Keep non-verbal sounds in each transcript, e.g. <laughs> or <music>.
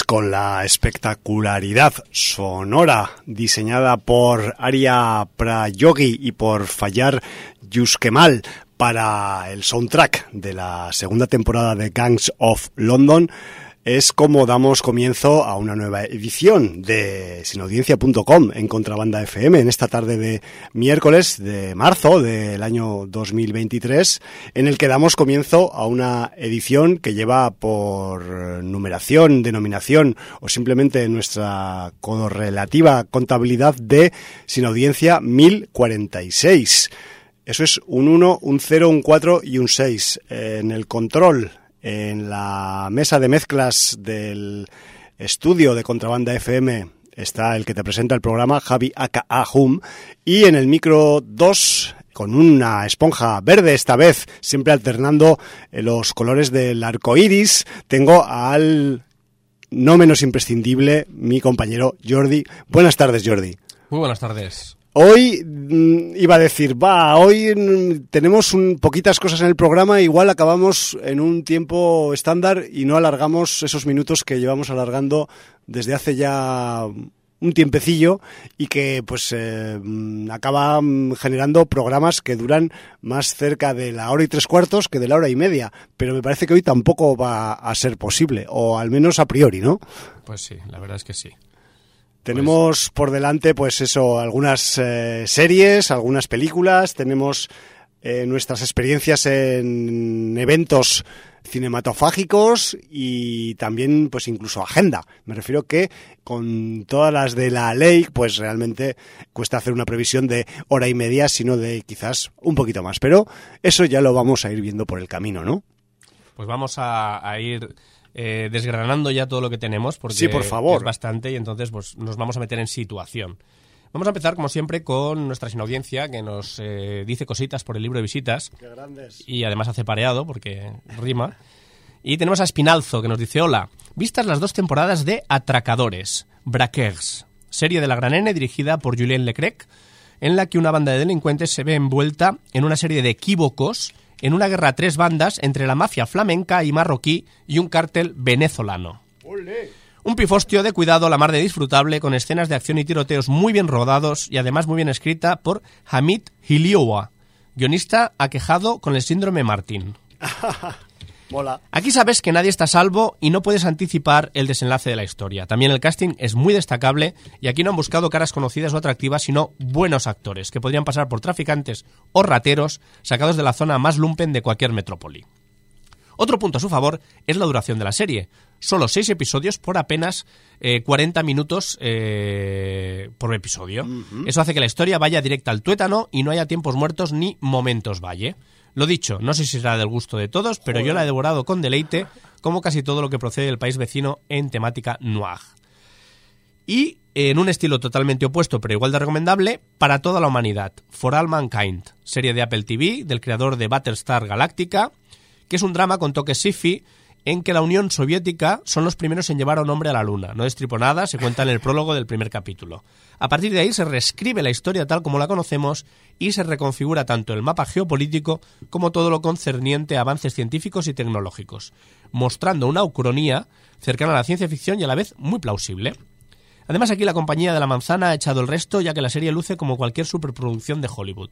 Con la espectacularidad sonora diseñada por Arya Prayogi y por Fallar Yuskemal para el soundtrack de la segunda temporada de Gangs of London, es como damos comienzo a una nueva edición de sinaudiencia.com en Contrabanda FM en esta tarde de miércoles de marzo del año 2023 en el que damos comienzo a una edición que lleva por numeración, denominación o simplemente nuestra correlativa contabilidad de Sinaudiencia 1046. Eso es un 1, un 0, un 4 y un 6. En el control en la mesa de mezclas del estudio de Contrabanda FM está el que te presenta el programa, Javi Aka Hum, y en el micro 2 con una esponja verde esta vez, siempre alternando los colores del arco iris, tengo al no menos imprescindible mi compañero Jordi. Buenas tardes, Jordi. Muy buenas tardes. Hoy mm, iba a decir, va, hoy mm, tenemos un, poquitas cosas en el programa, igual acabamos en un tiempo estándar y no alargamos esos minutos que llevamos alargando desde hace ya un tiempecillo y que pues eh, mm, acaba generando programas que duran más cerca de la hora y tres cuartos que de la hora y media. Pero me parece que hoy tampoco va a ser posible, o al menos a priori, ¿no? Pues sí, la verdad es que sí. Tenemos por delante, pues eso, algunas eh, series, algunas películas, tenemos eh, nuestras experiencias en eventos cinematofágicos y también pues incluso agenda. Me refiero que con todas las de la ley pues realmente cuesta hacer una previsión de hora y media, sino de quizás un poquito más. Pero eso ya lo vamos a ir viendo por el camino, ¿no? Pues vamos a, a ir eh, desgranando ya todo lo que tenemos, porque sí, por favor. es bastante y entonces pues, nos vamos a meter en situación. Vamos a empezar, como siempre, con nuestra sinaudiencia, que nos eh, dice cositas por el libro de visitas. Qué grandes. Y además hace pareado, porque rima. Y tenemos a Espinalzo, que nos dice, hola, vistas las dos temporadas de Atracadores, Braqueurs, serie de la Gran N dirigida por Julien Leclerc, en la que una banda de delincuentes se ve envuelta en una serie de equívocos en una guerra a tres bandas entre la mafia flamenca y marroquí y un cártel venezolano. Un pifostio de cuidado la mar de disfrutable con escenas de acción y tiroteos muy bien rodados y además muy bien escrita por Hamid Hilioua, guionista aquejado con el síndrome Martin. <laughs> Aquí sabes que nadie está a salvo y no puedes anticipar el desenlace de la historia. También el casting es muy destacable y aquí no han buscado caras conocidas o atractivas, sino buenos actores que podrían pasar por traficantes o rateros sacados de la zona más lumpen de cualquier metrópoli. Otro punto a su favor es la duración de la serie. Solo seis episodios por apenas 40 eh, minutos eh, por episodio. Eso hace que la historia vaya directa al tuétano y no haya tiempos muertos ni momentos valle. Lo dicho, no sé si será del gusto de todos, pero yo la he devorado con deleite, como casi todo lo que procede del país vecino en temática noir. Y en un estilo totalmente opuesto, pero igual de recomendable, para toda la humanidad, For All Mankind, serie de Apple TV del creador de Battlestar Galactica, que es un drama con toques sci en que la Unión Soviética son los primeros en llevar a un hombre a la Luna. No destripo nada, se cuenta en el prólogo del primer capítulo. A partir de ahí se reescribe la historia tal como la conocemos y se reconfigura tanto el mapa geopolítico como todo lo concerniente a avances científicos y tecnológicos, mostrando una ucronía cercana a la ciencia ficción y a la vez muy plausible. Además aquí la compañía de la manzana ha echado el resto ya que la serie luce como cualquier superproducción de Hollywood.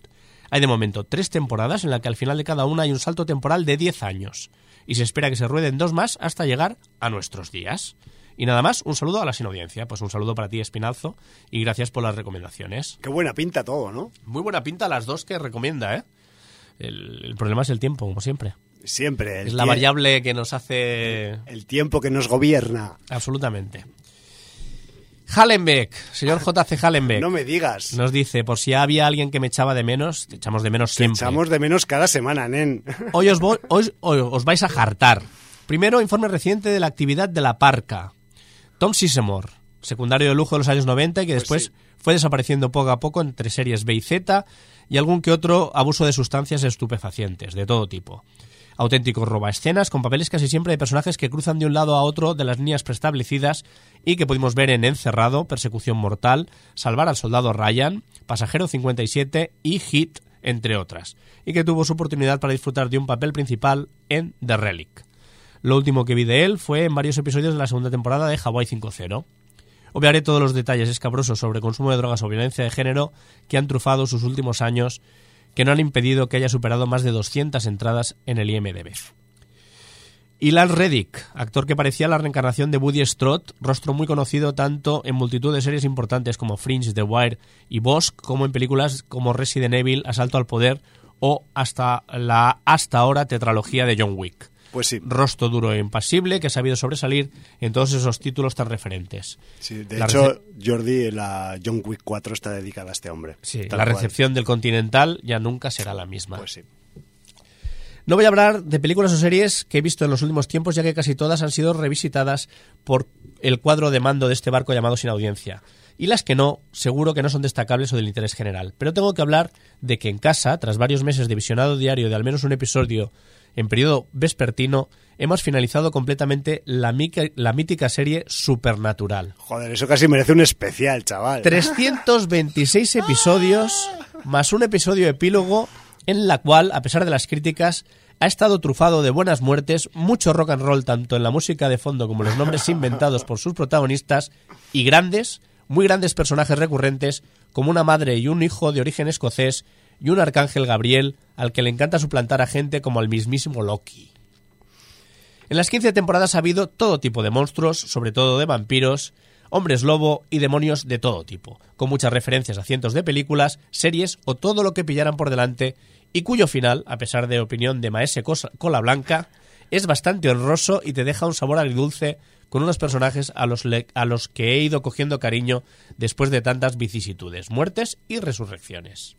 Hay de momento tres temporadas en las que al final de cada una hay un salto temporal de 10 años y se espera que se rueden dos más hasta llegar a nuestros días. Y nada más, un saludo a la sin audiencia. Pues un saludo para ti, Espinazo, y gracias por las recomendaciones. Qué buena pinta todo, ¿no? Muy buena pinta las dos que recomienda, ¿eh? El, problema es el tiempo, como siempre. Siempre. Es la variable que nos hace... El tiempo que nos gobierna. Absolutamente. Hallenbeck, señor JC Hallenbeck. No me digas. Nos dice, por si había alguien que me echaba de menos, te echamos de menos siempre. Te echamos de menos cada semana, nen. <laughs> Hoy os, hoy os vais a jartar. Primero, informe reciente de la actividad de la parca. Tom Sisemore, secundario de lujo de los años 90 y que pues después fue desapareciendo poco a poco entre series B y Z y algún que otro abuso de sustancias estupefacientes, de todo tipo auténticos escenas con papeles casi siempre de personajes que cruzan de un lado a otro de las líneas preestablecidas y que pudimos ver en Encerrado, Persecución Mortal, Salvar al Soldado Ryan, Pasajero 57 y Hit, entre otras, y que tuvo su oportunidad para disfrutar de un papel principal en The Relic. Lo último que vi de él fue en varios episodios de la segunda temporada de Hawaii 5.0. Obviaré todos los detalles escabrosos sobre consumo de drogas o violencia de género que han trufado sus últimos años, que no han impedido que haya superado más de 200 entradas en el IMDb. Ilan Reddick, actor que parecía la reencarnación de Woody Strode, rostro muy conocido tanto en multitud de series importantes como Fringe, The Wire y Bosch, como en películas como Resident Evil, Asalto al Poder o hasta la hasta ahora tetralogía de John Wick. Pues sí. Rostro duro e impasible que ha sabido sobresalir en todos esos títulos tan referentes. Sí, de La hecho, Jordi, la John Wick 4 está dedicada a este hombre. Sí, la cual. recepción del Continental ya nunca será la misma. Pues sí. No voy a hablar de películas o series que he visto en los últimos tiempos, ya que casi todas han sido revisitadas por el cuadro de mando de este barco llamado Sin Audiencia. Y las que no, seguro que no son destacables o del interés general. Pero tengo que hablar de que en casa, tras varios meses de visionado diario de al menos un episodio en periodo vespertino, hemos finalizado completamente la, mica- la mítica serie Supernatural. Joder, eso casi merece un especial, chaval. 326 episodios más un episodio epílogo en la cual, a pesar de las críticas, ha estado trufado de buenas muertes, mucho rock and roll tanto en la música de fondo como en los nombres inventados por sus protagonistas y grandes, muy grandes personajes recurrentes como una madre y un hijo de origen escocés y un arcángel Gabriel al que le encanta suplantar a gente como al mismísimo Loki. En las 15 temporadas ha habido todo tipo de monstruos, sobre todo de vampiros, hombres lobo y demonios de todo tipo, con muchas referencias a cientos de películas, series o todo lo que pillaran por delante, y cuyo final, a pesar de opinión de Maese Cola Blanca, es bastante honroso y te deja un sabor agridulce con unos personajes a los que he ido cogiendo cariño después de tantas vicisitudes, muertes y resurrecciones.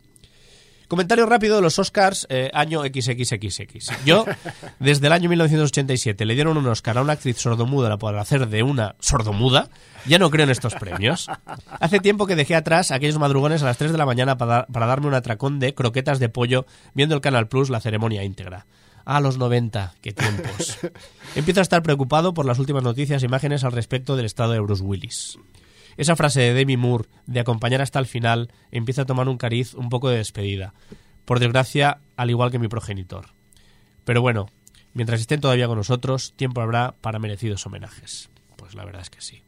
Comentario rápido de los Oscars eh, año XXXX. Yo, <laughs> desde el año 1987, le dieron un Oscar a una actriz sordomuda por hacer de una sordomuda. Ya no creo en estos premios. Hace tiempo que dejé atrás aquellos madrugones a las 3 de la mañana para, para darme un atracón de croquetas de pollo viendo el Canal Plus la ceremonia íntegra. A los 90, qué tiempos. <laughs> Empiezo a estar preocupado por las últimas noticias e imágenes al respecto del estado de Bruce Willis. Esa frase de Demi Moore de acompañar hasta el final empieza a tomar un cariz un poco de despedida. Por desgracia, al igual que mi progenitor. Pero bueno, mientras estén todavía con nosotros, tiempo habrá para merecidos homenajes. Pues la verdad es que sí.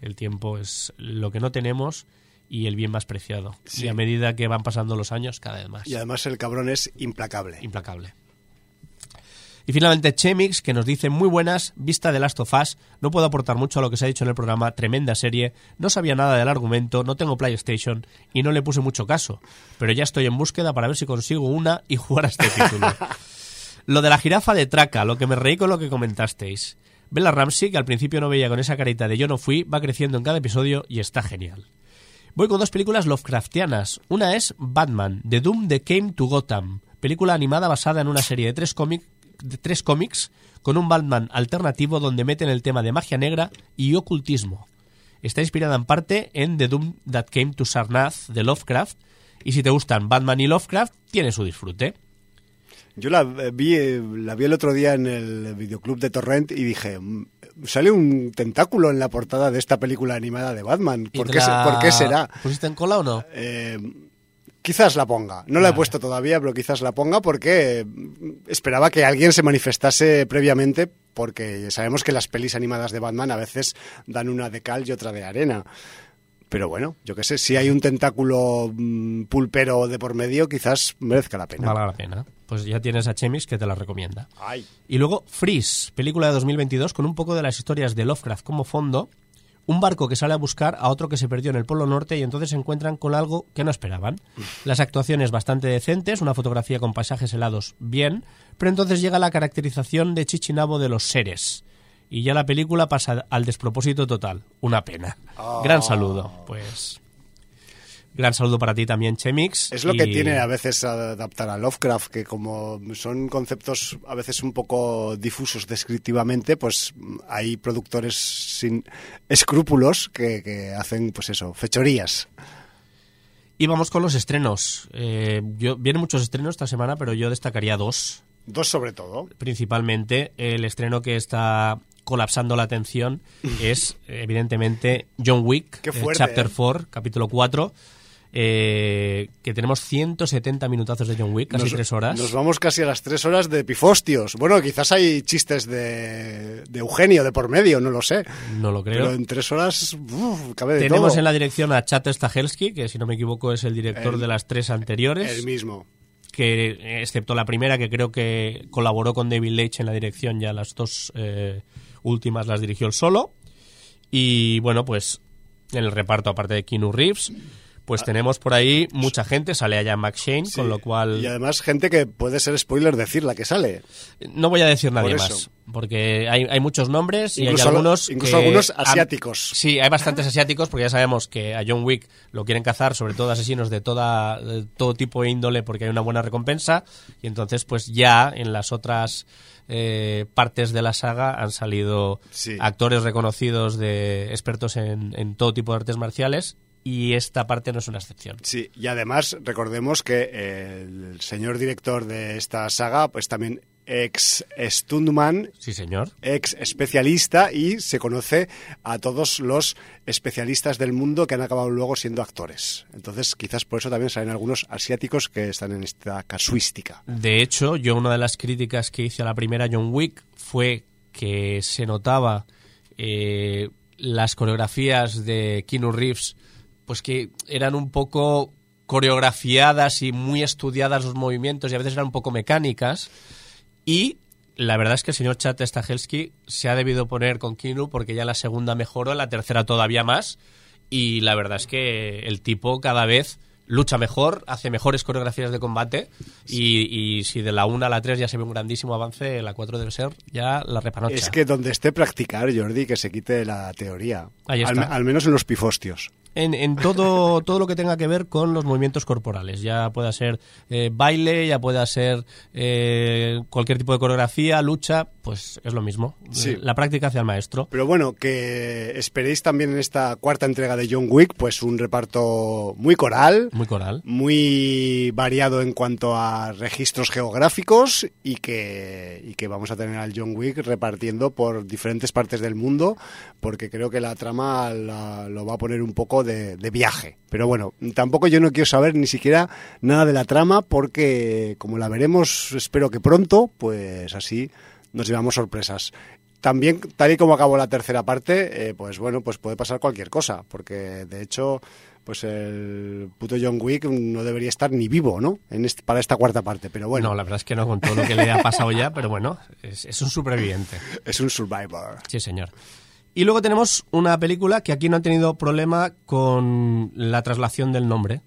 El tiempo es lo que no tenemos y el bien más preciado. Sí. Y a medida que van pasando los años, cada vez más. Y además el cabrón es implacable. Implacable. Y finalmente Chemix, que nos dice muy buenas, vista de Last of Us, no puedo aportar mucho a lo que se ha dicho en el programa, tremenda serie, no sabía nada del argumento, no tengo PlayStation y no le puse mucho caso, pero ya estoy en búsqueda para ver si consigo una y jugar a este <laughs> título. lo de la jirafa de Traca, lo que me reí con lo que comentasteis. Bella Ramsey, que al principio no veía con esa carita de yo no fui, va creciendo en cada episodio y está genial. Voy con dos películas Lovecraftianas. Una es Batman, The Doom That Came to Gotham, película animada basada en una serie de tres, cómic- de tres cómics con un Batman alternativo donde meten el tema de magia negra y ocultismo. Está inspirada en parte en The Doom That Came to Sarnath de Lovecraft y si te gustan Batman y Lovecraft, tiene su disfrute. Yo la vi, eh, la vi el otro día en el videoclub de Torrent y dije, "Mm, sale un tentáculo en la portada de esta película animada de Batman. ¿Y ¿Por qué, la por qué será? ¿Pusiste en cola o no? Eh, quizás la ponga. No la he puesto todavía, pero quizás la ponga porque esperaba que alguien se manifestase previamente porque sabemos que las pelis animadas de Batman a veces dan una de cal y otra de arena. Pero bueno, yo qué sé, si hay un tentáculo mm, pulpero de por medio, quizás merezca la pena. Valga la pena. Pues ya tienes a Chemis que te la recomienda. Ay. Y luego Freeze, película de 2022 con un poco de las historias de Lovecraft como fondo. Un barco que sale a buscar a otro que se perdió en el Polo Norte y entonces se encuentran con algo que no esperaban. Las actuaciones bastante decentes, una fotografía con paisajes helados bien, pero entonces llega la caracterización de Chichinabo de los seres. Y ya la película pasa al despropósito total. Una pena. Gran saludo. Pues. Gran saludo para ti también, Chemix. Es lo que y- tiene a veces adaptar a Lovecraft, que como son conceptos a veces un poco difusos descriptivamente, pues hay productores sin escrúpulos que, que hacen, pues eso, fechorías. Y vamos con los estrenos. Eh, yo, vienen muchos estrenos esta semana, pero yo destacaría dos. Dos sobre todo. Principalmente el estreno que está colapsando la atención <laughs> es, evidentemente, John Wick, eh, fuerte, Chapter ¿eh? 4, capítulo 4. Eh, que tenemos 170 minutazos de John Wick, casi Nos- tres horas. Nos vamos casi a las tres horas de pifostios. Bueno, quizás hay chistes de, de Eugenio de por medio, no lo sé. No lo creo. Pero en tres horas uf, cabe de Tenemos todo. en la dirección a Chat Stahelski, que si no me equivoco es el director El- de las tres anteriores. El mismo. que excepto la primera que creo que colaboró con David Leitch en la dirección, ya las dos eh, últimas las dirigió él solo. Y bueno, pues en el reparto, aparte de Keanu Reeves, pues tenemos por ahí mucha gente, sale allá Max Shane, Sí, con lo cual Y además gente que puede ser spoiler decir la que sale. no voy a decir nadie más, porque hay, hay muchos nombres y Incluso, hay algunos incluso que algunos asiáticos. Sí, hay bastantes asiáticos porque ya sabemos que a John Wick lo quieren cazar, sobre todo asesinos de, toda, de todo tipo de índole porque hay una buena recompensa y entonces pues ya en las otras eh, partes de la saga han salido Sí. actores reconocidos de expertos en, en todo tipo de artes marciales y esta parte no es una excepción. Sí, y además recordemos que eh, el señor director de esta saga, pues también ex stuntman, Sí, señor. ex especialista y se conoce a todos los especialistas del mundo que han acabado luego siendo actores. Entonces, quizás por eso también salen algunos asiáticos que están en esta casuística. De hecho, yo una de las críticas que hice a la primera John Wick fue que se notaba eh, las coreografías de Keanu Reeves, pues que eran un poco coreografiadas y muy estudiadas los movimientos y a veces eran un poco mecánicas. Y la verdad es que el señor Chad Stahelski se ha debido poner con Keanu porque ya la segunda mejoró, la tercera todavía más. Y la verdad es que el tipo cada vez lucha mejor, hace mejores coreografías de combate. Y, y si de la 1 a la 3 ya se ve un grandísimo avance, la 4 debe ser ya la repanocha. Es que donde esté practicar, Jordi, que se quite la teoría. Ahí Al, está. al menos en los pifostios. en, en todo, <laughs> todo lo que tenga que ver con los movimientos corporales. Ya pueda ser eh, baile, ya pueda ser eh, cualquier tipo de coreografía, lucha, pues es lo mismo. Sí. La práctica hacia el maestro. Pero bueno, que esperéis también en esta cuarta entrega de John Wick, pues un reparto muy coral, Muy coral. muy variado en cuanto a registros geográficos y que, y que vamos a tener al John Wick repartiendo por diferentes partes del mundo, porque creo que la trama la- lo va a poner un poco de, de viaje. Pero bueno, tampoco yo no quiero saber ni siquiera nada de la trama, porque como la veremos, espero que pronto, pues así nos llevamos sorpresas. También, tal y como acabó la tercera parte, eh, pues bueno, pues puede pasar cualquier cosa, porque de hecho, pues el puto John Wick no debería estar ni vivo, ¿no? En este- para esta cuarta parte, pero bueno, No, la verdad es que no con todo lo que le ha pasado ya, pero bueno, es, es un superviviente. <laughs> es un survivor. Sí, señor. Y luego tenemos una película que aquí no ha tenido problema con la traslación del nombre,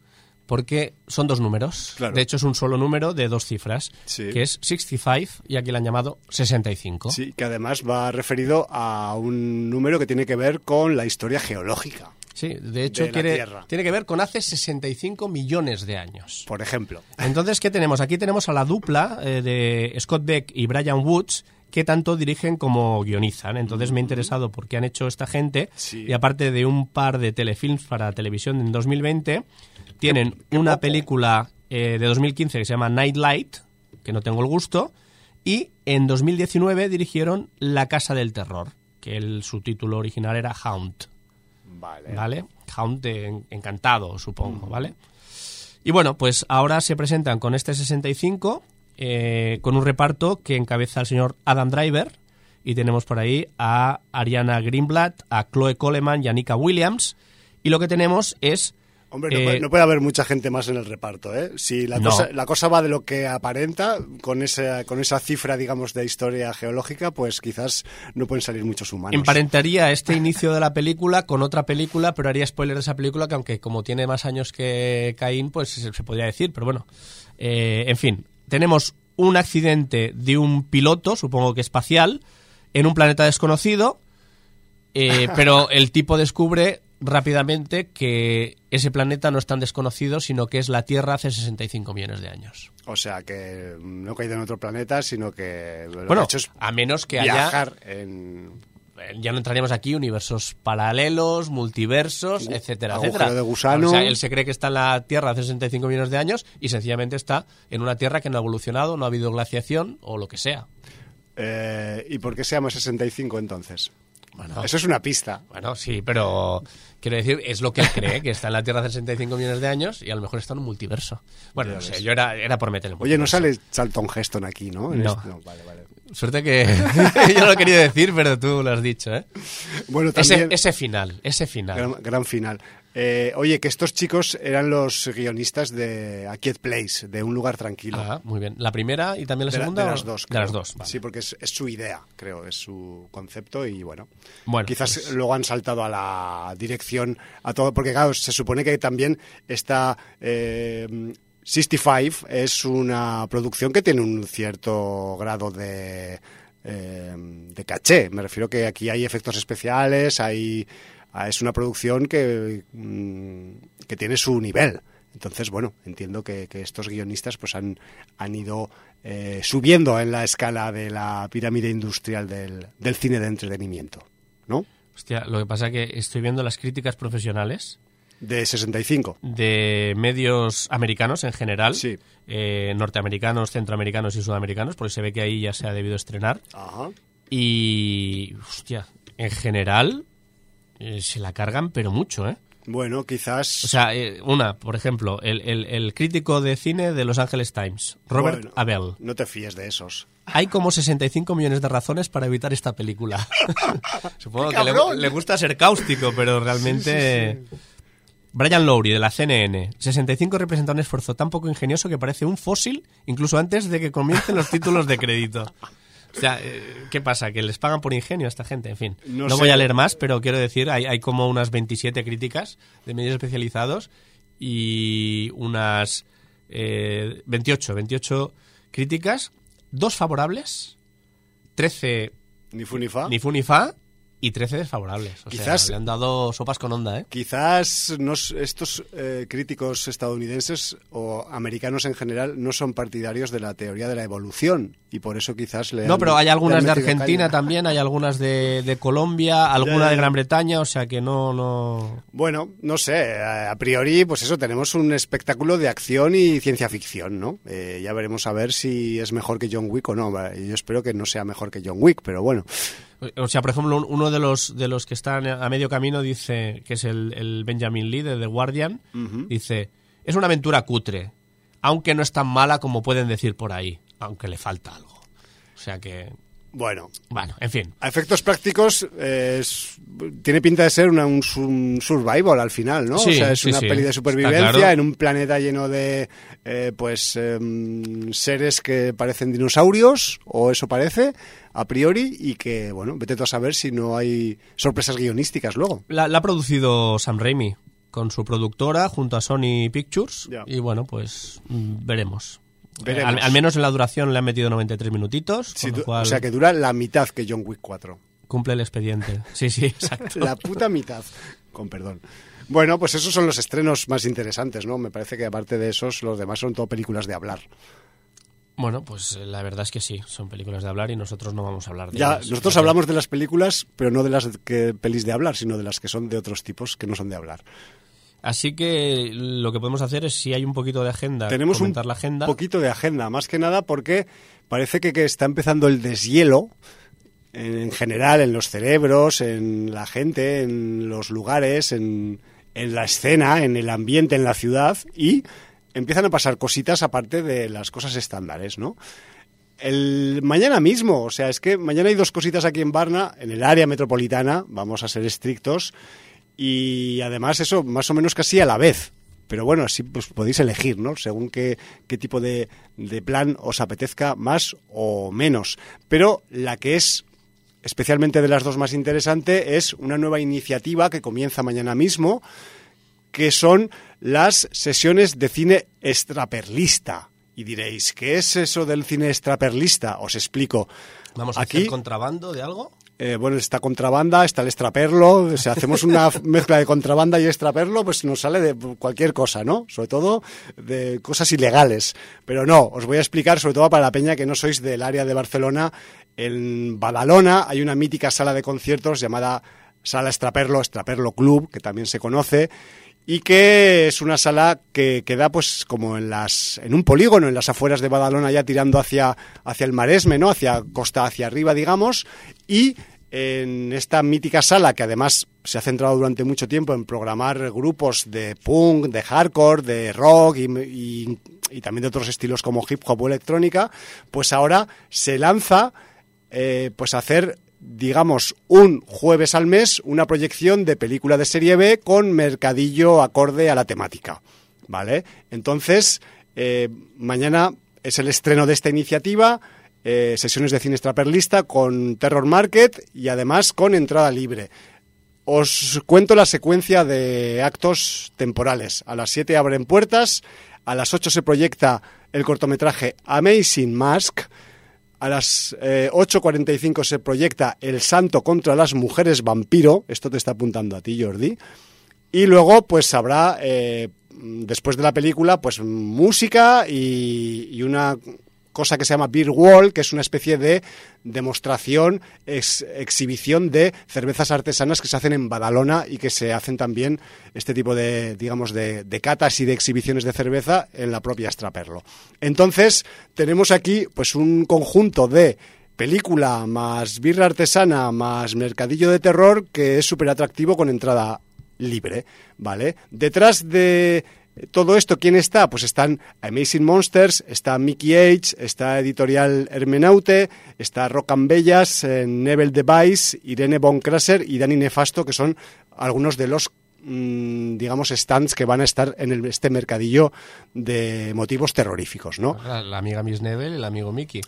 porque son dos números. Claro. De hecho, es un solo número de dos cifras, Sí. que es 65 y aquí le han llamado 65. Sí, que además va referido a un número que tiene que ver con la historia geológica, Sí, de hecho De quiere- tiene que ver con hace 65 millones de años. por ejemplo. Entonces, ¿qué tenemos? Aquí tenemos a la dupla eh, de Scott Beck y Brian Woods que tanto dirigen como guionizan. Entonces me ha interesado por qué han hecho esta gente Sí. y aparte de un par de telefilms para televisión en 2020, tienen una película eh, de 2015 que se llama Nightlight, que no tengo el gusto, y en 2019 dirigieron La Casa del Terror, que el subtítulo original era Haunt. Vale. ¿vale? Encantado, supongo, ¿vale? Y bueno, pues ahora se presentan con este 65, eh, con un reparto que encabeza el señor Adam Driver, y tenemos por ahí a Ariana Greenblatt, a Chloe Coleman y a Nika Williams, y lo que tenemos es... Hombre, no, eh, puede, no puede haber mucha gente más en el reparto, ¿eh? Si la, No. cosa, la cosa va de lo que aparenta, con esa, con esa cifra, digamos, de historia geológica, pues quizás no pueden salir muchos humanos. Emparentaría este inicio de la película con otra película, pero haría spoiler de esa película que aunque como tiene más años que Caín, pues se, se podría decir, pero bueno. Eh, en fin, tenemos un accidente de un piloto, supongo que espacial, en un planeta desconocido, eh, <laughs> pero el tipo descubre rápidamente que ese planeta no es tan desconocido, sino que es la Tierra hace 65 millones de años. O sea, que no ha caído en otro planeta, sino que lo que Bueno, ha hecho es a menos que haya en... Eh, ya no entraríamos aquí, universos paralelos, multiversos, etcétera, etcétera. de gusano. O sea, él se cree que está en la Tierra hace 65 millones de años y sencillamente está en una Tierra que no ha evolucionado, no ha habido glaciación o lo que sea. Eh, ¿Y por qué se llama 65 entonces? Bueno. Eso es una pista. Bueno, sí, pero quiero decir, es lo que él cree, que está en la Tierra hace 65 millones de años y a lo mejor está en un multiverso. Bueno, no sé, yo era, era por meter el Oye, no sale Charlton Heston aquí, ¿no? En No. este- vale, vale. Suerte que <laughs> yo no lo quería decir, pero tú lo has dicho, ¿eh? Bueno, Ese, también... ese final, ese final. Gran, gran final. Eh, oye, que estos chicos eran los guionistas de A Quiet Place, de Un Lugar Tranquilo. Ah, muy bien. ¿La primera y también la de, la- segunda? de las dos. De las dos, vale. Sí, porque es, es su idea, creo, es su concepto y bueno. Bueno, Quizás pues- luego han saltado a la dirección, a todo, porque claro, se supone que también está... eh, 65 es una producción que tiene un cierto grado de, eh, de caché. Me refiero que aquí hay efectos especiales, hay es una producción que, mm, que tiene su nivel. Entonces, bueno, entiendo que, que estos guionistas pues han, han ido eh, subiendo en la escala de la pirámide industrial del, del cine de entretenimiento, ¿no? Hostia, lo que pasa es que estoy viendo las críticas profesionales De 65. de medios americanos en general, Sí. eh, norteamericanos, centroamericanos y sudamericanos, porque se ve que ahí ya se ha debido estrenar. Ajá. Y, hostia, en general eh, se la cargan, pero mucho, ¿eh? Bueno, quizás... O sea, eh, una, por ejemplo, el, el- el crítico de cine de Los Angeles Times, Robert Bueno, Abel. No te fíes de esos. Hay como 65 millones de razones para evitar esta película. <laughs> Supongo ¡Qué que le gusta ser cáustico, pero realmente... Brian Lowry, de la CNN. 65 representa un esfuerzo tan poco ingenioso que parece un fósil incluso antes de que comiencen los títulos de crédito. O sea, eh, ¿qué pasa? ¿Que les pagan por ingenio a esta gente? En fin, No voy a leer más, pero quiero decir, hay, hay como unas 27 críticas de medios especializados y unas eh, 28, 28 críticas, dos favorables, 13 Ni fu ni fa. ni fu ni fa y 13 desfavorables. O Quizás- sea, le han dado sopas con onda, ¿eh? Quizás nos- estos eh, críticos estadounidenses o americanos en general no son partidarios de la teoría de la evolución y por eso quizás le No, han- pero hay algunas de Argentina caña. también, hay algunas de, de Colombia, <laughs> alguna ya, de. Gran Bretaña, o sea que no, no... Bueno, no sé, a priori, pues eso, tenemos un espectáculo de acción y ciencia ficción, ¿no? Eh, ya veremos a ver si es mejor que John Wick o no. Yo espero que no sea mejor que John Wick, pero bueno. O sea, por ejemplo, un- uno de los, de los que están a medio camino dice, que es el, el Benjamin Lee de The Guardian, dice, es una aventura cutre, aunque no es tan mala como pueden decir por ahí, aunque le falta algo. O sea que, Bueno, bueno, en fin. a efectos prácticos eh, es- tiene pinta de ser una- un, su- un survival al final, ¿no? Sí, o sea, es sí, una sí. peli de supervivencia claro. en un planeta lleno de, eh, pues, em, seres que parecen dinosaurios, o eso parece, a priori, y que, bueno, vete tú a saber si no hay sorpresas guionísticas luego. La, la ha producido Sam Raimi con su productora junto a Sony Pictures y bueno, pues mm, veremos. Veremos. Al, al menos en la duración le han metido 93 minutitos, Sí, con cual O sea, que dura la mitad que John Wick 4. cumple el expediente. <laughs> Sí, sí, exacto. La puta mitad, con perdón. Bueno, pues esos son los estrenos más interesantes, ¿no? Me parece que aparte de esos, los demás son todo películas de hablar. Bueno, pues eh, la verdad es que sí, son películas de hablar y nosotros no vamos a hablar de Ya, ellas. nosotros hablamos de las películas, pero no de las que pelis de hablar, sino de las que son de otros tipos que no son de hablar. Así que lo que podemos hacer es, si hay un poquito de agenda, Tenemos un comentar la agenda. poquito de agenda, más que nada porque parece que, que está empezando el deshielo en, en general en los cerebros, en la gente, en los lugares, en, en la escena, en el ambiente, en la ciudad y empiezan a pasar cositas aparte de las cosas estándares, ¿no? El mañana mismo, o sea, es que mañana hay dos cositas aquí en Varna, en el área metropolitana, vamos a ser estrictos, y además eso más o menos casi a la vez. Pero bueno, así pues podéis elegir, ¿no? Según qué, qué tipo de, de plan os apetezca más o menos. Pero la que es especialmente de las dos más interesante es una nueva iniciativa que comienza mañana mismo, que son las sesiones de cine extraperlista. Y diréis, ¿qué es eso del cine extraperlista? Os explico. Vamos a Aquí, hacer contrabando de algo. eh, bueno, está contrabanda, está el extraperlo. O sea, hacemos una <laughs> mezcla de contrabanda y extraperlo, pues nos sale de cualquier cosa, ¿no? Sobre todo de cosas ilegales. Pero no, os voy a explicar, sobre todo para la peña que no sois del área de Barcelona. En Badalona hay una mítica sala de conciertos llamada Sala Extraperlo, Extraperlo Club, que también se conoce y que es una sala que queda pues como en las en un polígono en las afueras de Badalona ya tirando hacia hacia el Maresme, ¿no? Hacia costa hacia arriba, digamos, y en esta mítica sala que además se ha centrado durante mucho tiempo en programar grupos de punk, de hardcore, de rock y, también de otros estilos como hip hop o electrónica, pues ahora se lanza eh, pues a hacer digamos, un jueves al mes una proyección de película de serie B con mercadillo acorde a la temática. ¿Vale? Entonces, eh, mañana es el estreno de esta iniciativa. Eh, sesiones de cine extraperlista con Terror Market y además con entrada libre. Os cuento la secuencia de actos temporales. A las 7 abren puertas, a las 8 se proyecta el cortometraje Amazing Mask, a las 8.45 eh, se proyecta El Santo contra las Mujeres Vampiro, esto te está apuntando a ti Jordi, y luego pues habrá, eh, después de la película, pues música y una cosa que se llama Beer Wall, que es una especie de demostración, exhibición de cervezas artesanas que se hacen en Badalona y que se hacen también este tipo de, digamos, de, catas y de exhibiciones de cerveza en la propia Straperlo. Entonces, tenemos aquí pues un conjunto de película más birra artesana más mercadillo de terror que es súper atractivo con entrada libre, ¿vale? Detrás de todo esto, ¿quién está? Pues están Amazing Monsters, está Mickey H, está Editorial Hermenaute, está Rock and Bellas, eh, Nebel Device, Irene Von Krasser y Dani Nefasto, que son algunos de los mm, digamos, stands que van a estar en este mercadillo de motivos terroríficos, ¿no? La, amiga Miss Nebel y el amigo Mickey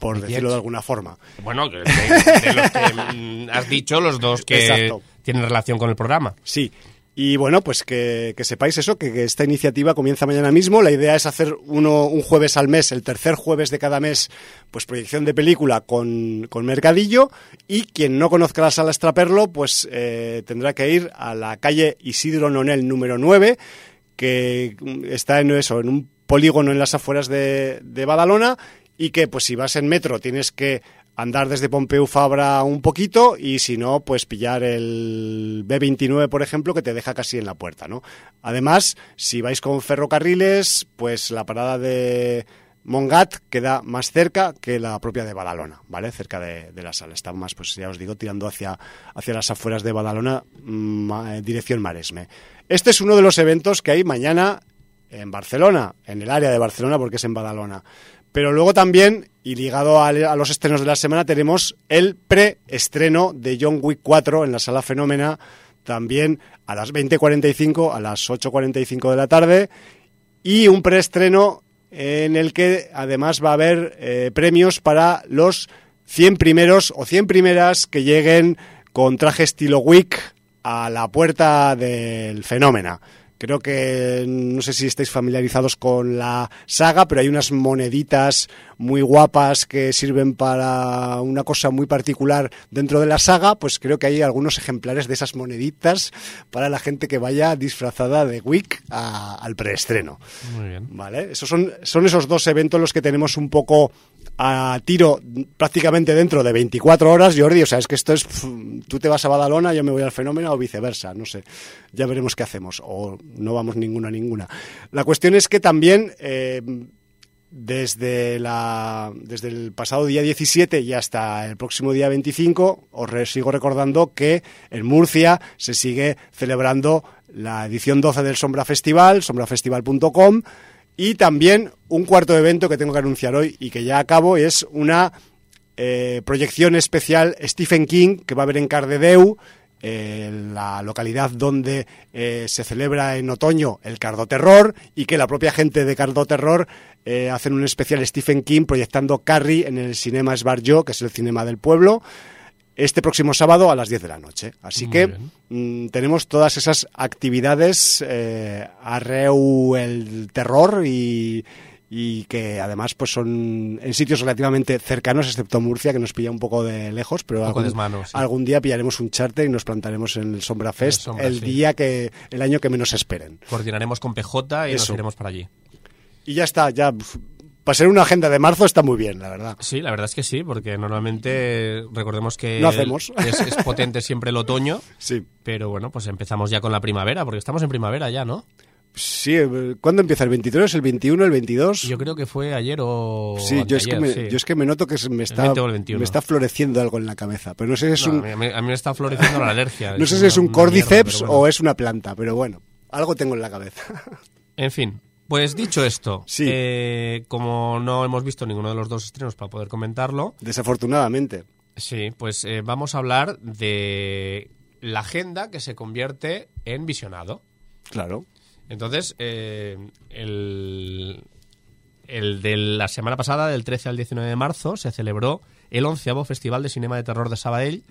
por decirlo de alguna forma. Bueno, de, los que mm, has dicho, los dos que tienen relación con el programa. Sí, y bueno, pues que, sepáis eso, que, esta iniciativa comienza mañana mismo. La idea es hacer uno, un jueves al mes, el tercer jueves de cada mes, pues proyección de película con, Mercadillo. Y quien no conozca la sala Estraperlo, pues eh, tendrá que ir a la calle Isidro Nonel número 9, que está en eso, en un polígono en las afueras de, de Badalona y que pues si vas en metro tienes que andar desde Pompeu Fabra un poquito y si no, pues pillar el B29, por ejemplo, que te deja casi en la puerta, ¿no? Además, si vais con ferrocarriles, pues la parada de Mongat queda más cerca que la propia de Badalona, ¿vale? Cerca de, la sala. Está más, pues ya os digo, tirando hacia, hacia las afueras de Badalona, mm, eh, dirección Maresme. Este es uno de los eventos que hay mañana en Barcelona, en el área de Barcelona, porque es en Badalona. Pero luego también, y ligado a, los estrenos de la semana, tenemos el preestreno de John Wick 4 en la sala Fenómena, también a las 20.45, a las 8.45 de la tarde, y un preestreno en el que además va a haber eh, premios para los 100 primeros o 100 primeras que lleguen con traje estilo Wick a la puerta del Fenómena. Creo que no sé si estáis familiarizados con la saga, pero hay unas moneditas muy guapas que sirven para una cosa muy particular dentro de la saga. Pues creo que hay algunos ejemplares de esas moneditas para la gente que vaya disfrazada de Wick al preestreno. Muy bien. Vale, esos son, son esos dos eventos los que tenemos un poco a tiro prácticamente dentro de 24 horas, Jordi. O sea, es que esto es. Tú te vas a Badalona, yo me voy al fenómeno o viceversa. No sé. Ya veremos qué hacemos. O no vamos ninguna a ninguna. La cuestión es que también. Eh, desde, la, desde el pasado día 17 y hasta el próximo día 25, os sigo recordando que en Murcia se sigue celebrando la edición 12 del Sombra Festival, sombrafestival.com, y también un cuarto evento que tengo que anunciar hoy y que ya acabo es una eh, proyección especial Stephen King que va a haber en Cardedeu, la localidad donde eh, se celebra en otoño el Cardo Terror y que la propia gente de Cardo Terror eh, hacen un especial Stephen King proyectando Carrie en el Cinema Esbarjo, que es el cinema del pueblo este próximo sábado a las 10 de la noche. Así que mm, tenemos todas esas actividades eh, arreu el terror y, que además pues son en sitios relativamente cercanos, excepto Murcia, que nos pilla un poco de lejos, pero algún, día pillaremos un charter y nos plantaremos en el Sombra Fest el, día que, el año que menos esperen. Coordinaremos con PJ y nos iremos para allí. Y ya está, ya para ser una agenda de marzo está muy bien, la verdad. Sí, la verdad es que sí, porque normalmente recordemos que no hacemos. Es, potente siempre el otoño. <laughs> Sí. Pero bueno, pues empezamos ya con la primavera, porque estamos en primavera ya, ¿no? Sí, eh, ¿cuándo empieza? ¿El 23, el 21, el 22? Yo creo que fue ayer o. Sí, yo es, que me, sí. yo es que me noto que me está, 20 o el 21. me está floreciendo algo en la cabeza. Pero no sé si es No, un, a, mí, a mí me está floreciendo la alergia. <laughs> no sé si es un cordyceps bueno. o es una planta, pero bueno, algo tengo en la cabeza. <laughs> En fin, pues dicho esto, Sí. eh, como no hemos visto ninguno de los dos estrenos para poder comentarlo, Desafortunadamente. sí, pues eh, vamos a hablar de la agenda que se convierte en visionado. Claro. Entonces, eh, el, el de la semana pasada, del 13 al 19 de marzo, se celebró el onceavo Festival de Cinema de Terror de Sabadell.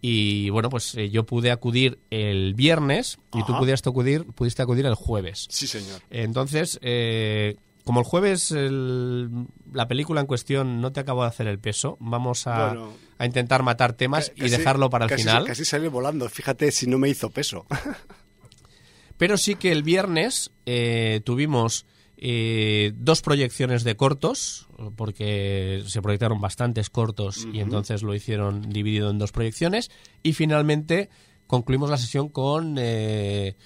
Y bueno, pues eh, yo pude acudir el viernes y tú pudiste acudir, pudiste acudir el jueves. Sí, señor. Entonces, eh, como el jueves el- la película en cuestión no te acabó de hacer el peso, vamos a, Bueno. a intentar matar temas y dejarlo para el casi- final. Casi sale volando. Fíjate si no me hizo peso. <laughs> Pero sí que el viernes eh, tuvimos eh, dos proyecciones de cortos, porque se proyectaron bastantes cortos y entonces lo hicieron dividido en dos proyecciones. Y finalmente concluimos la sesión con. eh,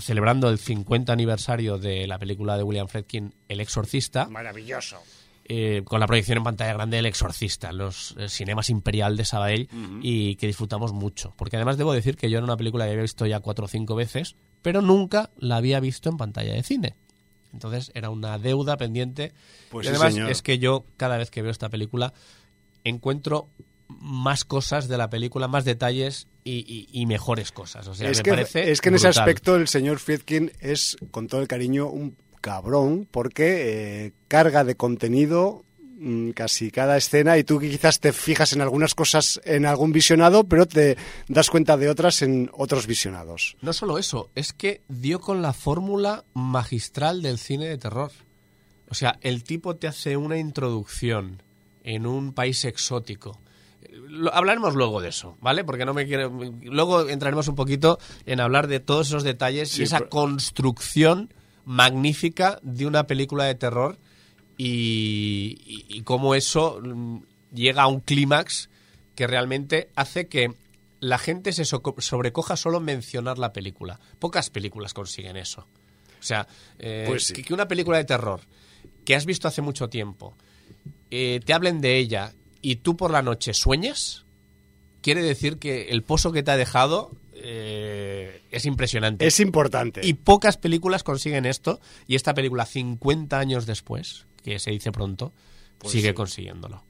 celebrando el 50 aniversario de la película de William Friedkin, El Exorcista, Maravilloso. eh, con la proyección en pantalla grande del Exorcista, en los eh, cinemas Imperial de Sabadell, y que disfrutamos mucho. Porque además debo decir que yo era una película que había visto ya cuatro o cinco veces, pero nunca la había visto en pantalla de cine. Entonces era una deuda pendiente. Pues y sí, además señor. es que yo cada vez que veo esta película encuentro más cosas de la película, más detalles y, y- y mejores cosas. O sea, es, me que, parece es que en ese aspecto el señor Friedkin es, con todo el cariño, un cabrón porque eh, carga de contenido casi cada escena y tú quizás te fijas en algunas cosas en algún visionado, pero te das cuenta de otras en otros visionados. No solo eso, es que dio con la fórmula magistral del cine de terror. O sea, el tipo te hace una introducción en un país exótico. Hablaremos luego de eso, ¿vale? Porque no me quiero. Luego entraremos un poquito en hablar de todos esos detalles Sí, y esa pero- construcción magnífica de una película de terror y, y- y cómo eso mm, llega a un clímax que realmente hace que la gente se sobrecoja solo en mencionar la película. Pocas películas consiguen eso. O sea, eh, Pues sí. que una película de terror que has visto hace mucho tiempo, eh, te hablen de ella y tú por la noche sueñes, quiere decir que el pozo que te ha dejado eh, es impresionante. Es importante. Y pocas películas consiguen esto. Y esta película, 50 años después, que se dice pronto, Pues sigue sí. consiguiéndolo.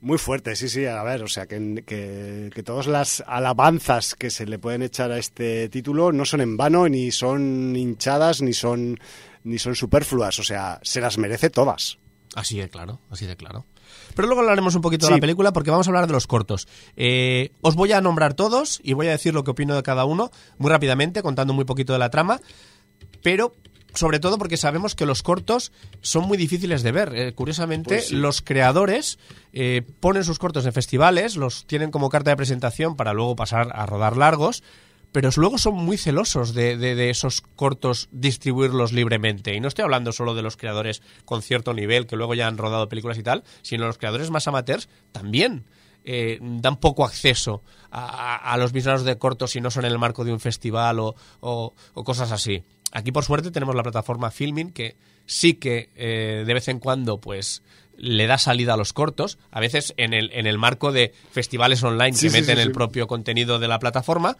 Muy fuerte, sí, sí, a ver, o sea, que, que, que todas las alabanzas que se le pueden echar a este título no son en vano, ni son hinchadas, ni son, ni son superfluas, o sea, se las merece todas. Así de claro, así de claro. Pero luego hablaremos un poquito de la película porque vamos a hablar de los cortos. Eh, os voy a nombrar todos y voy a decir lo que opino de cada uno muy rápidamente, contando muy poquito de la trama, pero sobre todo porque sabemos que los cortos son muy difíciles de ver. Eh, curiosamente, Pues sí. los creadores eh, ponen sus cortos en festivales, los tienen como carta de presentación para luego pasar a rodar largos, pero luego son muy celosos de, de- de esos cortos distribuirlos libremente. Y no estoy hablando solo de los creadores con cierto nivel que luego ya han rodado películas y tal, sino los creadores más amateurs también. eh, dan poco acceso a, a- a los visionados de cortos si no son en el marco de un festival o, o- o cosas así. Aquí, por suerte, tenemos la plataforma Filming que sí que eh, de vez en cuando pues le da salida a los cortos, a veces en el, en el marco de festivales online Sí, que sí, meten sí, el propio contenido de la plataforma,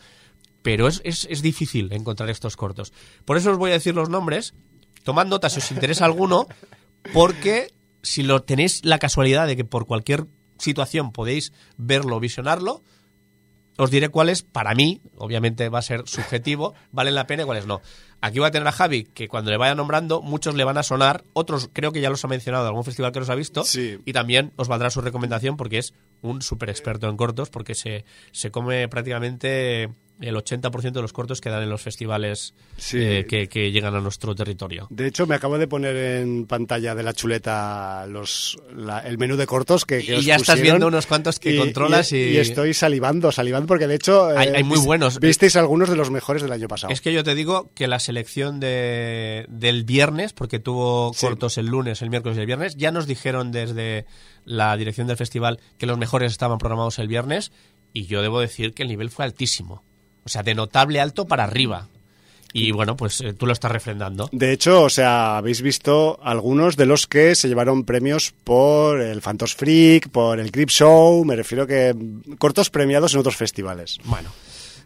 pero es, es, es difícil encontrar estos cortos. Por eso os voy a decir los nombres, tomad nota si os interesa alguno, porque si lo tenéis la casualidad de que por cualquier situación podéis verlo, visionarlo, os diré cuáles, para mí, obviamente va a ser subjetivo, <laughs> valen la pena y cuáles no. Aquí voy a tener a Javi, que cuando le vaya nombrando, muchos le van a sonar, otros creo que ya los ha mencionado, algún festival que los ha visto, Sí. y también os valdrá su recomendación porque es un súper experto en cortos, porque se, se come prácticamente el 80% de los cortos que dan en los festivales Sí. eh, que, que llegan a nuestro territorio. De hecho, me acabo de poner en pantalla de la chuleta los, la- el menú de cortos que, que Y os ya estás viendo unos cuantos que controlas y- y estoy salivando, salivando, porque de hecho... Hay- eh, hay muy buenos. Visteis algunos de los mejores del año pasado. Es que yo te digo que la selección de, del viernes, porque tuvo Sí. cortos el lunes, el miércoles y el viernes, ya nos dijeron desde la dirección del festival que los mejores estaban programados el viernes y yo debo decir que el nivel fue altísimo. O sea, de notable alto para arriba. Y bueno, pues eh, tú lo estás refrendando. De hecho, o sea, habéis visto algunos de los que se llevaron premios por el Phantos Freak, por el Crip Show, me refiero que cortos premiados en otros festivales. Bueno,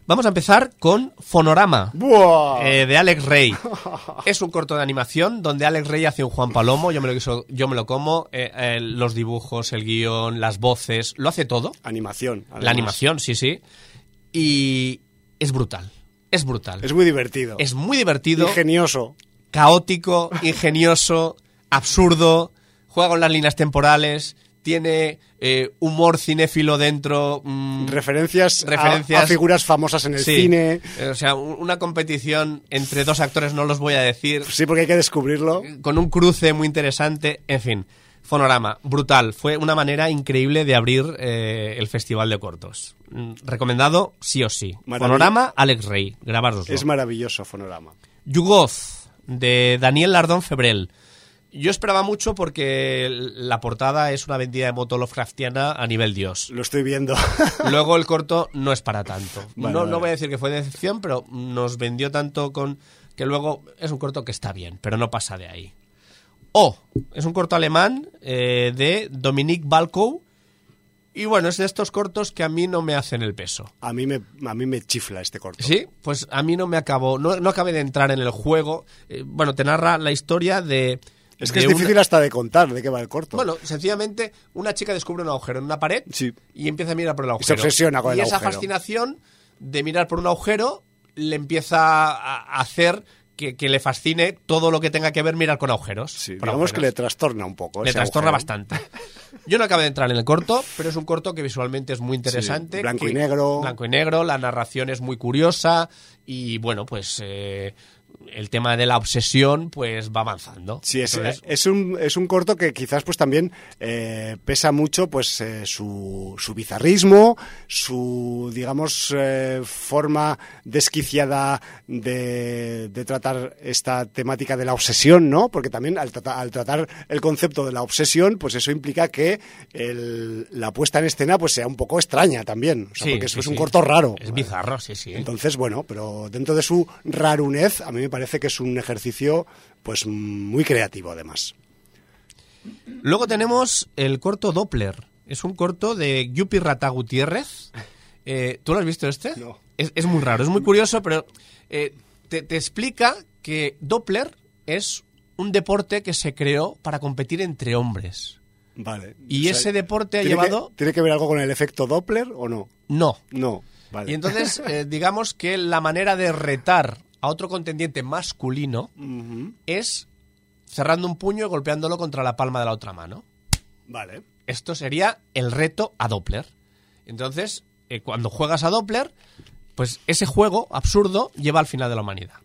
vamos a empezar con Fonorama. ¡Buah! eh, de Alex Rey. <laughs> Es un corto de animación donde Alex Rey hace un Juan Palomo, yo me lo, quiso- yo me lo como, eh, eh, los dibujos, el guion, las voces, lo hace todo. Animación. La animación, sí, sí. Y es brutal. Es brutal. Es muy divertido. Es muy divertido, ingenioso. caótico, <laughs> ingenioso, absurdo, juega con las líneas temporales, tiene eh, humor cinéfilo dentro. mm, Referencias, a- referencias. A, figuras famosas en el sí. cine. Eh, O sea, un- una competición entre dos actores, no los voy a decir, Sí, porque hay que descubrirlo. con un cruce muy interesante, en fin. Fonorama, brutal. Fue una manera increíble de abrir eh, el Festival de Cortos. Mm, Recomendado sí o sí. Fonorama, Alex Rey. Grabároslo. Es maravilloso Fonorama. Yugoz, de Daniel Lardón Febrel. Yo esperaba mucho porque la portada es una vendida de moto Lovecraftiana a nivel dios. Lo estoy viendo. <laughs> Luego el corto no es para tanto. Vale, no, vale. no voy a decir que fue decepción, pero nos vendió tanto con que luego es un corto que está bien, pero no pasa de ahí. O es un corto alemán eh, de Dominique Balcow. Y bueno, es de estos cortos que a mí no me hacen el peso. A mí me, a mí me chifla este corto. Sí, pues a mí no me acabó, no, no acabé de entrar en el juego. Eh, bueno, te narra la historia de... Es que de es una- difícil hasta de contar de qué va el corto. Bueno, sencillamente una chica descubre un agujero en una pared Sí. y empieza a mirar por el agujero. se obsesiona con y el esa agujero. fascinación de mirar por un agujero le empieza a hacer que, que le fascine todo lo que tenga que ver mirar con agujeros. Sí, digamos que le agujeros. trastorna un poco. Le trastorna agujero. bastante. Yo no acabé de entrar en el corto, pero es un corto que visualmente es muy interesante. Sí, blanco que- y negro. Blanco y negro, la narración es muy curiosa y bueno, pues eh, el tema de la obsesión pues va avanzando. Sí, es, Entonces, es, un, es un corto que quizás pues también eh, pesa mucho pues eh, su, su bizarrismo, su digamos eh, forma desquiciada de, de tratar esta temática de la obsesión, ¿no? Porque también al, trata- al tratar el concepto de la obsesión, pues eso implica que el- la puesta en escena pues sea un poco extraña también, o sea, sí, porque sí, es un sí. corto raro. Es bizarro, sí, sí. Entonces, bueno, pero dentro de su rarunez, a mí me parece que es un ejercicio pues muy creativo además. Luego tenemos el corto Doppler. Es un corto de Yupi Rata Gutiérrez. Eh, ¿Tú lo has visto este? No. Es, es muy raro, es muy curioso, pero eh, te, te explica que Doppler es un deporte que se creó para competir entre hombres. Vale. Y ese deporte ha ¿tiene llevado- Que, ¿Tiene que ver algo con el efecto Doppler o no? No. No. Vale. Y entonces, <laughs> eh, digamos que la manera de retar a otro contendiente masculino es cerrando un puño y golpeándolo contra la palma de la otra mano. Vale. Esto sería el reto a Doppler. Entonces, eh, cuando juegas a Doppler, pues ese juego absurdo lleva al final de la humanidad.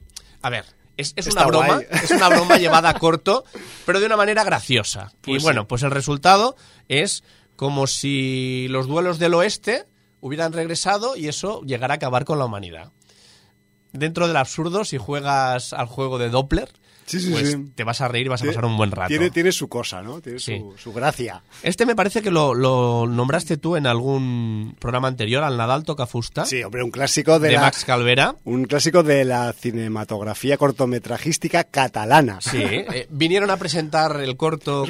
A ver, es, es una broma, guay. es una broma llevada a corto, pero de una manera graciosa. Pues y bueno, sí. pues el resultado es como si los duelos del oeste hubieran regresado y eso llegara a acabar con la humanidad. Dentro del absurdo, si juegas al juego de Doppler, Sí, sí, pues sí. te vas a reír y vas a pasar un buen rato. Tiene, tiene su cosa, ¿no? Tiene su, su gracia. Este me parece que lo, lo nombraste tú en algún programa anterior, al Nadal Toca Fusta, Sí, hombre, un clásico de, de la, Max Calvera. un clásico de la cinematografía cortometrajística catalana. Sí, eh, vinieron a presentar el corto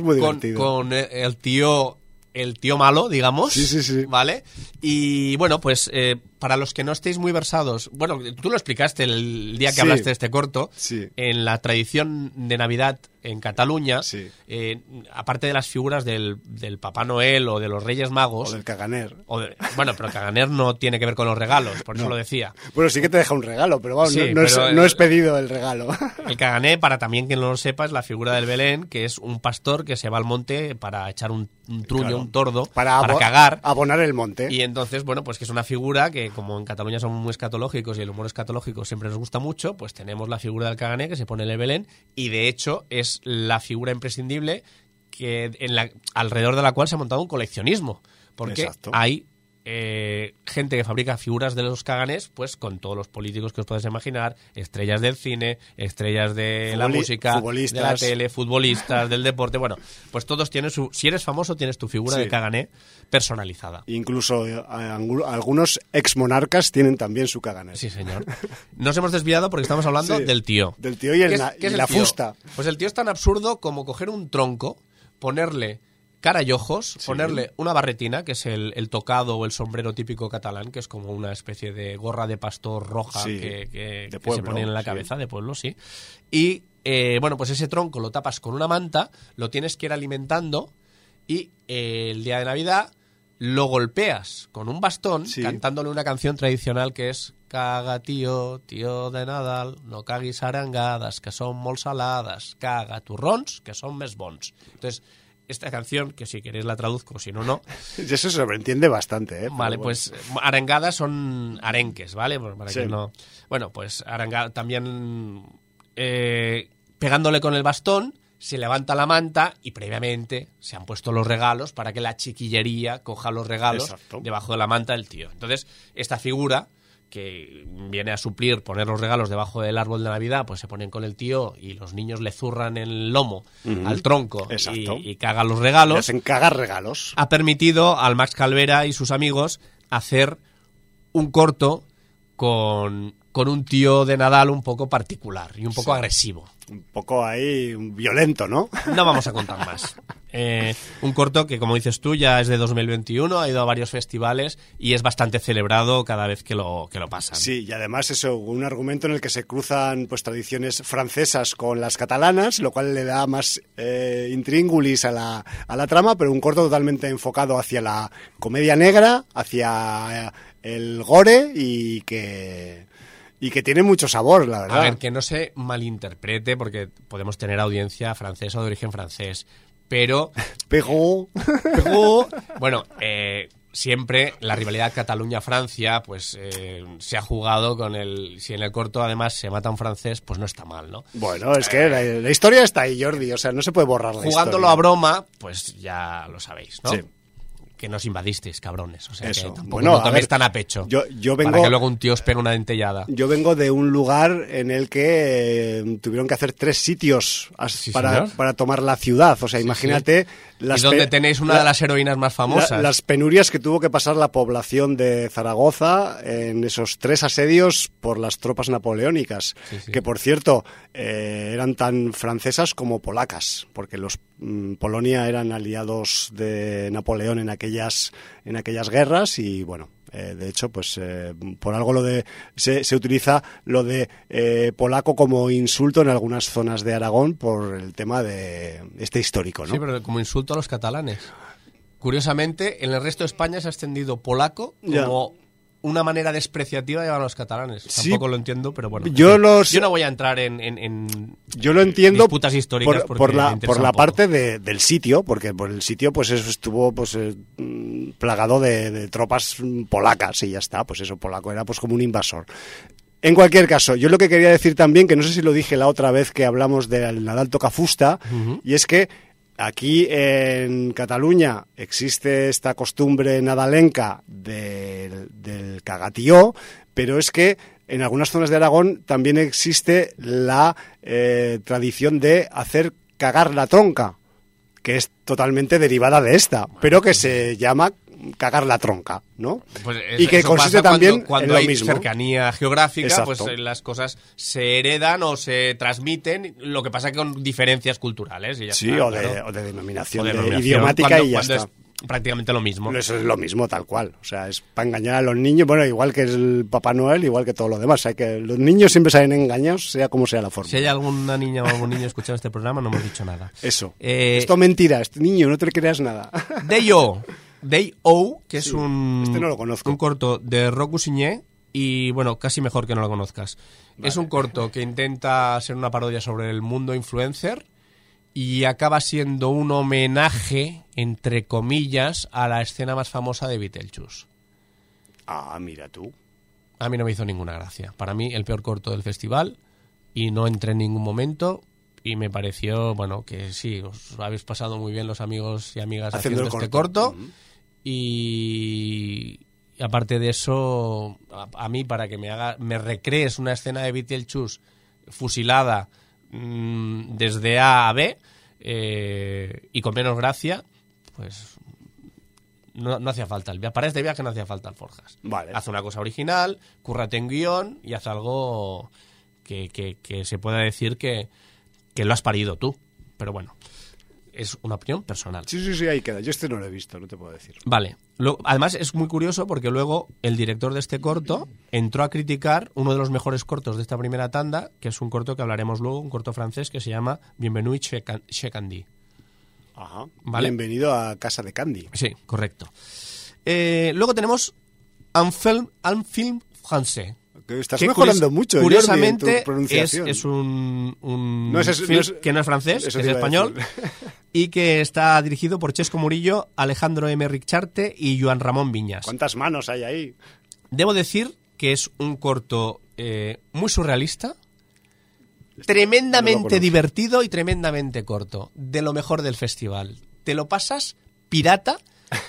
con, eh, el tío el tío malo, digamos. Sí, sí, sí. ¿Vale? Y bueno, pues eh, para los que no estéis muy versados, bueno, tú lo explicaste el día que Sí. hablaste de este corto, Sí. en la tradición de Navidad en Cataluña, Sí. eh, aparte de las figuras del, del Papá Noel o de los Reyes Magos, O del caganer. o de- bueno, pero Caganer no tiene que ver con los regalos, por eso lo decía. Bueno, sí que te deja un regalo, pero vamos, no, es, no es pedido el regalo. <laughs> El Cagané, para también quien no lo sepa, es la figura del Belén, que es un pastor que se va al monte para echar un, un truño, Claro. un tordo, Para, para, cagar. Abonar el monte. Y entonces, bueno, pues que es una figura que, como en Cataluña somos muy escatológicos y el humor escatológico siempre nos gusta mucho, pues tenemos la figura del Cagané que se pone en el Belén y de hecho es la figura imprescindible que en la, alrededor de la cual se ha montado un coleccionismo. Porque Exacto. hay eh, gente que fabrica figuras de los Caganés, pues con todos los políticos que os podéis imaginar, estrellas del cine, estrellas de la música, de la tele, futbolistas, del deporte. Bueno, pues todos tienen su. Si eres famoso, tienes tu figura Sí. de Cagané. personalizada. Incluso eh, algunos exmonarcas tienen también su caganer. Sí, señor. Nos hemos desviado porque estamos hablando <laughs> Sí. del tío. Del tío y el ¿Qué es- y la tío? fusta. Pues el tío es tan absurdo como coger un tronco, ponerle cara y ojos, ponerle una barretina, que es el, el tocado o el sombrero típico catalán, que es como una especie de gorra de pastor roja Sí, que, se pone en la sí. cabeza, de pueblo, sí. Y eh, bueno, pues ese tronco lo tapas con una manta, lo tienes que ir alimentando y eh, el día de Navidad lo golpeas con un bastón cantándole una canción tradicional que es Caga, tío, tío de Nadal, no caguis arangadas, que son molt salades, caga turrons, que son més bons. Entonces, esta canción, que si queréis la traduzco, si no, no, <laughs> Eso se sobreentiende bastante, ¿eh? Vale, bueno. pues arangadas son arenques, ¿vale? Pues para Sí. que no. Bueno, pues aranga también eh, pegándole con el bastón se levanta la manta y previamente se han puesto los regalos para que la chiquillería coja los regalos Exacto. debajo de la manta del tío. Entonces, esta figura que viene a suplir poner los regalos debajo del árbol de Navidad, pues se ponen con el tío y los niños le zurran el lomo al tronco y, y cagan los Le regalos hacen cagar regalos. ha permitido al Max Calvera y sus amigos hacer un corto con, con un tío de Nadal un poco particular y un poco agresivo. Un poco ahí violento, ¿no? No vamos a contar más. Eh, un corto que, como dices tú, ya es de 2021, ha ido a varios festivales y es bastante celebrado cada vez que lo, que lo pasan. Sí, y además eso, un argumento en el que se cruzan pues tradiciones francesas con las catalanas, lo cual le da más eh, intríngulis a la, a la trama, pero un corto totalmente enfocado hacia la comedia negra, hacia eh, el gore y que y que tiene mucho sabor, la verdad. A ver, que no se malinterprete, porque podemos tener audiencia francesa o de origen francés, pero <laughs> Pero Pero, bueno, eh, siempre la rivalidad Cataluña-Francia, pues eh, se ha jugado con el. Si en el corto además se mata un francés, pues no está mal, ¿no? bueno, es que la, la historia está ahí, Jordi, o sea, no se puede borrar la Jugándolo historia. a broma, pues ya lo sabéis, ¿no? Sí. Que nos invadisteis, cabrones. O sea, Eso. que tampoco Bueno, a toméis tan a pecho. yo- yo vengo- Para que luego un tío os pegue una dentellada. Yo vengo de un lugar en el que eh, tuvieron que hacer tres sitios Sí, para, para tomar la ciudad. O sea, imagínate las y donde tenéis una la- de las heroínas más famosas. la- las penurias que tuvo que pasar la población de Zaragoza en esos tres asedios por las tropas napoleónicas, que por cierto eh, eran tan francesas como polacas, porque los Polonia eran aliados de Napoleón en aquellas en aquellas guerras y bueno. eh, de hecho, pues eh, por algo lo de se, se utiliza lo de eh, polaco como insulto en algunas zonas de Aragón por el tema de este histórico, ¿no? Sí, pero como insulto a los catalanes. Curiosamente, en el resto de España se ha extendido polaco Ya. Una manera despreciativa a los catalanes. Sí. Tampoco lo entiendo, pero bueno. Yo los- Yo no voy a entrar en, en- en Yo lo entiendo disputas históricas por, la, por la parte de- del sitio, porque por el sitio pues eso estuvo pues eh, plagado de, de tropas polacas y ya está, pues eso polaco era pues como un invasor. En cualquier caso, yo lo que quería decir también, que no sé si lo dije la otra vez que hablamos del Nadal Tocafusta, y es que aquí en Cataluña existe esta costumbre nadalenca del, cagatío, pero es que en algunas zonas de Aragón también existe la eh, tradición de hacer cagar la tronca, que es totalmente derivada de esta, pero que se llama cagar la tronca, ¿no? Pues es- y que consiste también cuando, cuando en lo hay mismo. cercanía geográfica, Exacto. pues eh, las cosas se heredan o se transmiten, lo que pasa que con diferencias culturales. Y ya Sí, está, o, de, o de denominación, O de de idiomática cuando- y ya está. es prácticamente lo mismo. Eso es lo mismo, tal cual. O sea, es para engañar a los niños. Bueno, igual que el Papá Noel, igual que todo lo demás. Hay que los niños siempre salen engañados, sea como sea la forma. Si hay alguna niña o algún niño escuchando este programa, no hemos dicho nada. Eso. Eh, Esto mentira, este niño, no te creas nada. Day-O, Day-O, que es un, este no lo conozco. un corto de Roku Signé y, bueno, casi mejor que no lo conozcas. Es un corto que intenta ser una parodia sobre el mundo influencer y acaba siendo un homenaje, entre comillas, a la escena más famosa de Beetlejuice. ah, mira tú. A mí no me hizo ninguna gracia. Para mí, el peor corto del festival y no entré en ningún momento. Y me pareció, bueno, que sí, os habéis pasado muy bien los amigos y amigas Haciendo haciendo, este corto. corto. Y y aparte de eso, a, a mí, para que me haga me recrees una escena de Beetlejuice fusilada mm, desde A a B eh, y con menos gracia, pues no, no hacía falta. El Para este viaje no hacía falta alforjas. Vale. Haz una cosa original, cúrrate en guion y haz algo que, que- que se pueda decir que, que lo has parido tú. Pero bueno, es una opinión personal. Sí, sí, sí, ahí queda. Yo este no lo he visto, no te puedo decir. Vale. Lo- además es muy curioso porque luego el director de este corto entró a criticar uno de los mejores cortos de esta primera tanda, que es un corto que hablaremos luego, un corto francés que se llama Bienvenue chez Can- chez Candy. Ajá. Vale. Bienvenido a Casa de Candy. Sí, correcto. Eh, luego tenemos un film, un film français. Que estás que mejorando curios- mucho, Jordi, en tu Curiosamente, es, es un, un No es- es- film no es- que no es francés, es español, y que está dirigido por Chesco Murillo, Alejandro M. Richarte y Joan Ramón Viñas. ¿Cuántas manos hay ahí? Debo decir que es un corto eh, muy surrealista, tremendamente divertido y tremendamente corto. De lo mejor del festival. Te lo pasas pirata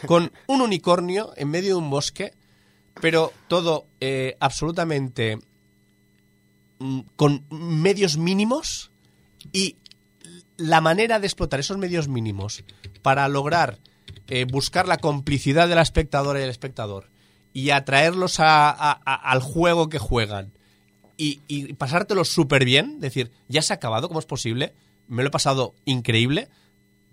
con un unicornio en medio de un bosque, pero todo eh, absolutamente mm, con medios mínimos y la manera de explotar esos medios mínimos para lograr eh, buscar la complicidad de la espectadora y del espectador y atraerlos a- a- a- al juego que juegan y, y pasártelo súper bien, decir, ya se ha acabado, ¿cómo es posible? Me lo he pasado increíble.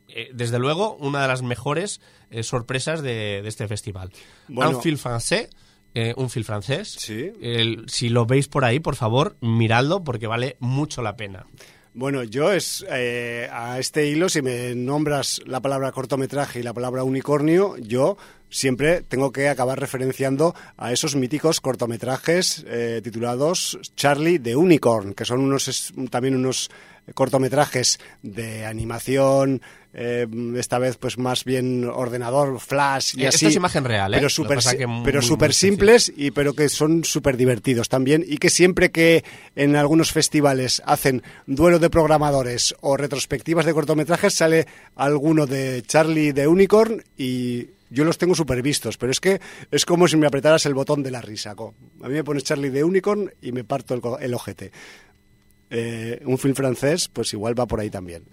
Eh, desde luego, una de las mejores eh, sorpresas de, de este festival. Bueno. un film francés, eh, un film francés. Sí. El- si lo veis por ahí, por favor, miradlo porque vale mucho la pena. Bueno, yo es eh, a este hilo, si me nombras la palabra cortometraje y la palabra unicornio, yo siempre tengo que acabar referenciando a esos míticos cortometrajes eh, titulados Charlie de Unicorn, que son unos es- también unos cortometrajes de animación, eh, esta vez pues más bien ordenador, flash y Eh, así. esto es imagen real, ¿eh? Pero súper muy- pero muy sencillo. simples y pero que son súper divertidos también y que siempre que en algunos festivales hacen duelo de programadores o retrospectivas de cortometrajes sale alguno de Charlie de Unicorn y yo los tengo súper vistos, pero es que es como si me apretaras el botón de la risa. co. A mí me pones Charlie de Unicorn y me parto el, el ojete. Eh, un film francés, pues igual va por ahí también. <laughs>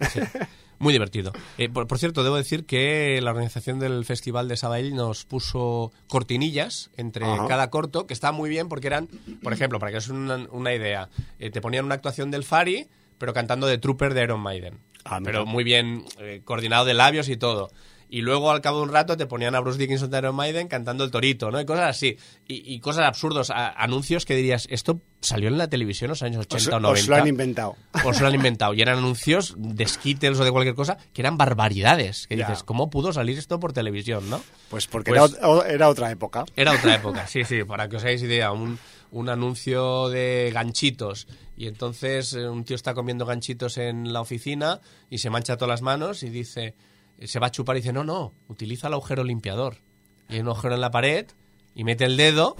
Muy divertido. Eh, por, por cierto, debo decir que la organización del Festival de Sabail nos puso cortinillas entre Ajá. cada corto, que está muy bien porque eran, por ejemplo, para que os una, una idea, eh, te ponían una actuación del Fari, pero cantando de Trooper de Iron Maiden. Ah, pero muy bien eh, coordinado de labios y todo. Y luego, al cabo de un rato, te ponían a Bruce Dickinson de Iron Maiden cantando el torito, ¿no? Y cosas así. Y, y cosas absurdos, a- anuncios que dirías, esto salió en la televisión en los años 80 Os, o 90. os lo han inventado. <laughs> O se lo han inventado. Y eran anuncios de Skittles o de cualquier cosa que eran barbaridades. Que Ya. dices, ¿cómo pudo salir esto por televisión, no? Pues porque Pues- era otra época. Era otra <laughs> época, sí, sí, para que os hagáis idea. Un, un anuncio de ganchitos. Y entonces eh, un tío está comiendo ganchitos en la oficina y se mancha todas las manos y dice, se va a chupar y dice, no, no, utiliza el agujero limpiador. Y hay un agujero en la pared y mete el dedo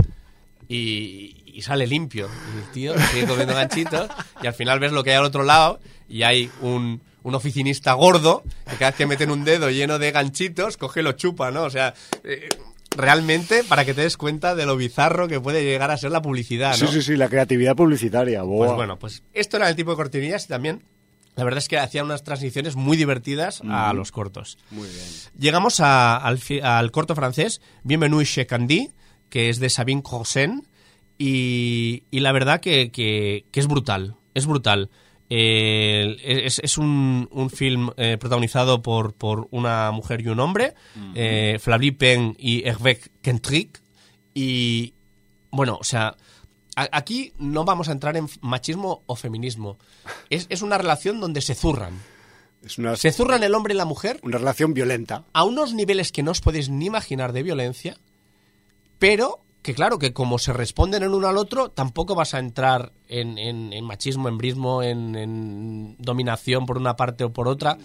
y, y sale limpio. Y el tío sigue comiendo ganchitos y al final ves lo que hay al otro lado y hay un, un oficinista gordo que cada vez que meten un dedo lleno de ganchitos, coge y lo chupa, ¿no? O sea, eh, realmente para que te des cuenta de lo bizarro que puede llegar a ser la publicidad, ¿no? Sí, sí, sí, la creatividad publicitaria. Pues boa. bueno, pues esto era el tipo de cortinillas y también la verdad es que hacían unas transiciones muy divertidas a los cortos. Muy bien. Llegamos a- al, corto francés Bienvenue chez Candy, que es de Sabine Crossen, y, y la verdad que, que- que es brutal, es brutal. Eh, es, es un, un film eh, protagonizado por, por una mujer y un hombre, eh, Flavie Pen y Hervé Kentrick, y bueno, o sea, aquí no vamos a entrar en machismo o feminismo. <laughs> Es, es una relación donde se zurran. Es una, Se zurran el hombre y la mujer una relación violenta. a unos niveles que no os podéis ni imaginar de violencia, pero que claro, que como se responden el uno al otro, tampoco vas a entrar en, en- en machismo, en brismo, en, en dominación por una parte o por otra.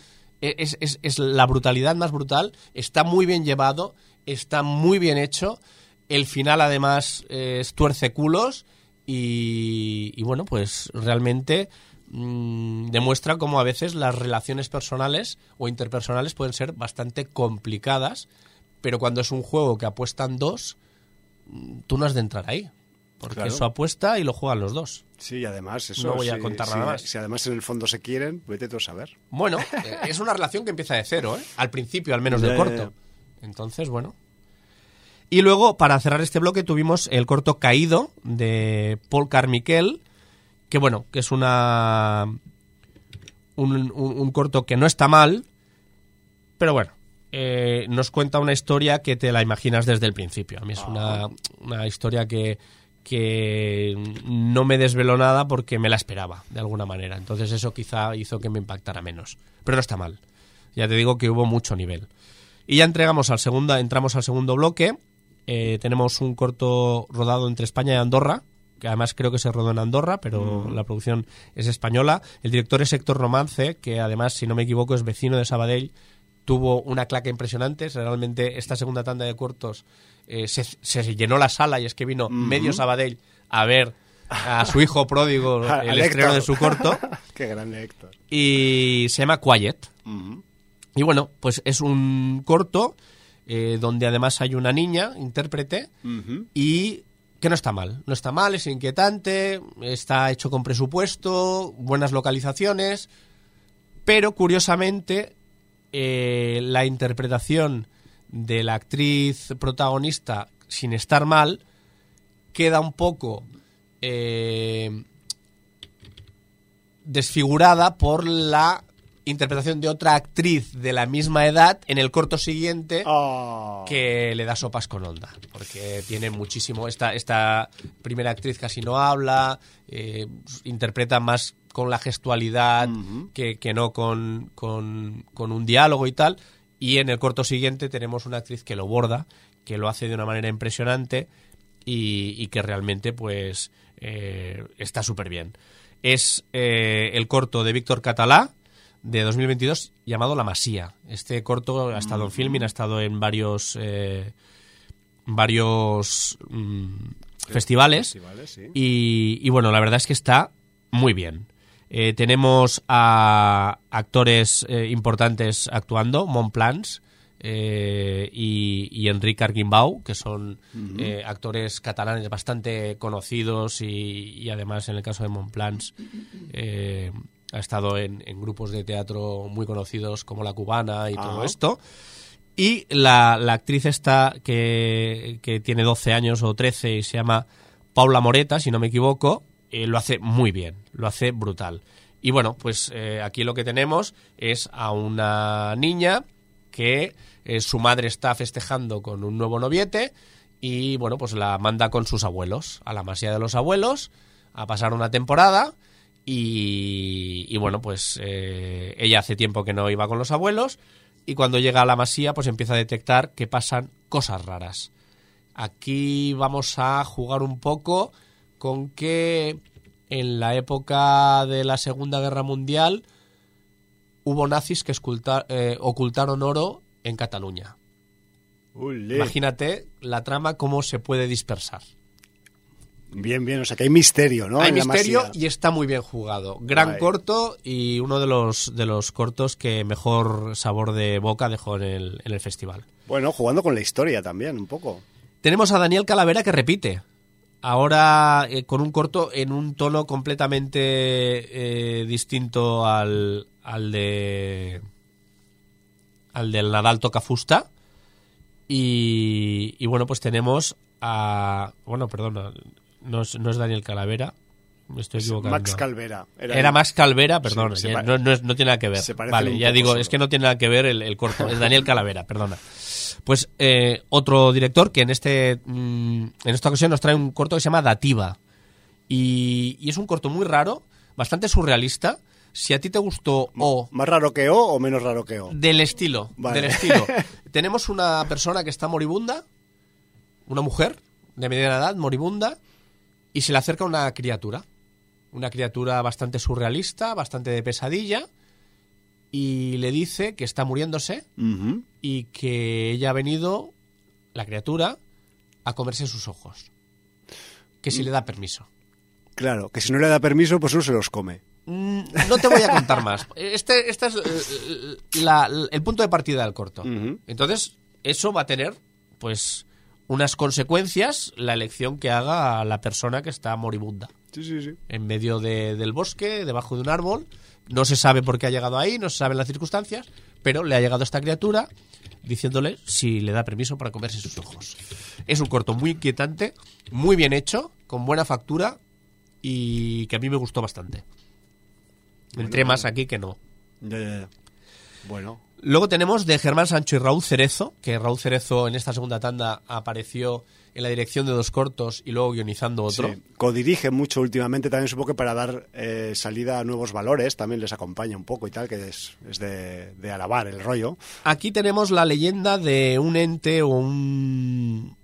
E- Es, es- es la brutalidad más brutal, está muy bien llevado, está muy bien hecho, el final además eh, es tuerce culos y, y bueno, pues realmente mm, demuestra cómo a veces las relaciones personales o interpersonales pueden ser bastante complicadas, pero cuando es un juego que apuestan dos, mm, tú no has de entrar ahí. Porque Claro. eso apuesta y lo juegan los dos. Sí, y además eso. No voy a contar nada más. Si además en el fondo se quieren, vete tú a saber. Bueno, <laughs> eh, es una relación que empieza de cero, ¿eh? Al principio, al menos, del Ya, corto. Entonces, bueno, Y luego, para cerrar este bloque, tuvimos el corto Caído de Paul Carmichael, que bueno, que es una un, un- un corto que no está mal, pero bueno, eh, nos cuenta una historia que te la imaginas desde el principio. A mí es una, una historia que, que no me desveló nada porque me la esperaba, de alguna manera. Entonces eso quizá hizo que me impactara menos. Pero no está mal. Ya te digo que hubo mucho nivel. Y ya entregamos al segunda, entramos al segundo bloque. Eh, tenemos un corto rodado entre España y Andorra, que además creo que se rodó en Andorra, pero la producción es española. El director es Héctor Romance, que además, si no me equivoco, es vecino de Sabadell. Tuvo una claca impresionante. Realmente esta segunda tanda de cortos eh, se, se llenó la sala y es que vino medio Sabadell a ver a su hijo pródigo <laughs> el estreno de su corto. <laughs> Qué grande Héctor. Y se llama Quiet. Y bueno, pues es un corto eh, donde además hay una niña, intérprete, y que no está mal. No está mal, es inquietante, está hecho con presupuesto, buenas localizaciones, pero curiosamente eh, la interpretación de la actriz protagonista, sin estar mal, queda un poco eh, desfigurada por la interpretación de otra actriz de la misma edad en el corto siguiente Oh. que le da sopas con onda, porque tiene muchísimo, esta, esta primera actriz casi no habla, eh, interpreta más con la gestualidad que, que no con, con, con un diálogo y tal, y en el corto siguiente tenemos una actriz que lo borda, que lo hace de una manera impresionante y, y que realmente pues eh, está súper bien. Es eh, el corto de Víctor Catalá, de 2022 llamado La Masía. Este corto ha estado en filming, ha estado en varios eh, varios mm, festivales Festivales, sí. y, y bueno, la verdad es que está muy bien. Eh, tenemos a actores eh, importantes actuando, Montplans eh, y, y Enric Arguimbau, que son eh, actores catalanes bastante conocidos y, y además en el caso de Montplans eh, ha estado en, en grupos de teatro muy conocidos como La Cubana y todo esto. Y la, la actriz esta que, que tiene 12 años o 13 y se llama Paula Moreta, si no me equivoco, eh, lo hace muy bien, lo hace brutal. Y bueno, pues eh, aquí lo que tenemos es a una niña que eh, su madre está festejando con un nuevo noviete y bueno, pues la manda con sus abuelos, a la masía de los abuelos, a pasar una temporada y, y bueno, pues eh, ella hace tiempo que no iba con los abuelos y cuando llega a la masía pues empieza a detectar que pasan cosas raras. Aquí vamos a jugar un poco con que en la época de la Segunda Guerra Mundial hubo nazis que esculta- eh, ocultaron oro en Cataluña. Ule. Imagínate la trama cómo se puede dispersar. Bien, bien, o sea que hay misterio, ¿no? Hay En misterio y está muy bien jugado. Gran corto y uno de los, de los cortos que mejor sabor de boca dejó en el, en el festival. Bueno, jugando con la historia también, un poco. Tenemos a Daniel Calavera que repite. Ahora eh, con un corto en un tono completamente eh, distinto al, al de al del Nadal toca fusta. Y, y bueno, pues tenemos a. Bueno, perdona, no es, no es Daniel Calavera. Me estoy equivocando. Max Calvera. Era, Max Calvera, perdón, Sí, ya no, no no tiene nada que ver. Vale, ya digo, solo. es que no tiene nada que ver el, el corto. Es Daniel Calavera, perdona. Pues eh, otro director que en este mm, en esta ocasión nos trae un corto que se llama Dativa. Y, y es un corto muy raro, bastante surrealista. Si a ti te gustó o ¿Más raro que O o menos raro que O? del estilo, Vale. del estilo. <laughs> Tenemos una persona que está moribunda, una mujer de mediana edad, moribunda, y se le acerca una criatura. Una criatura bastante surrealista, bastante de pesadilla, y le dice que está muriéndose y que ella ha venido, la criatura, a comerse sus ojos. Que si le da permiso. Claro, que si no le da permiso, pues no se los come. Mm, No te voy a contar más. Este, este es eh, la- el punto de partida del corto. Entonces, eso va a tener, pues, unas consecuencias la elección que haga la persona que está moribunda. Sí, sí, sí. En medio de- del bosque, debajo de un árbol. No se sabe por qué ha llegado ahí, no se saben las circunstancias, pero le ha llegado esta criatura diciéndole si le da permiso para comerse sus ojos. Es un corto muy inquietante, muy bien hecho, con buena factura y que a mí me gustó bastante. Entré más aquí que no. Ya, ya, ya. Bueno, Luego tenemos de Germán Sancho y Raúl Cerezo, que Raúl Cerezo en esta segunda tanda apareció en la dirección de dos cortos y luego guionizando otro. sí. codirige mucho últimamente también supongo que para dar eh, salida a nuevos valores, también les acompaña un poco y tal, que es, es de, de alabar el rollo. Aquí tenemos la leyenda de un ente o un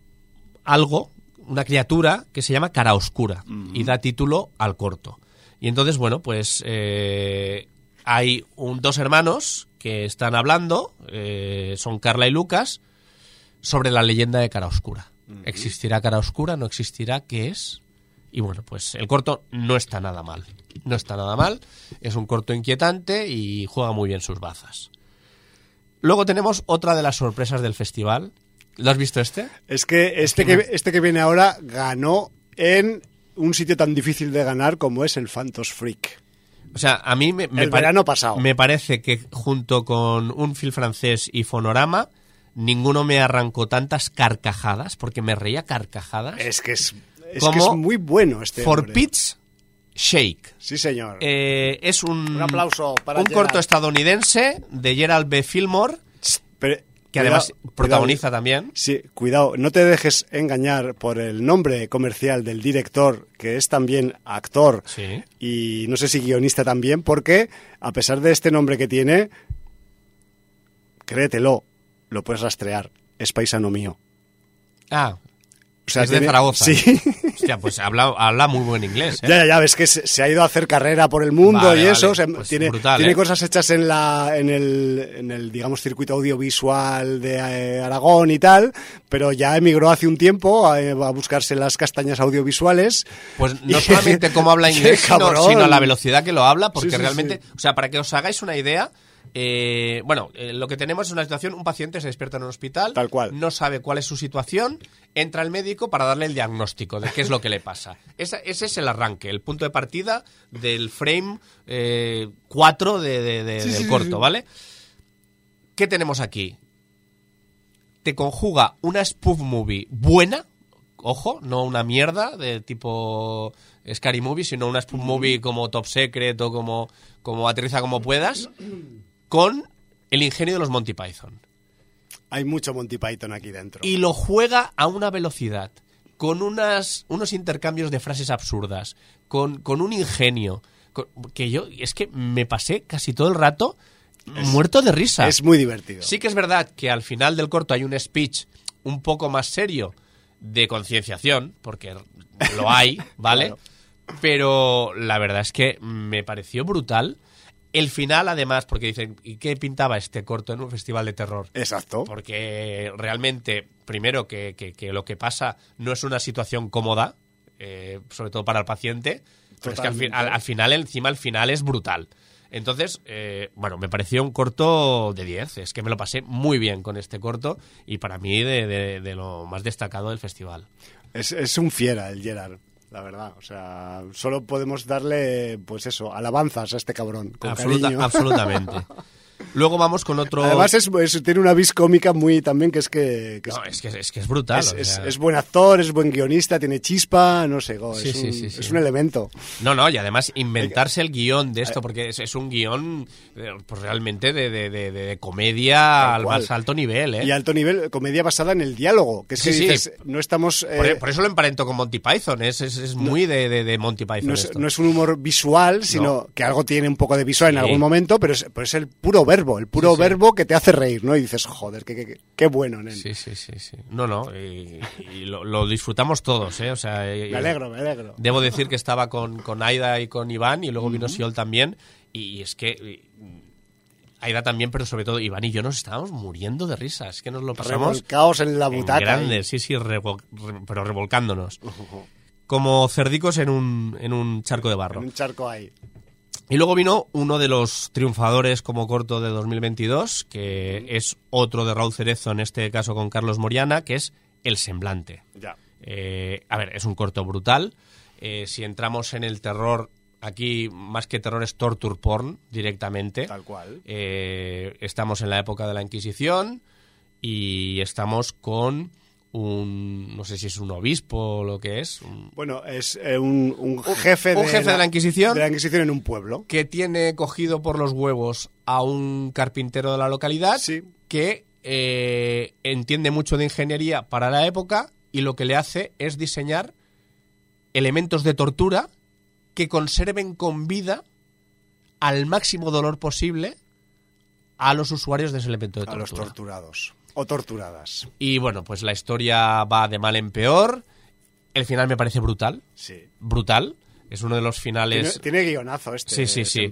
algo, una criatura que se llama Cara Oscura y da título al corto. Y entonces, bueno, pues eh, hay un- dos hermanos que están hablando, eh, son Carla y Lucas, sobre la leyenda de Cara Oscura. ¿Existirá Cara Oscura? ¿No existirá? ¿Qué es? Y bueno, pues el corto no está nada mal. No está nada mal. Es un corto inquietante y juega muy bien sus bazas. Luego tenemos otra de las sorpresas del festival. ¿Lo has visto este? Es que este que, este que viene ahora ganó en un sitio tan difícil de ganar como es el Phantos Freak. O sea, a mí me, me El pare- verano pasado. me parece que junto con un film francés y Fonorama, ninguno me arrancó tantas carcajadas, porque me reía carcajadas. Es que es, es, que Como es muy bueno este For hombre. Pitch Shake. Sí, señor. Eh, es un, Un aplauso para un corto estadounidense de Gerald B. Fillmore, Pero- que cuidado, además cuidado. protagoniza también. Sí, cuidado, no te dejes engañar por el nombre comercial del director, que es también actor Sí. y no sé si guionista también, porque a pesar de este nombre que tiene, créetelo, lo puedes rastrear, es paisano mío. Ah, O sea, es de Zaragoza. Sí. hostia, pues habla, habla muy buen inglés. ¿eh? Ya, ya, ya, ves que se, se ha ido a hacer carrera por el mundo Vale, y eso. vale, o sea, pues tiene brutal, tiene ¿eh? cosas hechas en, la, en, el, en el, digamos, circuito audiovisual de eh, Aragón y tal, pero ya emigró hace un tiempo a, a buscarse las castañas audiovisuales. Pues no <laughs> solamente cómo habla <laughs> ¡Qué inglés, sino, sino la velocidad que lo habla, porque Sí, sí, realmente, o sea, para que os hagáis una idea, eh, bueno, eh, lo que tenemos es una situación, un paciente se despierta en un hospital, Tal cual. no sabe cuál es su situación, entra el médico para darle el diagnóstico de qué es lo que le pasa. <laughs> Esa- ese es el arranque, el punto de partida del frame 4 de, de- de- Sí, del sí, corto, sí. ¿vale? ¿Qué tenemos aquí? te conjuga una spoof movie buena, ojo, no una mierda de tipo Scary Movie, sino una spoof movie como Top Secret o como, como Aterriza como puedas, con el ingenio de los Monty Python. Hay mucho Monty Python aquí dentro. Y lo juega a una velocidad, con unas, unos intercambios de frases absurdas, con, con un ingenio, con- que yo, es que me pasé casi todo el rato muerto de risa. Es muy divertido. Sí que es verdad que al final del corto hay un speech un poco más serio de concienciación, porque lo hay, <laughs> ¿vale? Claro. Pero la verdad es que me pareció brutal. El final, además, porque dicen, ¿y qué pintaba este corto en un festival de terror? Exacto. Porque realmente, primero, que, que- que lo que pasa no es una situación cómoda, eh, sobre todo para el paciente, pero es que al, fin- al- al final, encima, el final es brutal. Entonces, eh, bueno, me pareció un corto de 10. Es que me lo pasé muy bien con este corto y para mí de, de- de lo más destacado del festival. Es, es un fiera el Gerard, la verdad. O sea, solo podemos darle, pues eso, alabanzas a este cabrón. Con Absoluta- cariño. absolutamente. <laughs> Luego vamos con otro... Además es, es- tiene una vis cómica muy también que es que, No, es que es, que es brutal. es- o es- sea. es buen actor, es buen guionista, tiene chispa, no sé, go, Sí, es, sí, un, sí, sí. es un elemento. No, no, y además inventarse el guion de esto, porque es, es un guion eh, pues realmente de, de- de- de comedia al más alto nivel, ¿eh? Y alto nivel, comedia basada en el diálogo, que es que Sí, sí. dices, no estamos... por, eh, por eso lo emparento con Monty Python, es, es, es muy de, de- Monty Python. no es, no un humor visual, sino que algo tiene un poco de visual en algún momento, pero es, pero es el puro verbo, el puro Sí, sí. verbo que te hace reír, ¿no? Y dices, joder, qué, qué- qué- bueno, nen. Sí, sí, sí, sí. No, no, y, y lo, lo disfrutamos todos, ¿eh? O sea, Me alegro, me alegro. Debo decir que estaba con, con Aida y con Iván y luego vino Siol también. Y es que Aida también, pero sobre todo Iván y yo nos estábamos muriendo de risa. Es que nos lo pasamos Revolcaos en la en butaca. grande, sí, sí, revol- pero revolcándonos. Como cerdicos en un, en un charco de En barro. un charco ahí. Y luego vino uno de los triunfadores como corto de 2022, que es otro de Raúl Cerezo, en este caso con Carlos Moriana, que es El Semblante. Ya. Eh, a ver, es un corto brutal. Eh, si entramos en el terror, aquí más que terror es torture porn directamente. Tal cual. Eh, estamos en la época de la Inquisición y estamos con un no sé si es un obispo o lo que es, un- Bueno, es eh, un, un jefe, un jefe de la Inquisición. de la Inquisición en un pueblo. que tiene cogido por los huevos a un carpintero de la localidad Sí. que eh, entiende mucho de ingeniería para la época y lo que le hace es diseñar elementos de tortura que conserven con vida al máximo dolor posible a los usuarios de ese elemento de A los tortura. torturados. O torturadas. Y bueno, pues la historia va de mal en peor. El final me parece brutal. Sí. Brutal. Es uno de los finales. Tiene, tiene guionazo este Sí, sí, sí.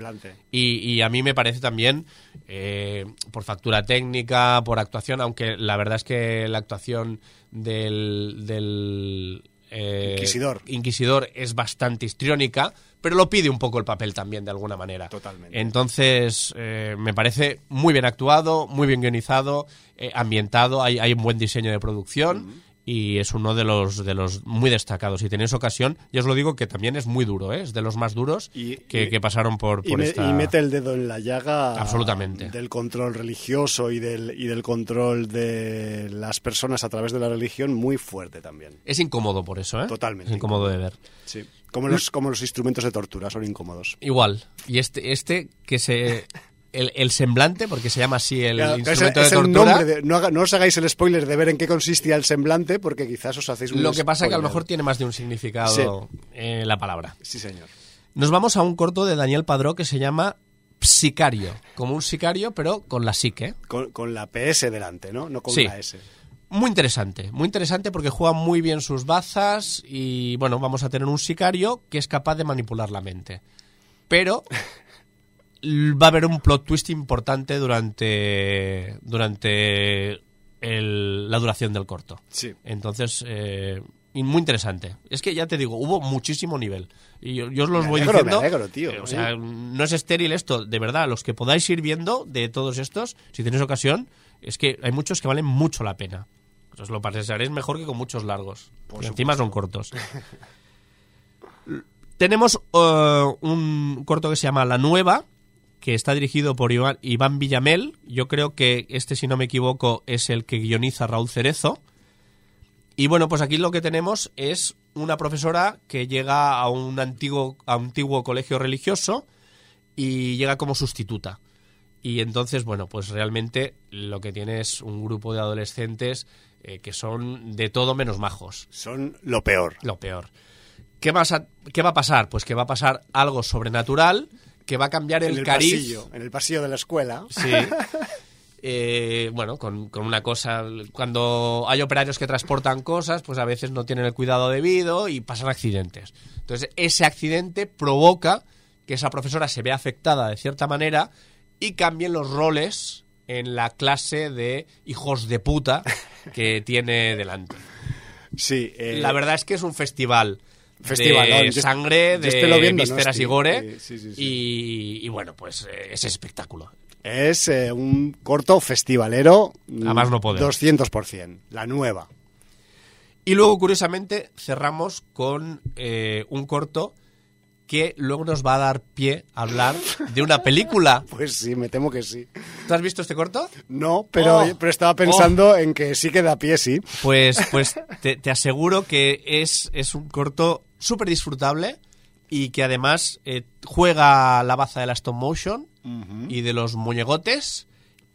Y, y a mí me parece también, eh, por factura técnica, por actuación, aunque la verdad es que la actuación del, del eh, Inquisidor. Inquisidor es bastante histriónica, pero lo pide un poco el papel también, de alguna manera. Totalmente. Entonces, eh, me parece muy bien actuado, muy bien guionizado, eh, ambientado, hay, hay un buen diseño de producción. Y es uno de los, de los muy destacados. Si tenéis ocasión, ya os lo digo que también es muy duro, ¿eh? es de los más duros Y- que, y- que pasaron por, Y, por me- esta... y mete el dedo en la llaga Absolutamente. del control religioso y del, y del control de las personas a través de la religión muy fuerte también. Es incómodo por eso, ¿eh? Totalmente Es incómodo de ver. Sí. Como los, como los instrumentos de tortura son incómodos. Igual. Y este, este que se... <laughs> El, el semblante, porque se llama así el Claro, instrumento es de el tortura. nombre de- no, os hagáis el spoiler de ver en qué consistía el semblante, porque quizás os hacéis un Lo que pasa es que a lo spoiler. mejor tiene más de un significado eh, la palabra. Sí, señor. Nos vamos a un corto de Daniel Padró que se llama Sicario. Como un sicario, pero con la psique. Con, con la PS delante, ¿no? No con Sí. la S. Muy interesante, muy interesante porque juega muy bien sus bazas y bueno, vamos a tener un sicario que es capaz de manipular la mente. Pero <laughs> va a haber un plot twist importante durante durante el- la duración del corto. Sí. Entonces, eh, y muy interesante. Es que ya te digo, hubo muchísimo nivel. Y yo, yo os los Me voy alegro, me diciendo. alegro, tío. eh, o sea, no es estéril esto, de verdad. Los que podáis ir viendo de todos estos, si tenéis ocasión, es que hay muchos que valen mucho la pena. Os lo pasaréis mejor que con muchos largos. Por encima son cortos. <laughs> Tenemos eh, un corto que se llama La Nueva, que está dirigido por Iván, Villamel. Yo creo que este, si no me equivoco, es el que guioniza Raúl Cerezo. Y bueno, pues aquí lo que tenemos es una profesora que llega a un antiguo, a un antiguo colegio religioso y llega como sustituta. Y entonces, bueno, pues realmente lo que tiene es un grupo de adolescentes eh, que son de todo menos majos Son lo peor. lo peor. ¿Qué, vas a- ¿Qué va a pasar? Pues que va a pasar algo sobrenatural que va a cambiar en el, el cariz. pasillo, en el pasillo de la escuela. Sí. <laughs> Eh, bueno, con, con una cosa. Cuando hay operarios que transportan cosas, pues a veces no tienen el cuidado debido y pasan accidentes. Entonces, ese accidente provoca que esa profesora se vea afectada de cierta manera y cambien los roles en la clase de hijos de puta que tiene delante. Sí. eh, La verdad es que es un festival. Festivalón. de Yo- sangre, yo estoy lo de viendo, ¿no, vísceras y gore. Sí, sí, sí. Y, y bueno, pues eh, es espectáculo. Es eh, un corto festivalero. A más no poder. 200%. La nueva. Y luego, curiosamente, cerramos con eh, un corto que luego nos va a dar pie a hablar de una película. <laughs> Pues sí, me temo que sí. ¿Tú has visto este corto? No, pero, Oh. pero estaba pensando en que sí que da pie, sí. Pues, pues te, te aseguro que es, es un corto súper disfrutable y que además eh, juega la baza de la stop motion y de los muñegotes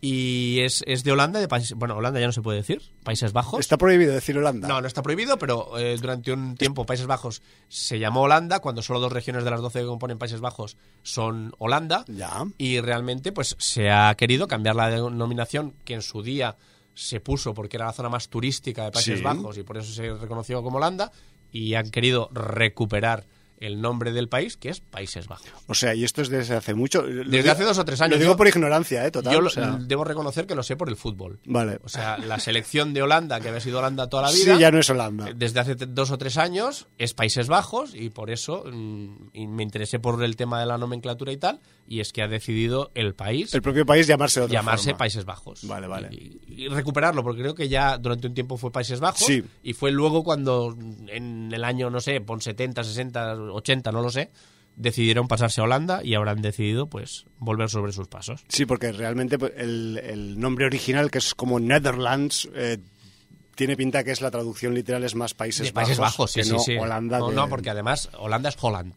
y es, es de Holanda, de países, bueno, Holanda ya no se puede decir, Países Bajos. Está prohibido decir Holanda. No, no está prohibido, pero eh, durante un tiempo Países Bajos se llamó Holanda, cuando solo dos regiones de las 12 que componen Países Bajos son Holanda. Ya. Y realmente pues se ha querido cambiar la denominación que en su día se puso porque era la zona más turística de Países Sí. Bajos y por eso se reconoció como Holanda y han querido recuperar el nombre del país que es Países Bajos. O sea, y esto es desde hace mucho. Lo Desde digo- hace dos o tres Lo años. digo Yo- por ignorancia, ¿eh? Total. Yo o lo- sea, debo reconocer que lo sé por el fútbol. Vale. O sea, la selección de Holanda, que había sido Holanda toda la vida, Sí, ya no es Holanda. desde hace dos o tres años es Países Bajos y por eso mm, y me interesé por el tema de la nomenclatura y tal, y es que ha decidido el país El propio país llamarse de otra llamarse forma. Países Bajos. Vale, vale. Y, y recuperarlo, porque creo que ya durante un tiempo fue Países Bajos Sí. y fue luego cuando en el año, no sé, pon 70, 60, 80, no lo sé, decidieron pasarse a Holanda y habrán decidido pues volver sobre sus pasos. Sí, porque realmente pues, el, el nombre original, que es como Netherlands, eh, tiene pinta que es la traducción literal es más Países De Países Bajos, sí, que sí, no sí. Holanda. no, de- no, porque además Holanda es Holland,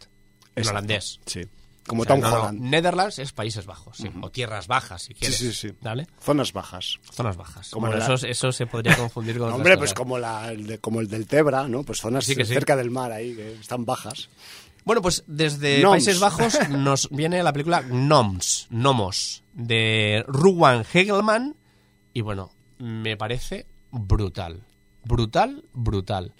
en holandés. Sí. Como O sea, Tom no, no, Holland. Netherlands es Países Bajos, sí, o Tierras Bajas, si Sí, quieres. sí, sí. ¿Vale? Zonas bajas. Zonas bajas. Como Bueno, la- eso, eso se podría confundir con <laughs> otras Hombre, pues como, la, el de- como el del Tebra, ¿no? Pues zonas Sí que sí. cerca del mar ahí, que están bajas. Bueno, pues desde Gnomes. Países Bajos <laughs> nos viene la película Gnomes, Gnomos, de Ruwan Hegelman. Y bueno, me parece brutal. Brutal, brutal.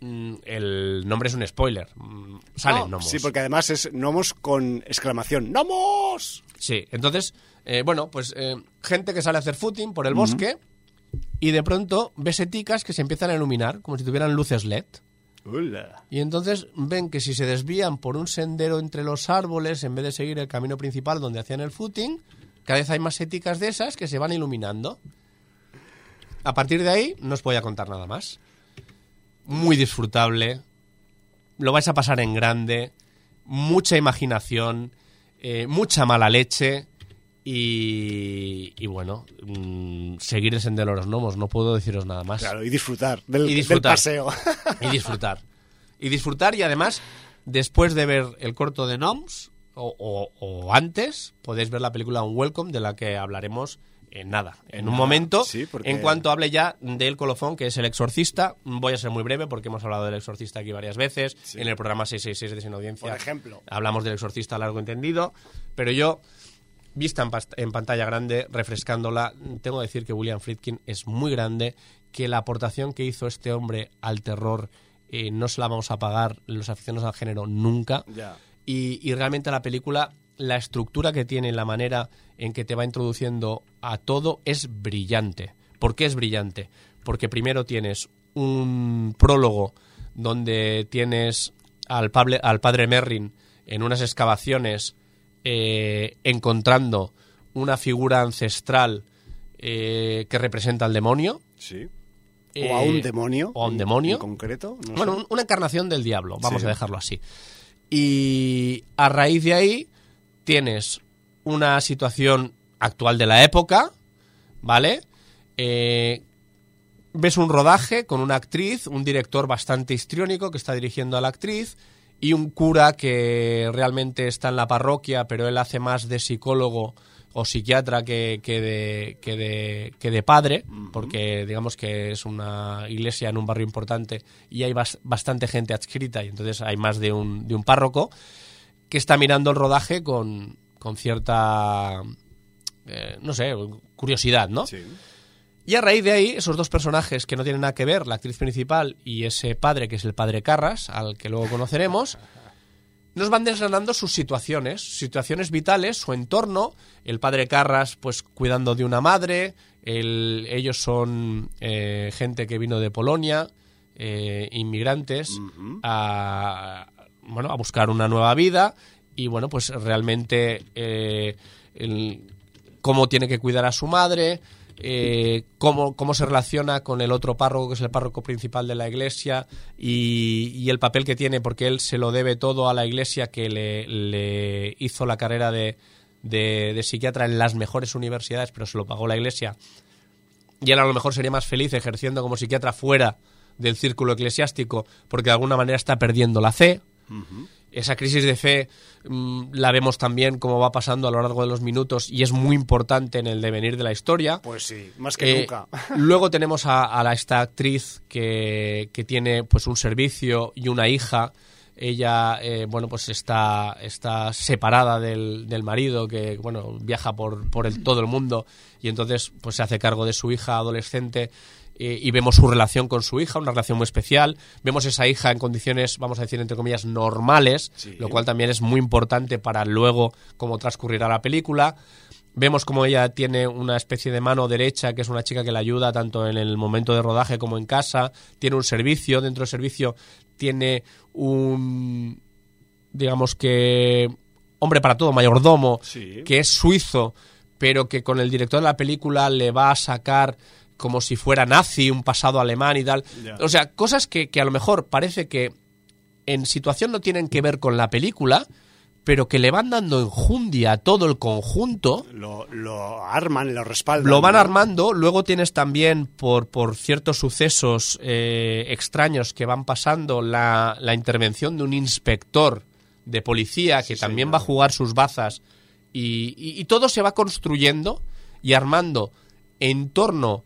Mm, El nombre es un spoiler. Mm, Salen No, gnomos. Sí, porque además es gnomos con exclamación. ¡Gnomos! Sí, entonces, eh, bueno, pues eh, gente que sale a hacer footing por el bosque y de pronto ve seticas que se empiezan a iluminar como si tuvieran luces LED. Ula. Y entonces ven que si se desvían por un sendero entre los árboles en vez de seguir el camino principal donde hacían el footing, cada vez hay más seticas de esas que se van iluminando. A partir de ahí no os voy a contar nada más. Muy disfrutable. Lo vais a pasar en grande. Mucha imaginación. eh, mucha mala leche. Y, y bueno, mm, seguir el sendero de los gnomos. No puedo deciros nada más Claro, y disfrutar del, Y del paseo. <laughs> y disfrutar. Y disfrutar y además, después de ver el corto de Noms, o, o- o antes, podéis ver la película Un Welcome, de la que hablaremos en nada, en, En un nada, momento, sí, porque- en cuanto hable ya del colofón, que es El Exorcista. Voy a ser muy breve porque hemos hablado del Exorcista aquí varias veces, Sí. en el programa 666 de Sin Audiencia. Por ejemplo. Hablamos del Exorcista a largo entendido, pero yo, vista en, pantalla grande, refrescándola, tengo que decir que William Friedkin es muy grande, que la aportación que hizo este hombre al terror eh, no se la vamos a pagar los aficionados al género nunca. Y realmente la película, la estructura que tiene, la manera en que te va introduciendo a todo es brillante. ¿Por qué es brillante? Porque primero tienes un prólogo donde tienes al, pable- al padre Merrin en unas excavaciones eh, encontrando una figura ancestral eh, que representa al demonio. Sí. Eh, o a un demonio. O a un demonio. En concreto. no bueno, sé. una encarnación del diablo, vamos Sí. a dejarlo así. Y a raíz de ahí tienes una situación actual de la época, ¿vale? Eh, ves un rodaje con una actriz, un director bastante histriónico que está dirigiendo a la actriz y un cura que realmente está en la parroquia, pero él hace más de psicólogo o psiquiatra que, que de, que, de, que de padre, porque digamos que es una iglesia en un barrio importante y hay bas- bastante gente adscrita y entonces hay más de un, de un párroco que está mirando el rodaje con, con cierta, eh, no sé, curiosidad, ¿no? Sí. Y a raíz de ahí, esos dos personajes que no tienen nada que ver, la actriz principal y ese padre, que es el padre Carras, al que luego conoceremos, <laughs> nos van desgranando sus situaciones, situaciones vitales, su entorno. El padre Carras, pues cuidando de una madre. el- ellos son eh, gente que vino de Polonia, eh, inmigrantes, a, bueno, a buscar una nueva vida. Y bueno, pues realmente eh, cómo tiene que cuidar a su madre, eh, cómo, cómo se relaciona con el otro párroco, que es el párroco principal de la iglesia, y, el papel que tiene, porque él se lo debe todo a la iglesia que le, hizo la carrera de- de psiquiatra en las mejores universidades, pero se lo pagó la iglesia. Y él a lo mejor sería más feliz ejerciendo como psiquiatra fuera del círculo eclesiástico, porque de alguna manera está perdiendo la fe. Esa crisis de fe mm, la vemos también como va pasando a lo largo de los minutos y es muy importante en el devenir de la historia. Pues sí, más que Eh, nunca. <laughs> luego tenemos a, a la, esta actriz que, que tiene pues un servicio y una hija. Ella, eh, bueno, pues está, está separada del, del marido que, bueno, viaja por, por el, todo el mundo y entonces pues se hace cargo de su hija adolescente eh, y vemos su relación con su hija, una relación muy especial. Vemos esa hija en condiciones, vamos a decir, entre comillas, normales, Sí. lo cual también es muy importante para luego cómo transcurrirá la película. Vemos como ella tiene una especie de mano derecha, que es una chica que la ayuda tanto en el momento de rodaje como en casa. Tiene un servicio, dentro del servicio tiene un, digamos que, hombre para todo, mayordomo, Sí. que es suizo, pero que con el director de la película le va a sacar como si fuera nazi, un pasado alemán y tal. O sea, cosas que, que a lo mejor parece que en situación no tienen que ver con la película, pero que le van dando enjundia a todo el conjunto. Lo, lo arman, lo respaldan. Lo van ¿no? armando. Luego tienes también, por, por ciertos sucesos eh, extraños que van pasando, la, la intervención de un inspector de policía que también señor. va a jugar sus bazas. Y, y- y todo se va construyendo y armando en torno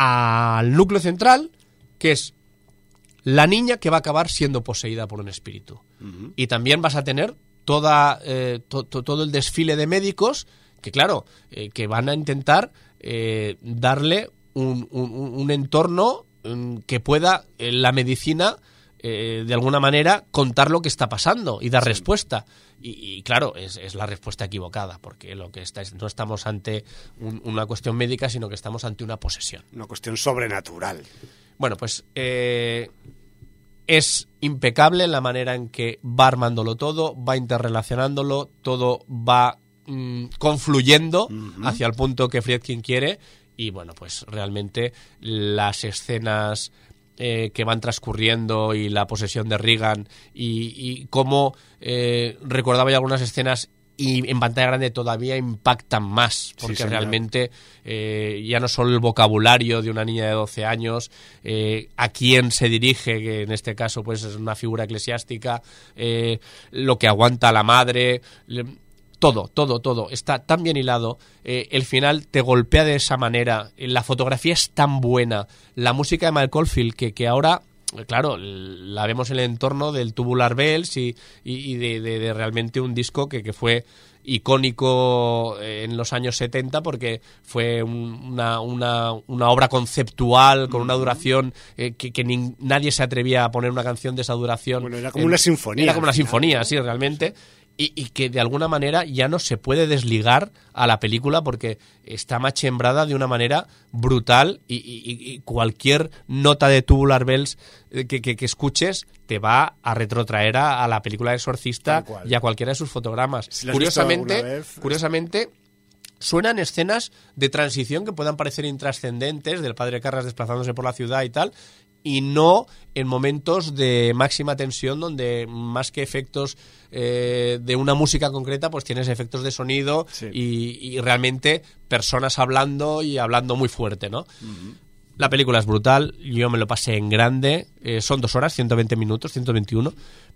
al núcleo central, que es la niña que va a acabar siendo poseída por un espíritu. Y también vas a tener toda, eh, to- to- todo el desfile de médicos que, claro, eh, que van a intentar eh, darle un, un- un entorno mm, que pueda eh, la medicina eh, de alguna manera contar lo que está pasando y dar respuesta. Y, y, claro, es, es la respuesta equivocada, porque lo que está es- no estamos ante un- una cuestión médica, sino que estamos ante una posesión. Una cuestión sobrenatural. Bueno, pues eh, es impecable la manera en que va armándolo todo, va interrelacionándolo, todo va mm, confluyendo hacia el punto que Friedkin quiere y bueno, pues realmente las escenas eh, que van transcurriendo y la posesión de Reagan y, y cómo eh, recordaba ya algunas escenas y en pantalla grande todavía impactan más porque realmente eh, ya no solo el vocabulario de una niña de 12 años, eh, a quién se dirige, que en este caso pues es una figura eclesiástica, eh, lo que aguanta la madre, le- todo, todo, todo está tan bien hilado, eh, el final te golpea de esa manera, la fotografía es tan buena, la música de Michael Caulfield que, que ahora claro, la vemos en el entorno del Tubular Bells y, y- y de, de- de realmente un disco que, que fue icónico eh, en los años 70 porque fue un- una, una- una obra conceptual con una duración eh, que, que nin- nadie se atrevía a poner una canción de esa duración. Bueno, era como una sinfonía, Era como una sinfonía, sí, realmente. Y, y que de alguna manera ya no se puede desligar a la película porque está machembrada de una manera brutal y, y- y- y cualquier nota de Tubular Bells eh, que, que- que escuches te va a retrotraer a, a la película de Exorcista y a cualquiera de sus fotogramas. Si curiosamente, curiosamente suenan escenas de transición que puedan parecer intrascendentes del padre Carras desplazándose por la ciudad y tal y no en momentos de máxima tensión donde más que efectos eh, de una música concreta pues tienes efectos de sonido Sí. y, y realmente personas hablando y hablando muy fuerte ¿no? La película es brutal, yo me lo pasé en grande, eh, son dos horas, 120 minutos, 121,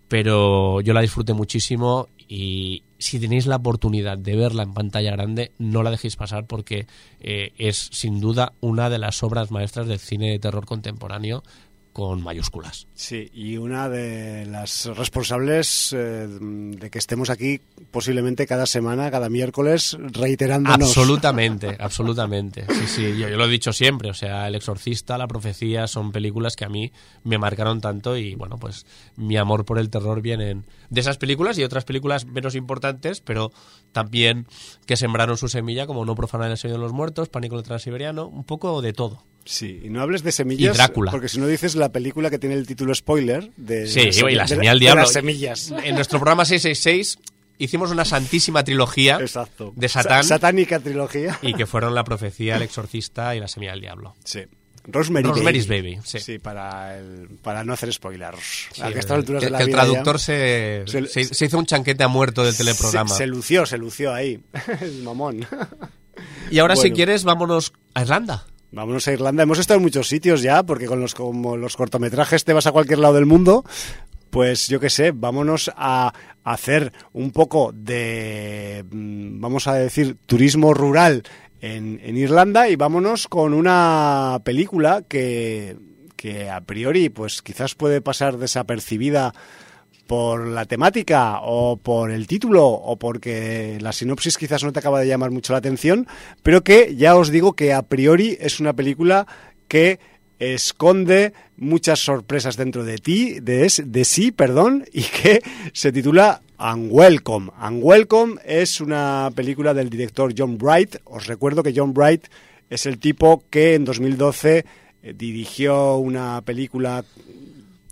pero yo la disfruté muchísimo y si tenéis la oportunidad de verla en pantalla grande, no la dejéis pasar porque eh, es sin duda una de las obras maestras del cine de terror contemporáneo con mayúsculas. Sí, y una de las responsables eh, de que estemos aquí posiblemente cada semana, cada miércoles, reiterándonos. Absolutamente, <laughs> absolutamente. Sí, sí, yo, yo lo he dicho siempre, o sea, El Exorcista, La Profecía son películas que a mí me marcaron tanto y bueno, pues mi amor por el terror vienen de esas películas y otras películas menos importantes, pero también que sembraron su semilla como No profanar el sueño de los muertos, Pánico en el Transiberiano, un poco de todo. Sí, y no hables de semillas. Y Drácula. Porque si no dices la película que tiene el título spoiler de, Sí, de y la de- semilla del de diablo. las semillas. En nuestro programa 666 hicimos una santísima trilogía Exacto. de Satán Sa- satánica trilogía. y que fueron La Profecía, El Exorcista y La Semilla del Diablo. Sí. Rosemary Rosemary's Baby. Baby, sí. para, el- para no hacer spoilers. Sí, a que a estas el- alturas que- de la que el traductor se, Se- se, se hizo un chanquete a muerto del teleprograma. Se, lució, se lució ahí. <laughs> el mamón. y ahora, si Bueno. quieres, vámonos a Irlanda. Vámonos a Irlanda. Hemos estado en muchos sitios ya, porque con los, como los cortometrajes te vas a cualquier lado del mundo. Pues yo qué sé, vámonos a hacer un poco de, mm, vamos a decir, turismo rural en, en Irlanda y vámonos con una película que, que a priori pues quizás puede pasar desapercibida por la temática o por el título o porque la sinopsis quizás no te acaba de llamar mucho la atención, pero que ya os digo que a priori es una película que esconde muchas sorpresas dentro de ti, de, es- de sí, perdón, <laughs> y que se titula Unwelcome. Unwelcome es una película del director John Bright. Os recuerdo que John Bright es el tipo que en 2012 eh, dirigió una película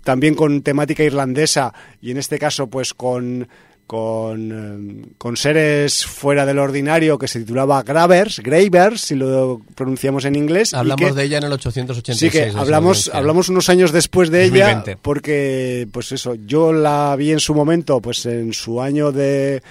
también con temática irlandesa y en este caso pues con con, eh, con seres fuera del ordinario que se titulaba Gravers, Gravers, si lo pronunciamos en inglés. Hablamos que- de ella en el 886. Sí, que hablamos, hablamos unos años después de ella, 2020. porque, pues eso, yo la vi en su momento, pues en su año de.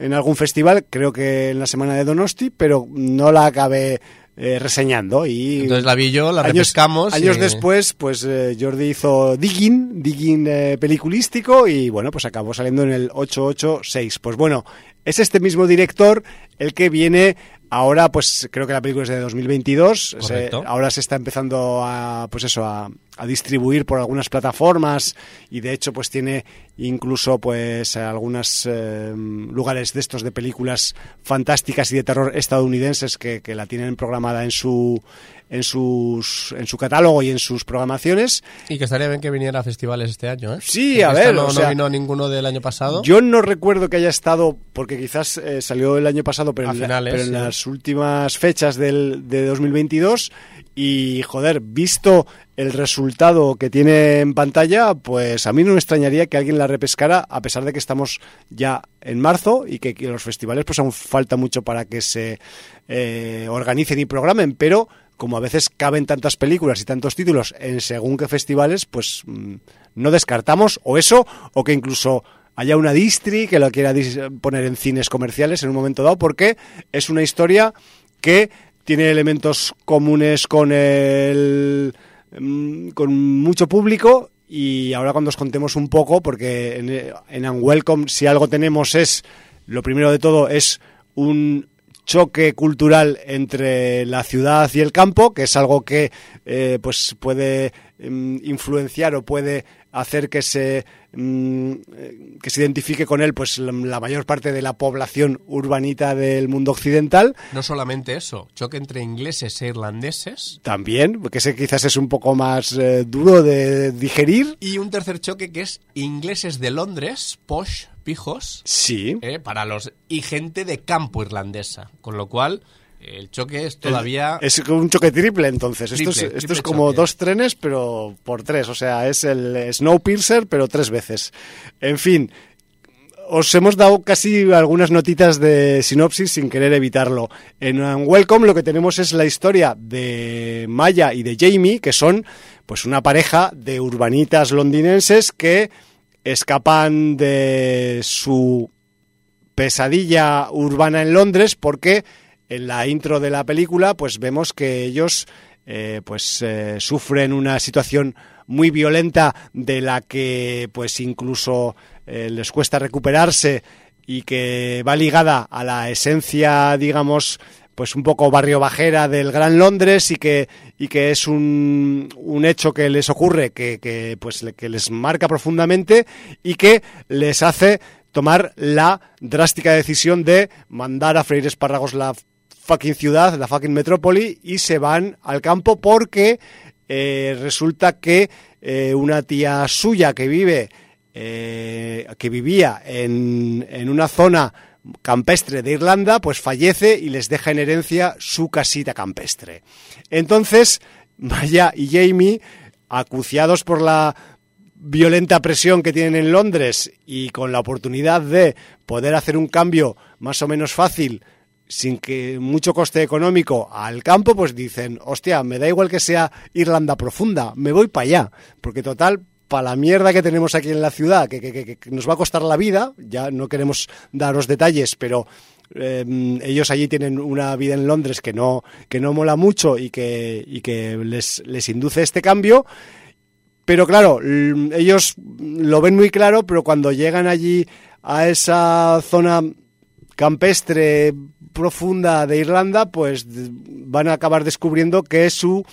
en algún festival, creo que en la semana de Donosti, pero no la acabé eh, reseñando. Y Entonces la vi yo, la años, repescamos. años y- después, pues eh, Jordi hizo digging, digging eh, peliculístico y bueno, pues acabó saliendo en el 886. Pues bueno, es este mismo director el que viene ahora, pues creo que la película es de 2022. se- Correcto. ahora se está empezando a, pues eso, a, a distribuir por algunas plataformas y de hecho, pues tiene incluso, pues algunos lugares de estos de películas fantásticas y de terror estadounidenses que, que la tienen programada en su en sus en su catálogo y en sus programaciones. Y que estaría bien que viniera a festivales este año, ¿eh? Sí, a Porque ver, No, o no sea, vino ninguno del año pasado. Yo no recuerdo que haya estado, porque quizás eh, salió el año pasado, pero, A en, la- las últimas fechas del, de 2022. Y joder, visto el resultado que tiene en pantalla, pues a mí no me extrañaría que alguien la repescara, a pesar de que estamos ya en marzo y que, que los festivales pues aún falta mucho para que se eh, organicen y programen, pero como a veces caben tantas películas y tantos títulos en según qué festivales, pues mm, no descartamos o eso, o que incluso haya una distri que lo quiera poner en cines comerciales en un momento dado, porque es una historia que tiene elementos comunes con el mm, con mucho público y ahora cuando os contemos un poco, porque en, en Unwelcome si algo tenemos es, lo primero de todo es un choque cultural entre la ciudad y el campo, que es algo que eh, pues puede mm, influenciar o puede hacer que se mm, que se identifique con él pues la, mayor parte de la población urbanita del mundo occidental No solamente eso, choque entre ingleses e irlandeses. también, que ese quizás es un poco más eh, duro de digerir. Y un tercer choque que es ingleses de Londres, posh, pijos, Sí. eh, para los y gente de campo irlandesa. Con lo cual, el choque es todavía... Es un choque triple, entonces. esto es, esto es como choque. dos trenes, pero por tres. O sea, es el Snowpiercer, pero tres veces. En fin, os hemos dado casi algunas notitas de sinopsis sin querer evitarlo. En Welcome lo que tenemos es la historia de Maya y de Jamie, que son pues una pareja de urbanitas londinenses que escapan de su pesadilla urbana en Londres porque en la intro de la película pues vemos que ellos eh, pues eh, sufren una situación muy violenta de la que pues incluso eh, les cuesta recuperarse y que va ligada a la esencia digamos pues un poco barrio bajera del Gran Londres y que y que es un, un hecho que les ocurre que, que pues que les marca profundamente y que les hace tomar la drástica decisión de mandar a freír espárragos la fucking ciudad, la fucking metrópoli y se van al campo porque eh, resulta que eh, una tía suya que vive eh, que vivía en, en una zona campestre de Irlanda, pues fallece y les deja en herencia su casita campestre. Entonces, Maya y Jamie, acuciados por la violenta presión que tienen en Londres y con la oportunidad de poder hacer un cambio más o menos fácil sin que mucho coste económico al campo, pues dicen, hostia, me da igual que sea Irlanda profunda, me voy para allá, porque total, para la mierda que tenemos aquí en la ciudad, que, nos va a costar la vida, ya no queremos daros detalles, pero eh, ellos allí tienen una vida en Londres que no, que no mola mucho y que, y que les, les induce este cambio. Pero claro, ellos lo ven muy claro, pero cuando llegan allí a esa zona campestre profunda de Irlanda, pues van a acabar descubriendo que su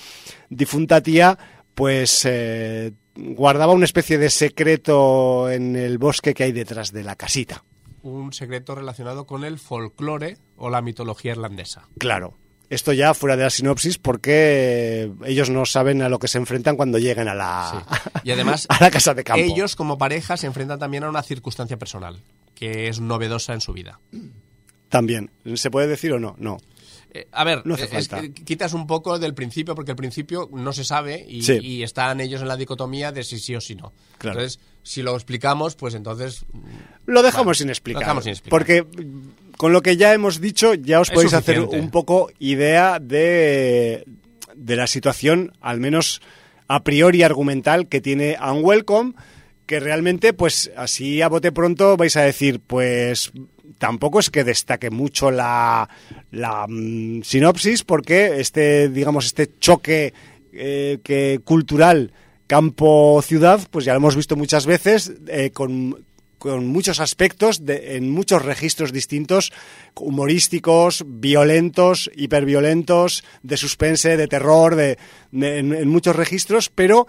difunta tía, pues eh, guardaba una especie de secreto en el bosque que hay detrás de la casita. Un secreto relacionado con el folclore o la mitología irlandesa. Claro. Esto ya fuera de la sinopsis porque ellos no saben a lo que se enfrentan cuando llegan a la, Y además, <laughs> a la casa de campo. ellos como pareja se enfrentan también a una circunstancia personal que es novedosa en su vida. También. ¿Se puede decir o no? No. Eh, a ver, No es falta. que quitas un poco del principio, porque el principio no se sabe y, Sí. y están ellos en la dicotomía de si sí o si no. Claro. Entonces, si lo explicamos, pues entonces Lo dejamos Vale, sin lo explicar. dejamos sin explicar. Porque mm, con lo que ya hemos dicho, ya os Es podéis hacer un poco idea de, de la situación, al menos a priori argumental, que tiene Unwelcome, que realmente, pues así a bote pronto vais a decir, pues tampoco es que destaque mucho la, la mm, sinopsis, porque este, digamos, este choque eh, que cultural campo-ciudad, pues ya lo hemos visto muchas veces, eh, con, con muchos aspectos, de- en muchos registros distintos, humorísticos, violentos, hiperviolentos, de suspense, de terror, de, en muchos registros, pero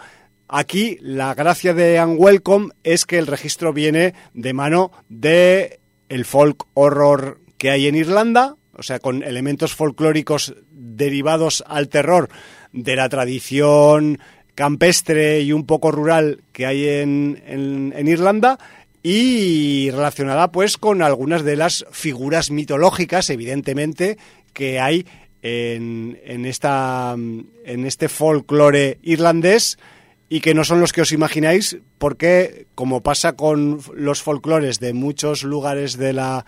aquí la gracia de Unwelcome es que el registro viene de mano de el folk horror que hay en Irlanda, o sea, con elementos folclóricos derivados al terror de la tradición campestre y un poco rural que hay en, en- en Irlanda y relacionada pues con algunas de las figuras mitológicas, evidentemente, que hay en, en esta, en este folclore irlandés y que no son los que os imagináis porque, como pasa con los folclores de muchos lugares de la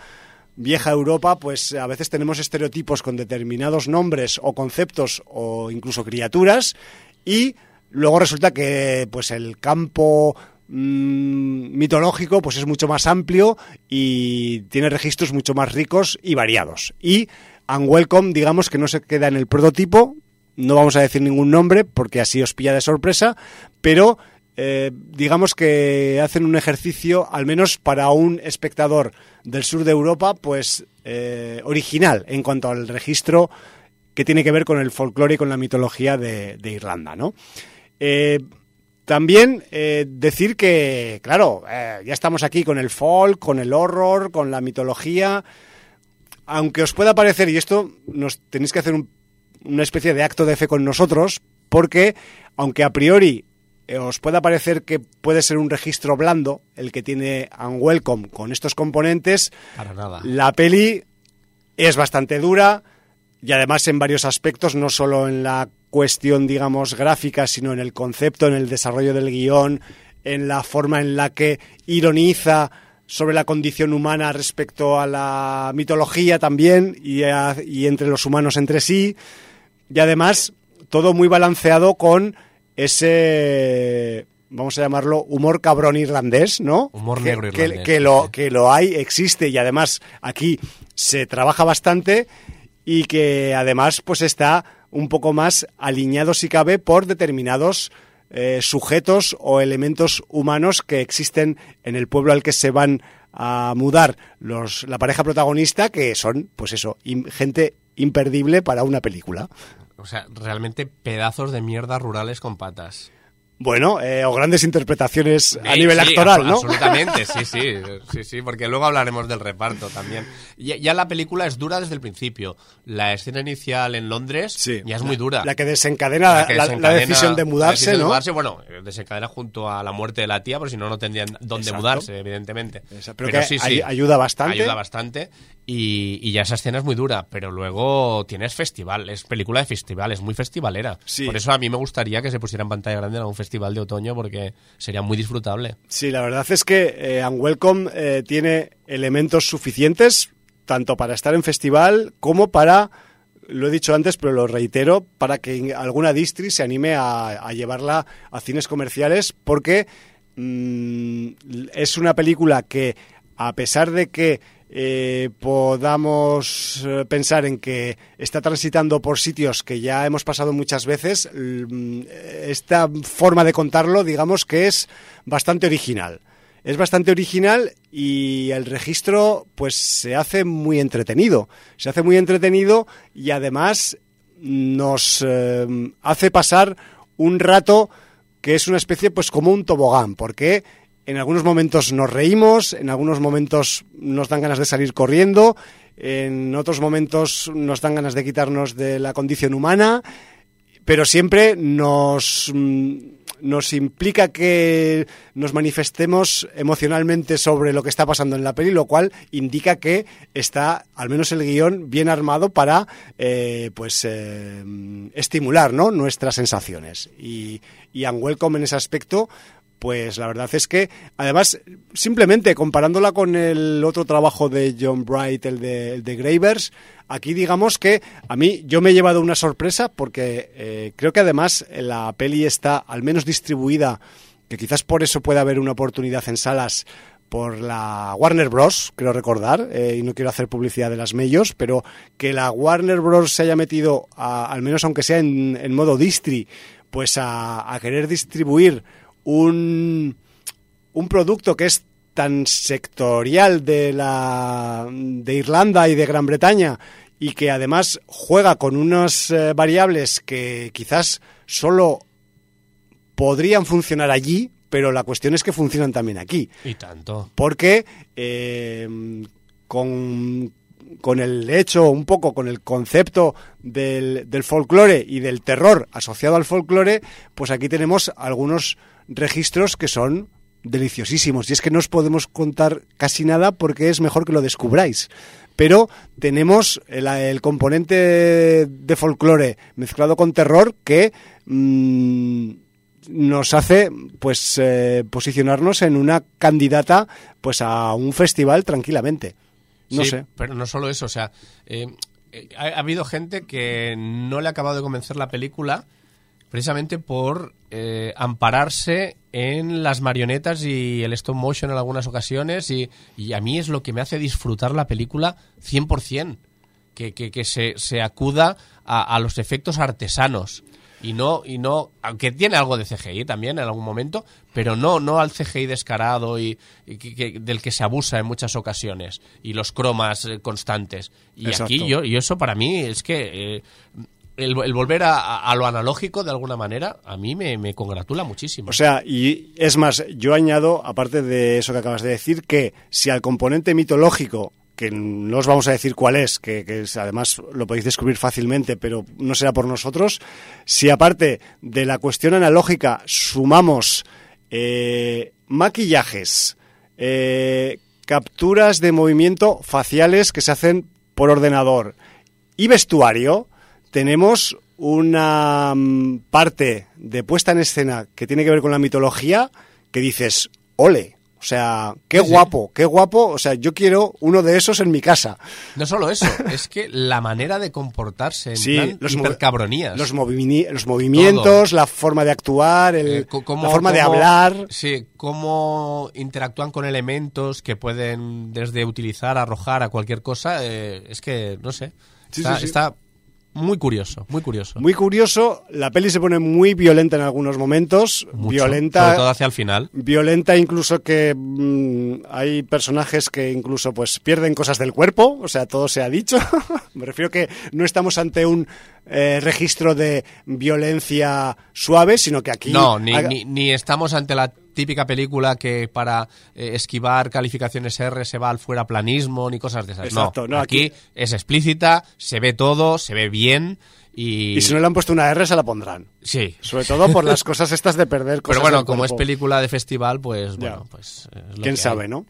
vieja Europa, pues a veces tenemos estereotipos con determinados nombres o conceptos o incluso criaturas y luego resulta que pues el campo mm, mitológico pues es mucho más amplio y tiene registros mucho más ricos y variados. Y Unwelcome, digamos que no se queda en el prototipo, no vamos a decir ningún nombre porque así os pilla de sorpresa, pero eh, digamos que hacen un ejercicio, al menos para un espectador del sur de Europa, pues eh, original en cuanto al registro que tiene que ver con el folclore y con la mitología de, Irlanda, ¿no? Eh, también decir que, claro, ya estamos aquí con el folk, con el horror, con la mitología. Aunque os pueda parecer, y esto nos tenéis que hacer un- una especie de acto de fe con nosotros, porque aunque a priori eh, os pueda parecer que puede ser un registro blando el que tiene Unwelcome con estos componentes, para nada. la peli es bastante dura y además en varios aspectos, no solo en la cuestión, digamos, gráfica, sino en el concepto, en el desarrollo del guion, en la forma en la que ironiza sobre la condición humana respecto a la mitología también y, a- y entre los humanos entre sí. Y además, todo muy balanceado con ese, vamos a llamarlo, humor cabrón irlandés, ¿no? Humor Que- negro irlandés, que lo, que lo hay, existe y además aquí se trabaja bastante y que además pues está un poco más alineado si cabe por determinados eh, sujetos o elementos humanos que existen en el pueblo al que se van a mudar los, la pareja protagonista que son pues eso, gente imperdible para una película. O sea, realmente pedazos de mierda rurales con patas. Bueno, eh, o grandes interpretaciones a Sí, nivel sí, actoral, ¿no? Absolutamente, sí, <laughs> sí, sí, sí, porque luego hablaremos del reparto también. Ya, ya la película es dura desde el principio. La escena inicial en Londres Sí, ya es muy dura. La que desencadena que la, decisión de mudarse, decisión de ¿no? mudarse, bueno, desencadena junto a la muerte de la tía, porque si no, no tendrían dónde Exacto. mudarse, evidentemente. Esa- pero que sí, sí, ayuda bastante. Ayuda bastante. Y, y ya esa escena es muy dura, pero luego tienes festival, es película de festival, es muy festivalera. Sí. Por eso a mí me gustaría que se pusiera en pantalla grande en algún festival de otoño, porque sería muy disfrutable. Sí, la verdad es que eh, Unwelcome eh, tiene elementos suficientes tanto para estar en festival como para, lo he dicho antes, pero lo reitero, para que alguna distri se anime a, a llevarla a cines comerciales porque mm, es una película que, a pesar de que eh, podamos eh, pensar en que está transitando por sitios que ya hemos pasado muchas veces, mm, esta forma de contarlo, digamos que es bastante original. Es bastante original y el registro pues se hace muy entretenido. Se hace muy entretenido y además nos eh, hace pasar un rato que es una especie pues como un tobogán, porque en algunos momentos nos reímos, en algunos momentos nos dan ganas de salir corriendo, en otros momentos nos dan ganas de quitarnos de la condición humana, pero siempre nos, mm, nos implica que nos manifestemos emocionalmente sobre lo que está pasando en la peli, lo cual indica que está, al menos el guion, bien armado para eh, pues eh, estimular ¿no? nuestras sensaciones. Y, y Unwelcome en ese aspecto pues la verdad es que, además, simplemente comparándola con el otro trabajo de John Bright, el de, Gravers, aquí digamos que a mí yo me he llevado una sorpresa porque eh, creo que además la peli está al menos distribuida, que quizás por eso pueda haber una oportunidad en salas por la Warner Bros, creo recordar, eh, y no quiero hacer publicidad de las mellos, pero que la Warner Bros. se haya metido, a, al menos aunque sea en, en modo distri, pues a, a querer distribuir un, un producto que es tan sectorial de la de Irlanda y de Gran Bretaña y que además juega con unas eh, variables que quizás solo podrían funcionar allí, pero la cuestión es que funcionan también aquí. Y tanto. Porque eh, con, con el hecho, un poco con el concepto del, del folclore y del terror asociado al folclore, pues aquí tenemos algunos registros que son deliciosísimos. Y es que no os podemos contar casi nada porque es mejor que lo descubráis. Pero tenemos el, el componente de folclore mezclado con terror que mmm, nos hace pues eh, posicionarnos en una candidata pues a un festival tranquilamente. No sí, sé. Pero no solo eso, o sea, eh, ha, ha, habido gente que no le ha acabado de convencer la película precisamente por eh, ampararse en las marionetas y el stop motion en algunas ocasiones y, y, a mí es lo que me hace disfrutar la película 100%, que, que, que se, se, acuda a, a, los efectos artesanos y no y no aunque tiene algo de CGI también en algún momento pero no no al CGI descarado y, y que, del que se abusa en muchas ocasiones y los cromas eh, constantes y Exacto. aquí yo y eso para mí es que eh, el, volver a, a, lo analógico de alguna manera, a mí me, me, congratula muchísimo. O sea, y es más, yo añado, aparte de eso que acabas de decir, que si al componente mitológico, que no os vamos a decir cuál es, que, además lo podéis descubrir fácilmente, pero no será por nosotros, si aparte de la cuestión analógica sumamos eh, maquillajes, eh, capturas de movimiento faciales que se hacen por ordenador y vestuario, tenemos una mm, parte de puesta en escena que tiene que ver con la mitología que dices, ole. O sea, qué sí, guapo, sí. qué guapo. O sea, yo quiero uno de esos en mi casa. No solo eso, <laughs> es que la manera de comportarse, en sí, plan los hipercabronías. Los, movi los movimientos, Todo. la forma de actuar, el, eh, cómo, la forma cómo, de hablar. Sí, cómo interactúan con elementos que pueden desde utilizar, arrojar a cualquier cosa. Eh, es que, no sé, está, está muy curioso, muy curioso. Muy curioso. La peli se pone muy violenta en algunos momentos. Mucho, violenta. Sobre todo hacia el final. Violenta incluso que mmm, hay personajes que incluso pues pierden cosas del cuerpo. O sea, todo se ha dicho. <laughs> Me refiero que no estamos ante un eh, registro de violencia suave, sino que aquí... No, ni, haga... ni, ni estamos ante la típica película que para eh, esquivar calificaciones R se va al fuera planismo ni cosas de esas. Exacto, no, no aquí, aquí, es explícita, se ve todo, se ve bien. Y... y... si no le han puesto una R se la pondrán. Sí. Sobre todo por las <laughs> cosas estas de perder cosas. Pero bueno, como es película de festival, pues ya. bueno, pues. ¿Quién sabe, hay. no?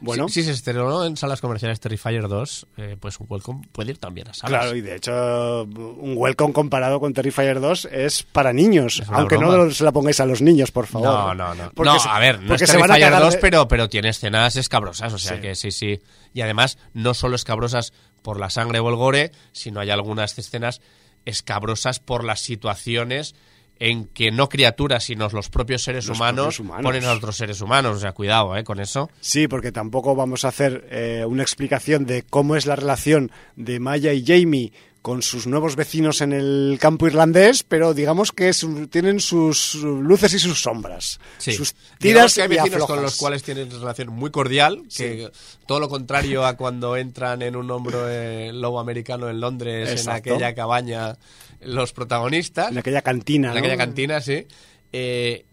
Bueno. Si, si se estrenó en salas comerciales Terrifier 2, eh, pues un Welcome puede ir también a salas. Claro, y de hecho, un Welcome comparado con Terrifier 2 es para niños. Es aunque broma. no se la pongáis a los niños, por favor. No, no, no. Porque no, a ver, no es Terrifier 2, de... pero, pero tiene escenas escabrosas. O sea sí. que sí, sí. Y además, no solo escabrosas por la sangre o el gore, sino hay algunas escenas escabrosas por las situaciones en que no criaturas, sino los propios seres, los humanos, propios humanos, ponen a otros seres humanos. O sea, cuidado ¿eh? con eso. Sí, porque tampoco vamos a hacer eh, una explicación de cómo es la relación de Maya y Jamie con sus nuevos vecinos en el campo irlandés, pero digamos que es, tienen sus luces y sus sombras. Sí. Sus tiras que hay vecinos aflojas. con los cuales tienen relación muy cordial, que sí. todo lo contrario a cuando entran en un hombro eh, lobo americano en Londres, Exacto. en aquella cabaña los protagonistas. En aquella cantina. En aquella cantina, sí. Eh,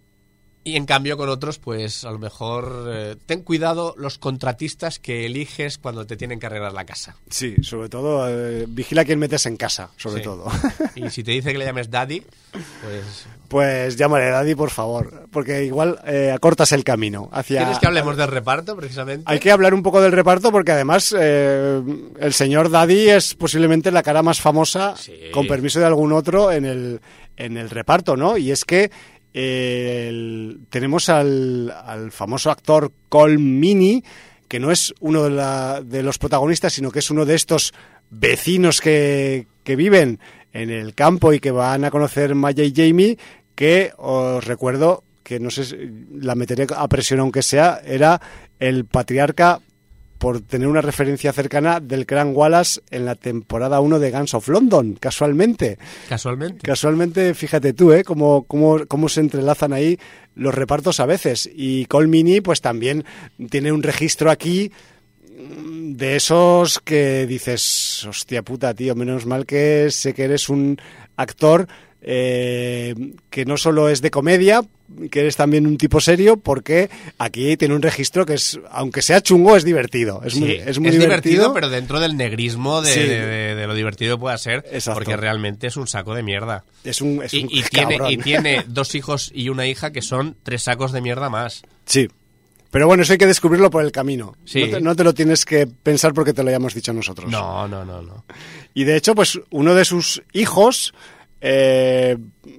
Y en cambio con otros, pues a lo mejor eh, ten cuidado los contratistas que eliges cuando te tienen que arreglar la casa. Sí, sobre todo eh, vigila quién metes en casa, sobre Sí. todo. <laughs> Y si te dice que le llames daddy, pues... Pues llámale Daddy, por favor, porque igual eh, acortas el camino hacia... ¿Quieres que hablemos del reparto, precisamente? Hay que hablar un poco del reparto porque además el señor Daddy es posiblemente la cara más famosa, Sí. con permiso de algún otro, en el, en el reparto, ¿no? Y es que tenemos al, al famoso actor Cole Mini, que no es uno de, de los protagonistas, sino que es uno de estos vecinos que, que viven en el campo y que van a conocer Maya y Jamie, que os recuerdo que no sé, la meteré a presión aunque sea, era el patriarca por tener una referencia cercana del Gran Wallace en la temporada 1 de Guns of London, casualmente. Casualmente. Casualmente, fíjate tú, ¿eh? Cómo, cómo, cómo se entrelazan ahí los repartos a veces. Y Cole Mini, pues también tiene un registro aquí de esos que dices, hostia puta, tío, menos mal que sé que eres un actor eh, que no solo es de comedia, que eres también un tipo serio, porque aquí tiene un registro que es, aunque sea chungo, es divertido. Es muy, es muy divertido. pero dentro del negrismo de, Sí. de- de- de lo divertido que pueda ser, Exacto. porque realmente es un saco de mierda. Es un, es Y, un y tiene, cabrón. y tiene <laughs> dos hijos y una hija que son tres sacos de mierda más. Sí. Pero bueno, eso hay que descubrirlo por el camino. Sí. No, te, no te lo tienes que pensar porque te lo hayamos dicho nosotros. No, no, no, no. Y de hecho, pues uno de sus hijos, eh,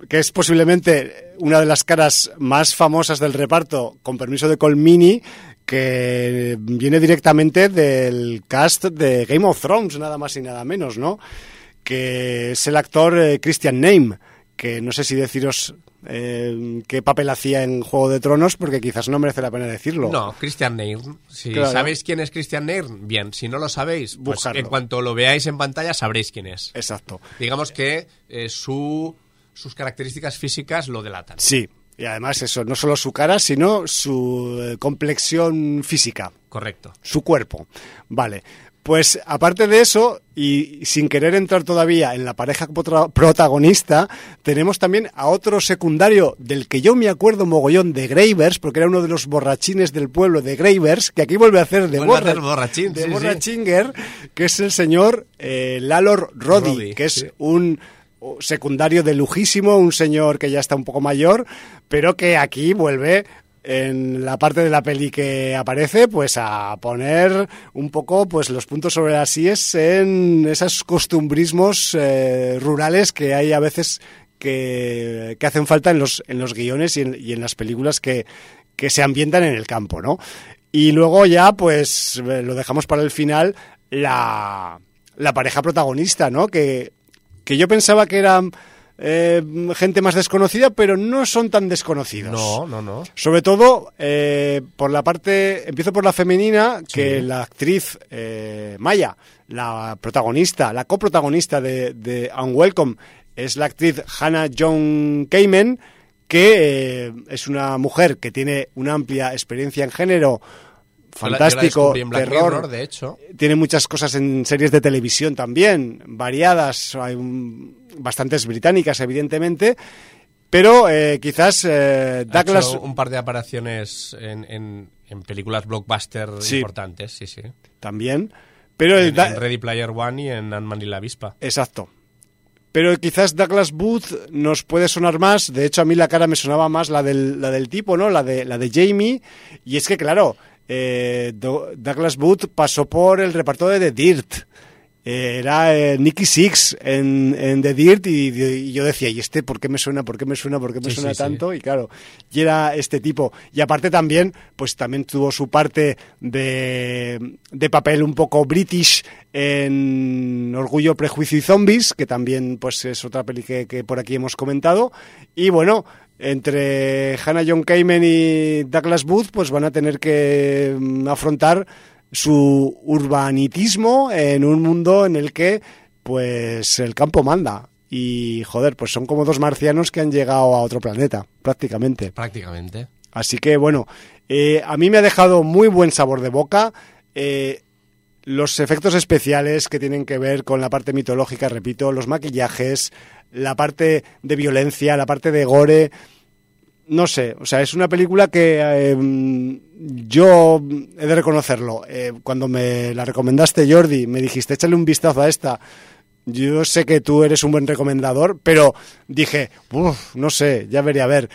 que es posiblemente una de las caras más famosas del reparto, con permiso de Colmini, que viene directamente del cast de Game of Thrones, nada más y nada menos, ¿no? Que es el actor eh, Christian Name, que no sé si deciros eh, qué papel hacía en Juego de Tronos, porque quizás no merece la pena decirlo. No, Christian Neir. Si Claro. sabéis quién es Christian Neir, bien. Si no lo sabéis, pues Buscarlo. en cuanto lo veáis en pantalla sabréis quién es. Exacto. Digamos que eh, su, sus características físicas lo delatan. Sí, y además eso, no solo su cara, sino su eh, complexión física, Correcto. su cuerpo. Vale, pues aparte de eso, y sin querer entrar todavía en la pareja protagonista, tenemos también a otro secundario del que yo me acuerdo mogollón de Gravers, porque era uno de los borrachines del pueblo de Gravers, que aquí vuelve a hacer de, a hacer borrachín, de sí, sí. borrachinger, que es el señor eh, Lalor Roddy, Roddy, que es sí. un secundario de lujísimo, un señor que ya está un poco mayor, pero que aquí vuelve en la parte de la peli que aparece, pues a poner un poco pues los puntos sobre las IES en esos costumbrismos eh, rurales que hay a veces que, que hacen falta en los, en los guiones y en, y en las películas que, que se ambientan en el campo, ¿no? Y luego ya, pues, eh, lo dejamos para el final, la, la pareja protagonista, ¿no? Que, que yo pensaba que eran eh, gente más desconocida, pero no son tan desconocidos. No, no, no. Sobre todo eh, por la parte, empiezo por la femenina, que Sí. la actriz eh, Maya, la protagonista, la coprotagonista de, de Unwelcome, es la actriz Hannah John Kamen, que eh, es una mujer que tiene una amplia experiencia en género, la- fantástico, terror, Mirror, de hecho. tiene muchas cosas en series de televisión también, variadas, hay un- bastantes británicas, evidentemente, pero eh, quizás eh, Ha Douglas hecho un par de apariciones en, en- en películas blockbuster Sí. importantes, sí, sí. también, pero el En, Da- en Ready Player One y en Ant-Man y la avispa. exacto. Pero quizás Douglas Booth nos puede sonar más. De hecho, a mí la cara me sonaba más la del, la del tipo, ¿no? La de, la de Jamie. Y es que, claro, eh, Do- Douglas Booth pasó por el reparto de The Dirt. Era eh, Nicky Six en, en The Dirt y, y yo decía, ¿y este por qué me suena? ¿Por qué me suena? ¿Por qué me Sí, suena sí, sí. tanto? Y claro, y era este tipo. Y aparte también, pues también tuvo su parte de, de papel un poco british en Orgullo, Prejuicio y Zombies, que también pues es otra peli que, que por aquí hemos comentado. Y bueno, entre Hannah John Kamen y Douglas Booth, pues van a tener que mm, afrontar su urbanitismo en un mundo en el que pues el campo manda. Y joder, pues son como dos marcianos que han llegado a otro planeta, prácticamente. Prácticamente. Así que bueno, eh, a mí me ha dejado muy buen sabor de boca. Eh, los efectos especiales que tienen que ver con la parte mitológica, repito, los maquillajes, la parte de violencia, la parte de gore, no sé, o sea, es una película que eh, yo he de reconocerlo. Eh, cuando me la recomendaste, Jordi, me dijiste, échale un vistazo a esta. Yo sé que tú eres un buen recomendador, pero dije, uff, no sé, ya veré a ver.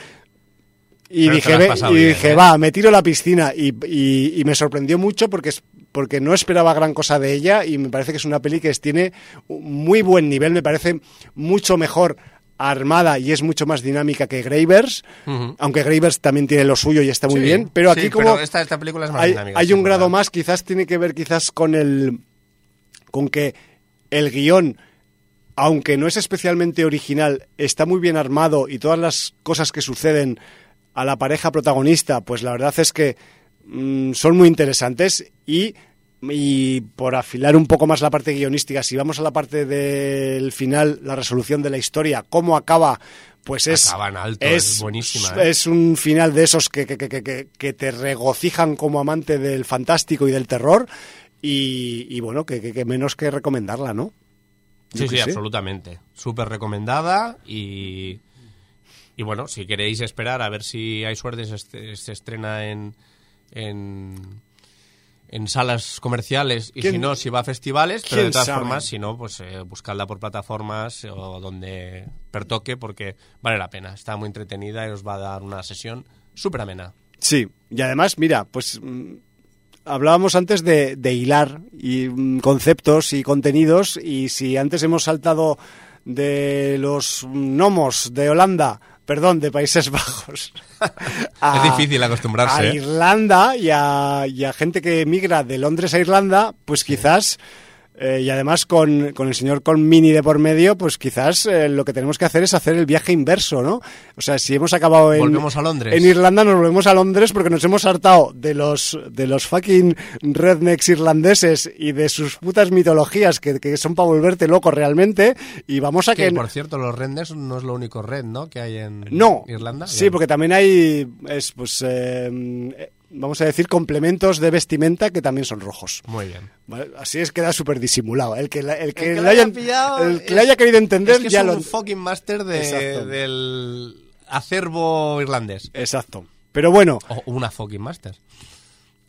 Y Pero dije, ve- y bien, dije ¿eh? va, me tiro a la piscina. Y, y- y me sorprendió mucho porque, es- porque no esperaba gran cosa de ella y me parece que es una peli que tiene muy buen nivel, me parece mucho mejor armada y es mucho más dinámica que Gravers, aunque Gravers también tiene lo suyo y está muy Sí, bien, pero aquí sí, como esta, esta película es más hay, dinámica. hay un grado más, quizás tiene que ver quizás con el con que el guion aunque no es especialmente original, está muy bien armado y todas las cosas que suceden a la pareja protagonista, pues la verdad es que mm, son muy interesantes y, y por afilar un poco más la parte guionística, si vamos a la parte del final, la resolución de la historia, cómo acaba, pues es, alto, es buenísima, ¿eh? es un final de esos que, que, que, que- te regocijan como amante del fantástico y del terror y, y bueno, que, menos que recomendarla, ¿no? Sí, sí, sé. absolutamente. Súper recomendada y, y bueno, si queréis esperar a ver si hay suerte, se, est- se estrena en, en, en salas comerciales y ¿Quién- si no, si va a festivales, pero de todas sabe? formas, si no, pues eh, buscadla por plataformas o donde pertoque porque vale la pena. Está muy entretenida y os va a dar una sesión súper amena. Sí, y además, mira, pues mm, hablábamos antes de, de hilar y mm, conceptos y contenidos y si antes hemos saltado de los gnomos de Holanda, perdón, de Países Bajos. <laughs> Es difícil acostumbrarse, A ¿eh? Irlanda y a, y a gente que migra de Londres a Irlanda, pues quizás, eh, y además con, con el señor Colmini de por medio, pues quizás eh, lo que tenemos que hacer es hacer el viaje inverso, ¿no? O sea, si hemos acabado en, Volvemos a Londres. en Irlanda, nos volvemos a Londres porque nos hemos hartado de los, de los fucking rednecks irlandeses y de sus putas mitologías que, que son para volverte loco realmente y vamos a Que, que... por cierto, los Renders no es lo único red, ¿no? Que hay en No, Irlanda. Sí, porque también hay, es, pues, eh, vamos a decir, complementos de vestimenta que también son rojos. Muy bien. ¿vale? Así es, queda súper disimulado. El que, la- el que, El que le haya hayan- pillado el que es- le haya querido entender es que ya es lo. un fucking de- Exacto. del acervo irlandés. Exacto. Pero bueno, O una fucking master.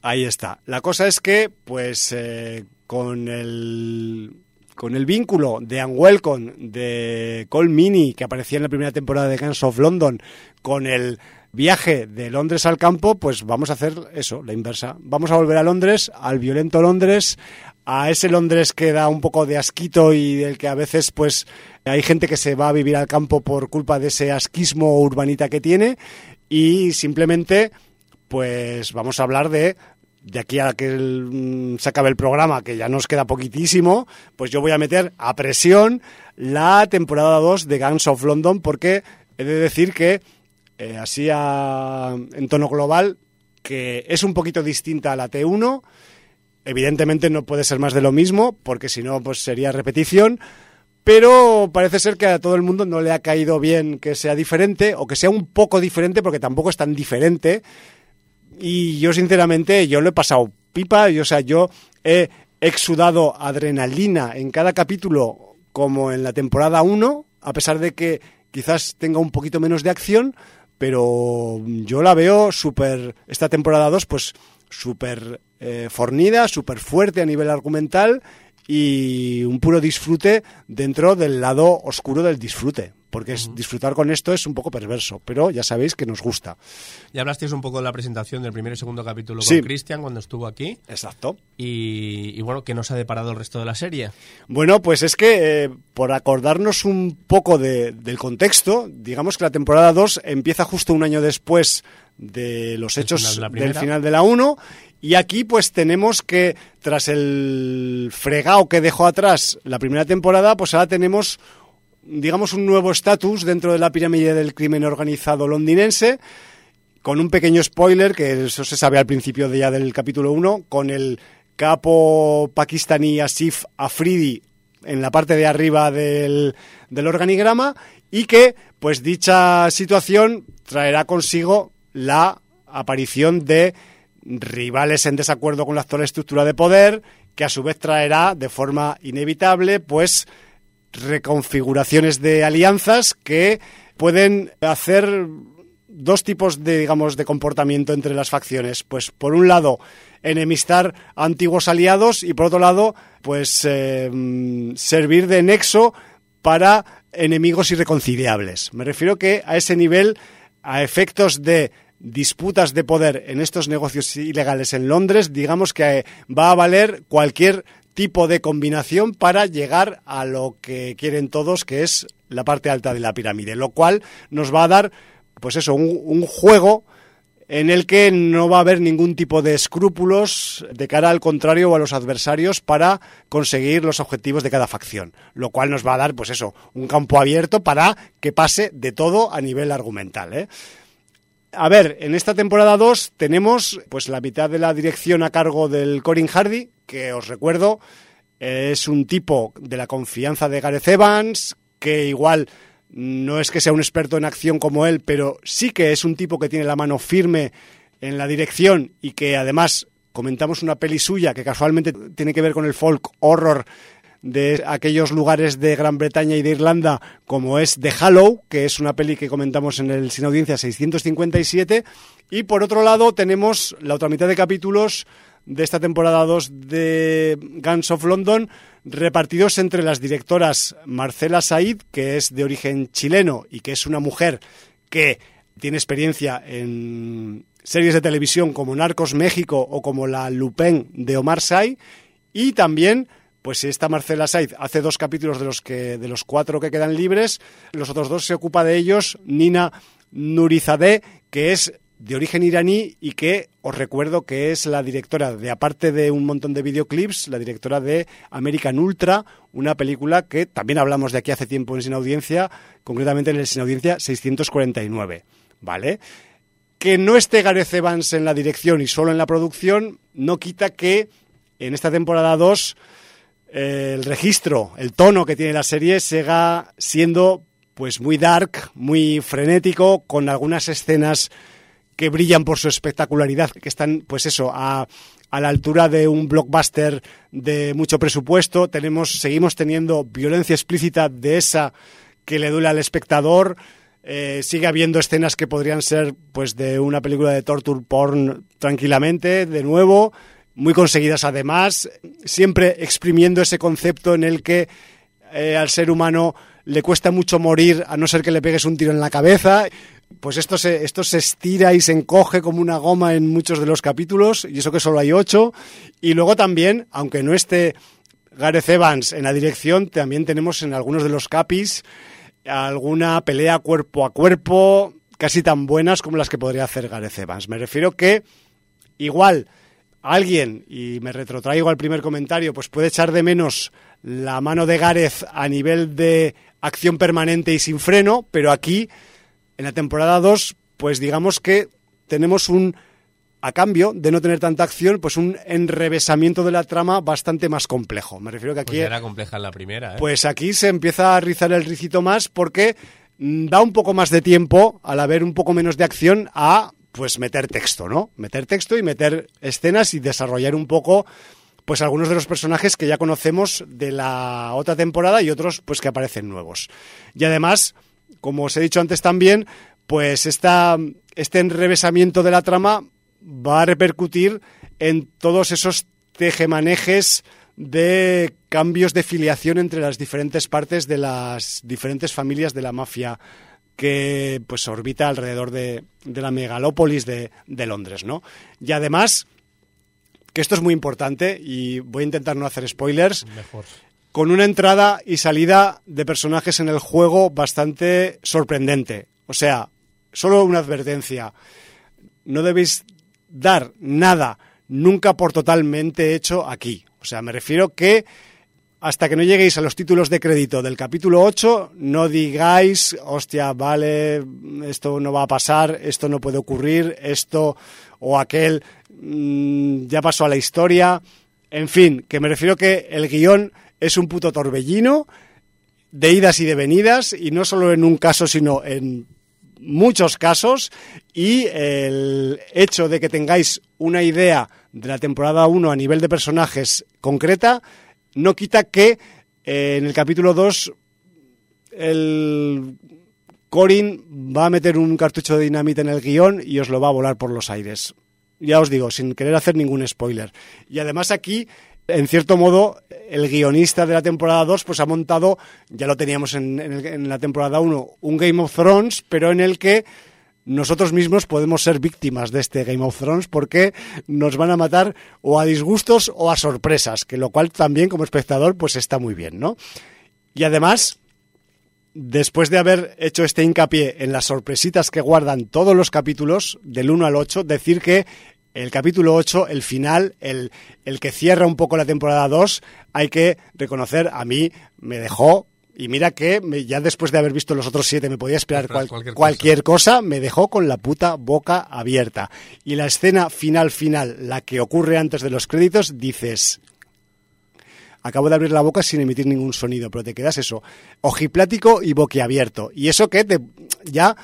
Ahí está. La cosa es que, pues, eh, con el con el vínculo de Unwelcome, de Cole Mini, que aparecía en la primera temporada de Guns of London, con el viaje de Londres al campo, pues vamos a hacer eso, la inversa. Vamos a volver a Londres, al violento Londres, a ese Londres que da un poco de asquito y del que a veces, pues, hay gente que se va a vivir al campo por culpa de ese asquismo urbanita que tiene y simplemente pues vamos a hablar de de aquí a que mm, se acabe el programa, que ya nos queda poquitísimo, pues yo voy a meter a presión la temporada 2 de Gangs of London, porque he de decir que, eh, así a- en tono global, que es un poquito distinta a la T1, evidentemente no puede ser más de lo mismo, porque si no, pues sería repetición, pero parece ser que a todo el mundo no le ha caído bien que sea diferente, o que sea un poco diferente, porque tampoco es tan diferente, y yo sinceramente yo lo he pasado pipa, y, o sea, yo he exudado adrenalina en cada capítulo como en la temporada 1, a pesar de que quizás tenga un poquito menos de acción, pero yo la veo súper, esta temporada 2 pues súper eh, fornida, súper fuerte a nivel argumental y un puro disfrute dentro del lado oscuro del disfrute. Porque es, disfrutar con esto es un poco perverso, pero ya sabéis que nos gusta. Ya hablasteis un poco de la presentación del primer y segundo capítulo Sí. con Cristian cuando estuvo aquí. Exacto. Y, y bueno, ¿qué nos ha deparado el resto de la serie? Bueno, pues es que eh, por acordarnos un poco de- del contexto, digamos que la temporada 2 empieza justo un año después de los hechos final de la del final de la 1 y aquí pues tenemos que tras el fregado que dejó atrás la primera temporada, pues ahora tenemos digamos un nuevo estatus dentro de la pirámide del crimen organizado londinense con un pequeño spoiler, que eso se sabe al principio de ya del capítulo 1, con el capo pakistaní Asif Afridi en la parte de arriba del, del organigrama y que, pues dicha situación traerá consigo la aparición de rivales en desacuerdo con la actual estructura de poder, que a su vez traerá de forma inevitable, pues reconfiguraciones de alianzas que pueden hacer dos tipos de, digamos, de comportamiento entre las facciones. Pues por un lado, enemistar a antiguos aliados y por otro lado, pues eh, servir de nexo para enemigos irreconciliables. Me refiero que a ese nivel, a efectos de disputas de poder en estos negocios ilegales en Londres, digamos que va a valer cualquier tipo de combinación para llegar a lo que quieren todos, que es la parte alta de la pirámide, lo cual nos va a dar, pues eso, un, un juego en el que no va a haber ningún tipo de escrúpulos de cara al contrario o a los adversarios para conseguir los objetivos de cada facción, lo cual nos va a dar, pues eso, un campo abierto para que pase de todo a nivel argumental. ¿eh? A ver, en esta temporada 2 tenemos pues la mitad de la dirección a cargo del Corin Hardy, que os recuerdo es un tipo de la confianza de Gareth Evans, que igual no es que sea un experto en acción como él, pero sí que es un tipo que tiene la mano firme en la dirección y que además comentamos una peli suya que casualmente tiene que ver con el folk horror de aquellos lugares de Gran Bretaña y de Irlanda como es The Hallow, que es una peli que comentamos en el Sin Audiencia 657. Y por otro lado tenemos la otra mitad de capítulos de esta temporada 2 de Guns of London, repartidos entre las directoras Marcela Said, que es de origen chileno y que es una mujer que tiene experiencia en series de televisión como Narcos México o como La Lupin de Omar Say, y también pues esta Marcela Said hace dos capítulos de los que de los cuatro que quedan libres, los otros dos se ocupa de ellos Nina Nurizadeh, que es de origen iraní y que os recuerdo que es la directora de, aparte de un montón de videoclips, la directora de American Ultra, una película que también hablamos de aquí hace tiempo en Sin Audiencia, concretamente en el Sin Audiencia 649, ¿vale? Que no esté Gareth Evans en la dirección y solo en la producción, no quita que en esta temporada 2 eh, el registro, el tono que tiene la serie siga siendo pues muy dark, muy frenético, con algunas escenas que brillan por su espectacularidad, que están, pues eso, a, a la altura de un blockbuster de mucho presupuesto. Tenemos, seguimos teniendo violencia explícita de esa que le duele al espectador. Eh, sigue habiendo escenas que podrían ser pues de una película de torture porn tranquilamente, de nuevo, muy conseguidas además, siempre exprimiendo ese concepto en el que eh, al ser humano le cuesta mucho morir a no ser que le pegues un tiro en la cabeza pues esto se, esto se estira y se encoge como una goma en muchos de los capítulos, y eso que solo hay ocho. Y luego también, aunque no esté Gareth Evans en la dirección, también tenemos en algunos de los capis alguna pelea cuerpo a cuerpo, casi tan buenas como las que podría hacer Gareth Evans. Me refiero que igual alguien, y me retrotraigo al primer comentario, pues puede echar de menos la mano de Gareth a nivel de acción permanente y sin freno, pero aquí en la temporada 2, pues digamos que tenemos un, a cambio de no tener tanta acción, pues un enrevesamiento de la trama bastante más complejo. Me refiero que aquí... Pues era compleja en la primera, ¿eh? Pues aquí se empieza a rizar el ricito más porque mm, da un poco más de tiempo, al haber un poco menos de acción, a pues meter texto, ¿no? Meter texto y meter escenas y desarrollar un poco pues algunos de los personajes que ya conocemos de la otra temporada y otros pues que aparecen nuevos. Y además como os he dicho antes también, pues esta, este enrevesamiento de la trama va a repercutir en todos esos tejemanejes de cambios de filiación entre las diferentes partes de las diferentes familias de la mafia que pues orbita alrededor de, la megalópolis de, de, Londres, ¿no? Y además, que esto es muy importante y voy a intentar no hacer spoilers. Mejor con una entrada y salida de personajes en el juego bastante sorprendente. O sea, solo una advertencia. No debéis dar nada nunca por totalmente hecho aquí. O sea, me refiero que hasta que no lleguéis a los títulos de crédito del capítulo 8, no digáis, hostia, vale, esto no va a pasar, esto no puede ocurrir, esto o aquel mmm, ya pasó a la historia. En fin, que me refiero que el guion es un puto torbellino de idas y de venidas, y no solo en un caso, sino en muchos casos, y el hecho de que tengáis una idea de la temporada 1 a nivel de personajes concreta, no quita que eh, en el capítulo 2 el Corin va a meter un cartucho de dinamita en el guion y os lo va a volar por los aires. Ya os digo, sin querer hacer ningún spoiler. Y además aquí, en cierto modo, el guionista de la temporada 2 pues ha montado, ya lo teníamos en, la temporada 1, un Game of Thrones, pero en el que nosotros mismos podemos ser víctimas de este Game of Thrones porque nos van a matar o a disgustos o a sorpresas, que lo cual también como espectador pues está muy bien, ¿no? Y además, después de haber hecho este hincapié en las sorpresitas que guardan todos los capítulos, del 1 al 8, decir que el capítulo 8, el final, el, el que cierra un poco la temporada 2, hay que reconocer, a mí me dejó y mira que me, ya después de haber visto los otros siete me podía esperar cual, cualquier, cualquier cosa. cosa. me dejó con la puta boca abierta. Y la escena final final, la que ocurre antes de los créditos, dices, acabo de abrir la boca sin emitir ningún sonido, pero te quedas eso, ojiplático y boquiabierto. Y eso que te, ya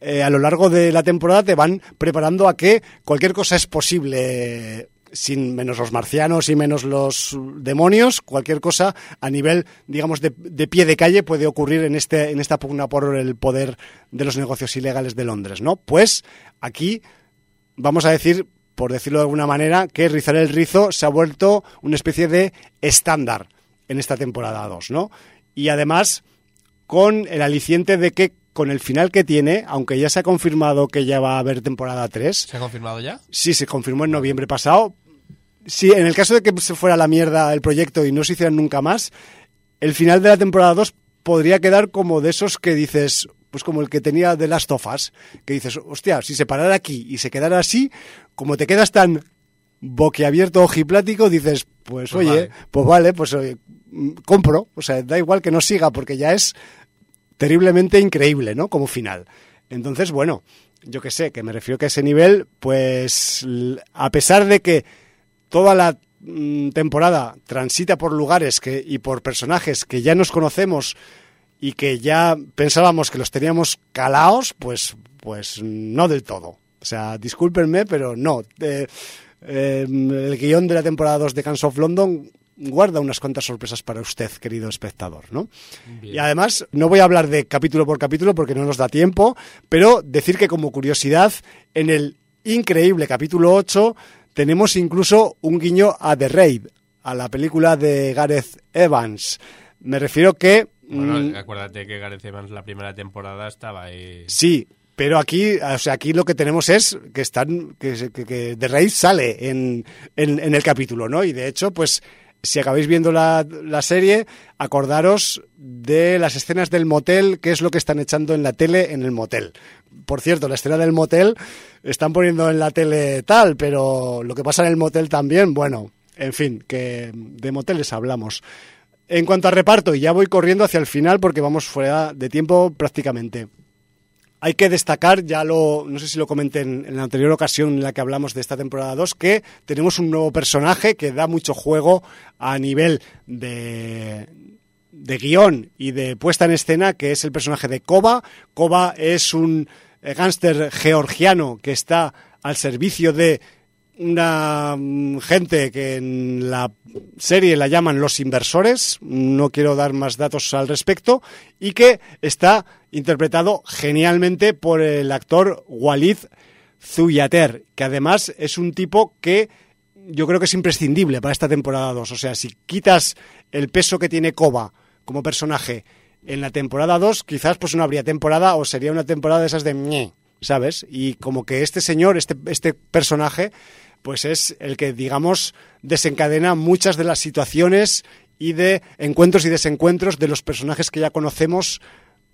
eh, a lo largo de la temporada te van preparando a que cualquier cosa es posible sin menos los marcianos y menos los demonios, cualquier cosa a nivel, digamos, de, de, pie de calle puede ocurrir en, este, en esta pugna por el poder de los negocios ilegales de Londres, ¿no? Pues aquí vamos a decir, por decirlo de alguna manera, que rizar el rizo se ha vuelto una especie de estándar en esta temporada 2, ¿no? Y además, con el aliciente de que con el final que tiene, aunque ya se ha confirmado que ya va a haber temporada 3. ¿Se ha confirmado ya? Sí, se confirmó en noviembre pasado. Sí, en el caso de que se fuera la mierda el proyecto y no se hiciera nunca más, el final de la temporada 2 podría quedar como de esos que dices, pues como el que tenía de Last of Us, que dices, hostia, si se parara aquí y se quedara así, como te quedas tan boquiabierto, ojiplático, dices, pues, pues oye, vale. pues vale, pues oye, compro, o sea, da igual que no siga porque ya es terriblemente increíble, ¿no? Como final. Entonces, bueno, yo que sé, que me refiero que a ese nivel, pues a pesar de que toda la mm, temporada transita por lugares que, y por personajes que ya nos conocemos y que ya pensábamos que los teníamos calaos, pues, pues no del todo. O sea, discúlpenme, pero no. Eh, eh, el guion de la temporada 2 de Cans of London guarda unas cuantas sorpresas para usted, querido espectador, ¿no? Bien. Y además, no voy a hablar de capítulo por capítulo porque no nos da tiempo, pero decir que como curiosidad, en el increíble capítulo 8 tenemos incluso un guiño a The Raid, a la película de Gareth Evans. Me refiero que... Bueno, mmm, acuérdate que Gareth Evans la primera temporada estaba ahí... Sí, pero aquí, o sea, aquí lo que tenemos es que están que, que, que The Raid sale en, en, en el capítulo, ¿no? Y de hecho, pues si acabáis viendo la, la, serie, acordaros de las escenas del motel, que es lo que están echando en la tele en el motel. Por cierto, la escena del motel están poniendo en la tele tal, pero lo que pasa en el motel también, bueno, en fin, que de moteles hablamos. En cuanto a reparto, ya voy corriendo hacia el final porque vamos fuera de tiempo prácticamente. Hay que destacar, ya lo, no sé si lo comenté en, la anterior ocasión en la que hablamos de esta temporada 2, que tenemos un nuevo personaje que da mucho juego a nivel de, de guion y de puesta en escena, que es el personaje de Koba. Koba es un gángster georgiano que está al servicio de una gente que en la serie la llaman los inversores, no quiero dar más datos al respecto, y que está interpretado genialmente por el actor Walid Zuyater, que además es un tipo que yo creo que es imprescindible para esta temporada 2. O sea, si quitas el peso que tiene Koba como personaje en la temporada 2, quizás pues no habría temporada o sería una temporada de esas de ¿sabes? Y como que este señor, este, este personaje, pues es el que, digamos, desencadena muchas de las situaciones y de encuentros y desencuentros de los personajes que ya conocemos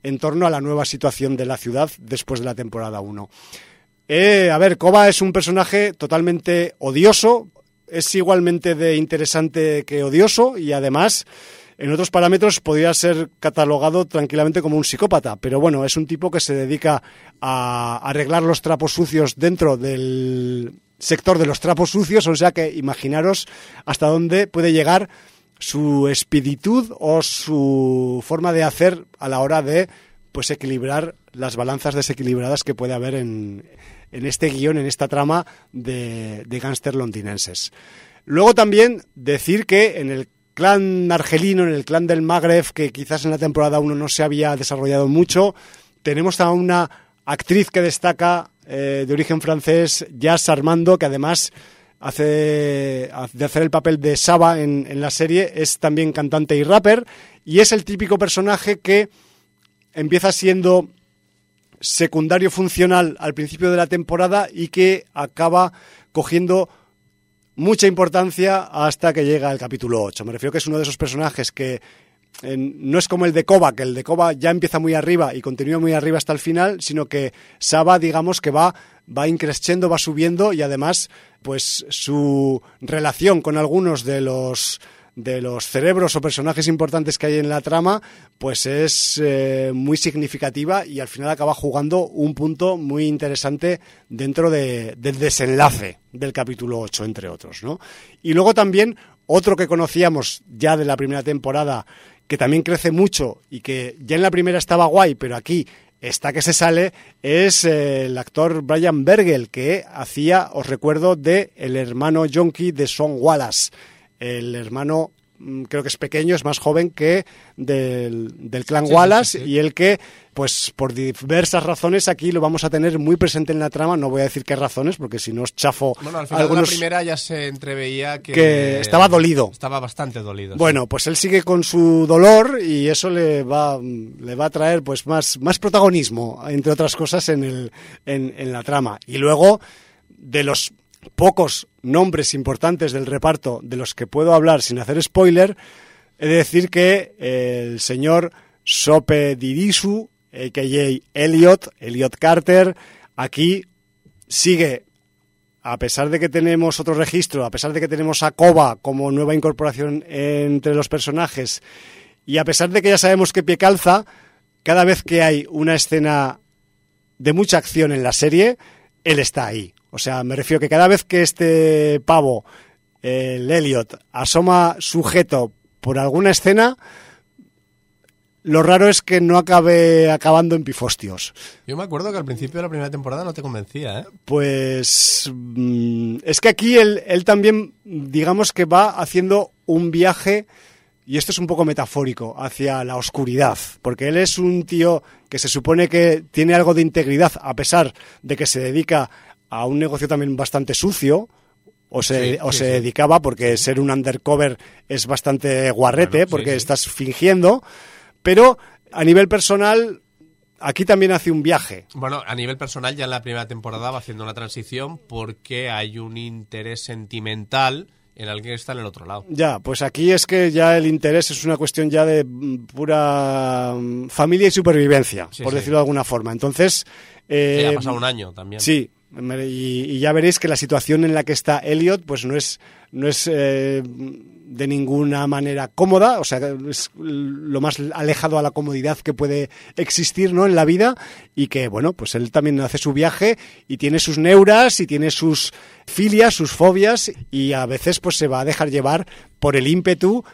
en torno a la nueva situación de la ciudad después de la temporada 1. Eh, a ver, Koba es un personaje totalmente odioso, es igualmente de interesante que odioso y además en otros parámetros podría ser catalogado tranquilamente como un psicópata, pero bueno, es un tipo que se dedica a arreglar los trapos sucios dentro del sector de los trapos sucios, o sea que imaginaros hasta dónde puede llegar su espiritud o su forma de hacer a la hora de pues equilibrar las balanzas desequilibradas que puede haber en, en este guion, en esta trama de, de gángster londinenses. Luego también decir que en el clan argelino, en el clan del Magreb, que quizás en la temporada 1 no se había desarrollado mucho, tenemos a una actriz que destaca eh, de origen francés, Jazz Armando, que además hace de hacer el papel de Saba en, en, la serie, es también cantante y rapper, y es el típico personaje que empieza siendo secundario funcional al principio de la temporada y que acaba cogiendo mucha importancia hasta que llega el capítulo 8. Me refiero que es uno de esos personajes que eh, no es como el de que el de Koba ya empieza muy arriba y continúa muy arriba hasta el final, sino que Saba, digamos que va, va increciendo, va subiendo y además, pues su relación con algunos de los de los cerebros o personajes importantes que hay en la trama, pues es eh, muy significativa y al final acaba jugando un punto muy interesante dentro de, del desenlace del capítulo 8, entre otros. ¿no? Y luego también otro que conocíamos ya de la primera temporada, que también crece mucho y que ya en la primera estaba guay, pero aquí está que se sale, es eh, el actor Brian Bergel, que hacía, os recuerdo, de el hermano Jonky de Son Wallace el hermano creo que es pequeño, es más joven que del, del clan sí, Wallace sí, sí, y el que, pues por diversas razones aquí lo vamos a tener muy presente en la trama, no voy a decir qué razones porque si no os chafo bueno, al final algunos... de la primera ya se entreveía que, que estaba dolido. Estaba bastante dolido. Bueno, pues él sigue con su dolor y eso le va, le va a traer pues más, más protagonismo, entre otras cosas, en, el, en, en la trama. Y luego, de los pocos nombres importantes del reparto de los que puedo hablar sin hacer spoiler, he de decir que el señor Sope Dirisu, a.k.a. Elliot, Elliot Carter, aquí sigue, a pesar de que tenemos otro registro, a pesar de que tenemos a Koba como nueva incorporación entre los personajes, y a pesar de que ya sabemos que pie calza, cada vez que hay una escena de mucha acción en la serie, él está ahí. O sea, me refiero que cada vez que este pavo, el Elliot, asoma sujeto por alguna escena, lo raro es que no acabe acabando en pifostios. Yo me acuerdo que al principio de la primera temporada no te convencía, ¿eh? Pues mmm, es que aquí él, él también, digamos que va haciendo un viaje, y esto es un poco metafórico, hacia la oscuridad, porque él es un tío que se supone que tiene algo de integridad, a pesar de que se dedica a un negocio también bastante sucio, o se, sí, o se sí. dedicaba, porque ser un undercover es bastante guarrete, bueno, porque estás fingiendo, pero a nivel personal, aquí también hace un viaje. Bueno, a nivel personal ya en la primera temporada va haciendo una transición porque hay un interés sentimental en alguien que está en el otro lado. Ya, pues aquí es que ya el interés es una cuestión ya de pura mm, familia y supervivencia, por decirlo de alguna forma. Entonces... Eh, ha pasado un año también. Sí, y, ya veréis que la situación en la que está Elliot pues no es, no es eh, de ninguna manera cómoda, o sea, es lo más alejado a la comodidad que puede existir ¿no? en la vida y que, bueno, pues él también hace su viaje y tiene sus neuras y tiene sus filias, sus fobias y a veces pues se va a dejar llevar por el ímpetu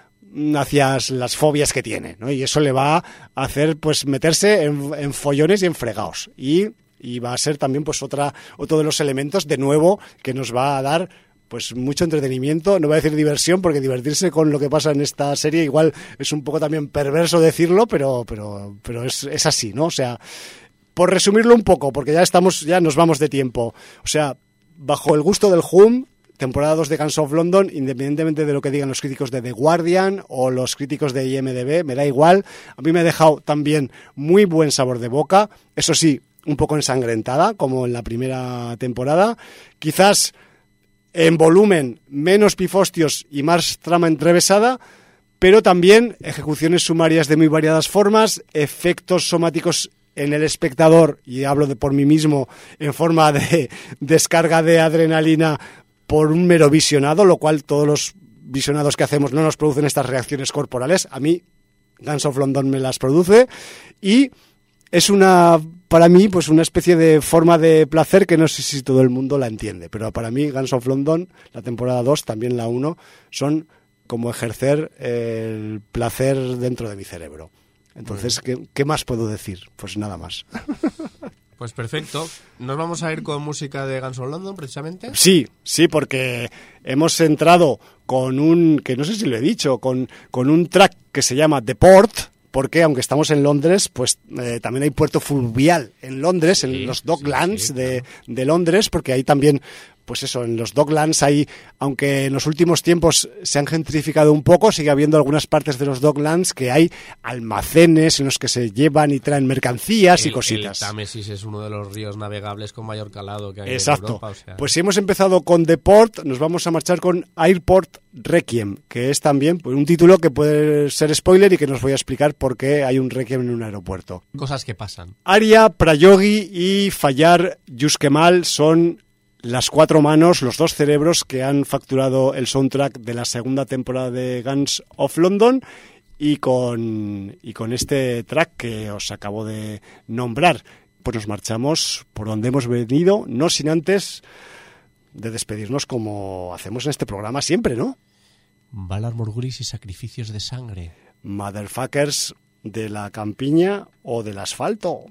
hacia las fobias que tiene, ¿no? Y eso le va a hacer pues meterse en, en follones y en fregados. Y y va a ser también pues otra otro de los elementos de nuevo que nos va a dar pues mucho entretenimiento, no voy a decir diversión porque divertirse con lo que pasa en esta serie igual es un poco también perverso decirlo, pero pero pero es, es así, ¿no? O sea, por resumirlo un poco, porque ya estamos ya nos vamos de tiempo. O sea, bajo el gusto del Hum, temporada 2 de Guns of London, independientemente de lo que digan los críticos de The Guardian o los críticos de IMDB, me da igual. A mí me ha dejado también muy buen sabor de boca. Eso sí, un poco ensangrentada, como en la primera temporada. Quizás en volumen menos pifostios y más trama entrevesada, pero también ejecuciones sumarias de muy variadas formas, efectos somáticos en el espectador, y hablo de por mí mismo, en forma de <laughs> descarga de adrenalina por un mero visionado, lo cual todos los visionados que hacemos no nos producen estas reacciones corporales. A mí, Guns of London me las produce. Y es una, para mí, pues una especie de forma de placer que no sé si todo el mundo la entiende, pero para mí Guns of London, la temporada 2, también la 1, son como ejercer el placer dentro de mi cerebro. Entonces, ¿qué, ¿qué, más puedo decir? Pues nada más. <laughs> Pues perfecto. ¿Nos vamos a ir con música de Guns of London, precisamente? Sí, sí, porque hemos entrado con un, que no sé si lo he dicho, con, con un track que se llama The Port, porque aunque estamos en Londres, pues eh, también hay puerto fluvial en Londres, en los Docklands sí, de, de Londres, porque ahí también pues eso, en los Docklands hay, aunque en los últimos tiempos se han gentrificado un poco, sigue habiendo algunas partes de los Docklands que hay almacenes en los que se llevan y traen mercancías y cositas. El Támesis es uno de los ríos navegables con mayor calado que hay Exacto. en Europa. o sea, Pues si hemos empezado con The Port, nos vamos a marchar con Airport Requiem, que es también pues, un título que puede ser spoiler y que nos voy a explicar por qué hay un Requiem en un aeropuerto. cosas que pasan. Arya, Prayogi y Fallar Yuskemal son las cuatro manos, los dos cerebros que han facturado el soundtrack de la segunda temporada de Guns of London y con, y con este track que os acabo de nombrar. Pues nos marchamos por donde hemos venido, no sin antes de despedirnos como hacemos en este programa siempre, ¿no? Valar Morgulis y sacrificios de sangre. Motherfuckers de la campiña o del asfalto.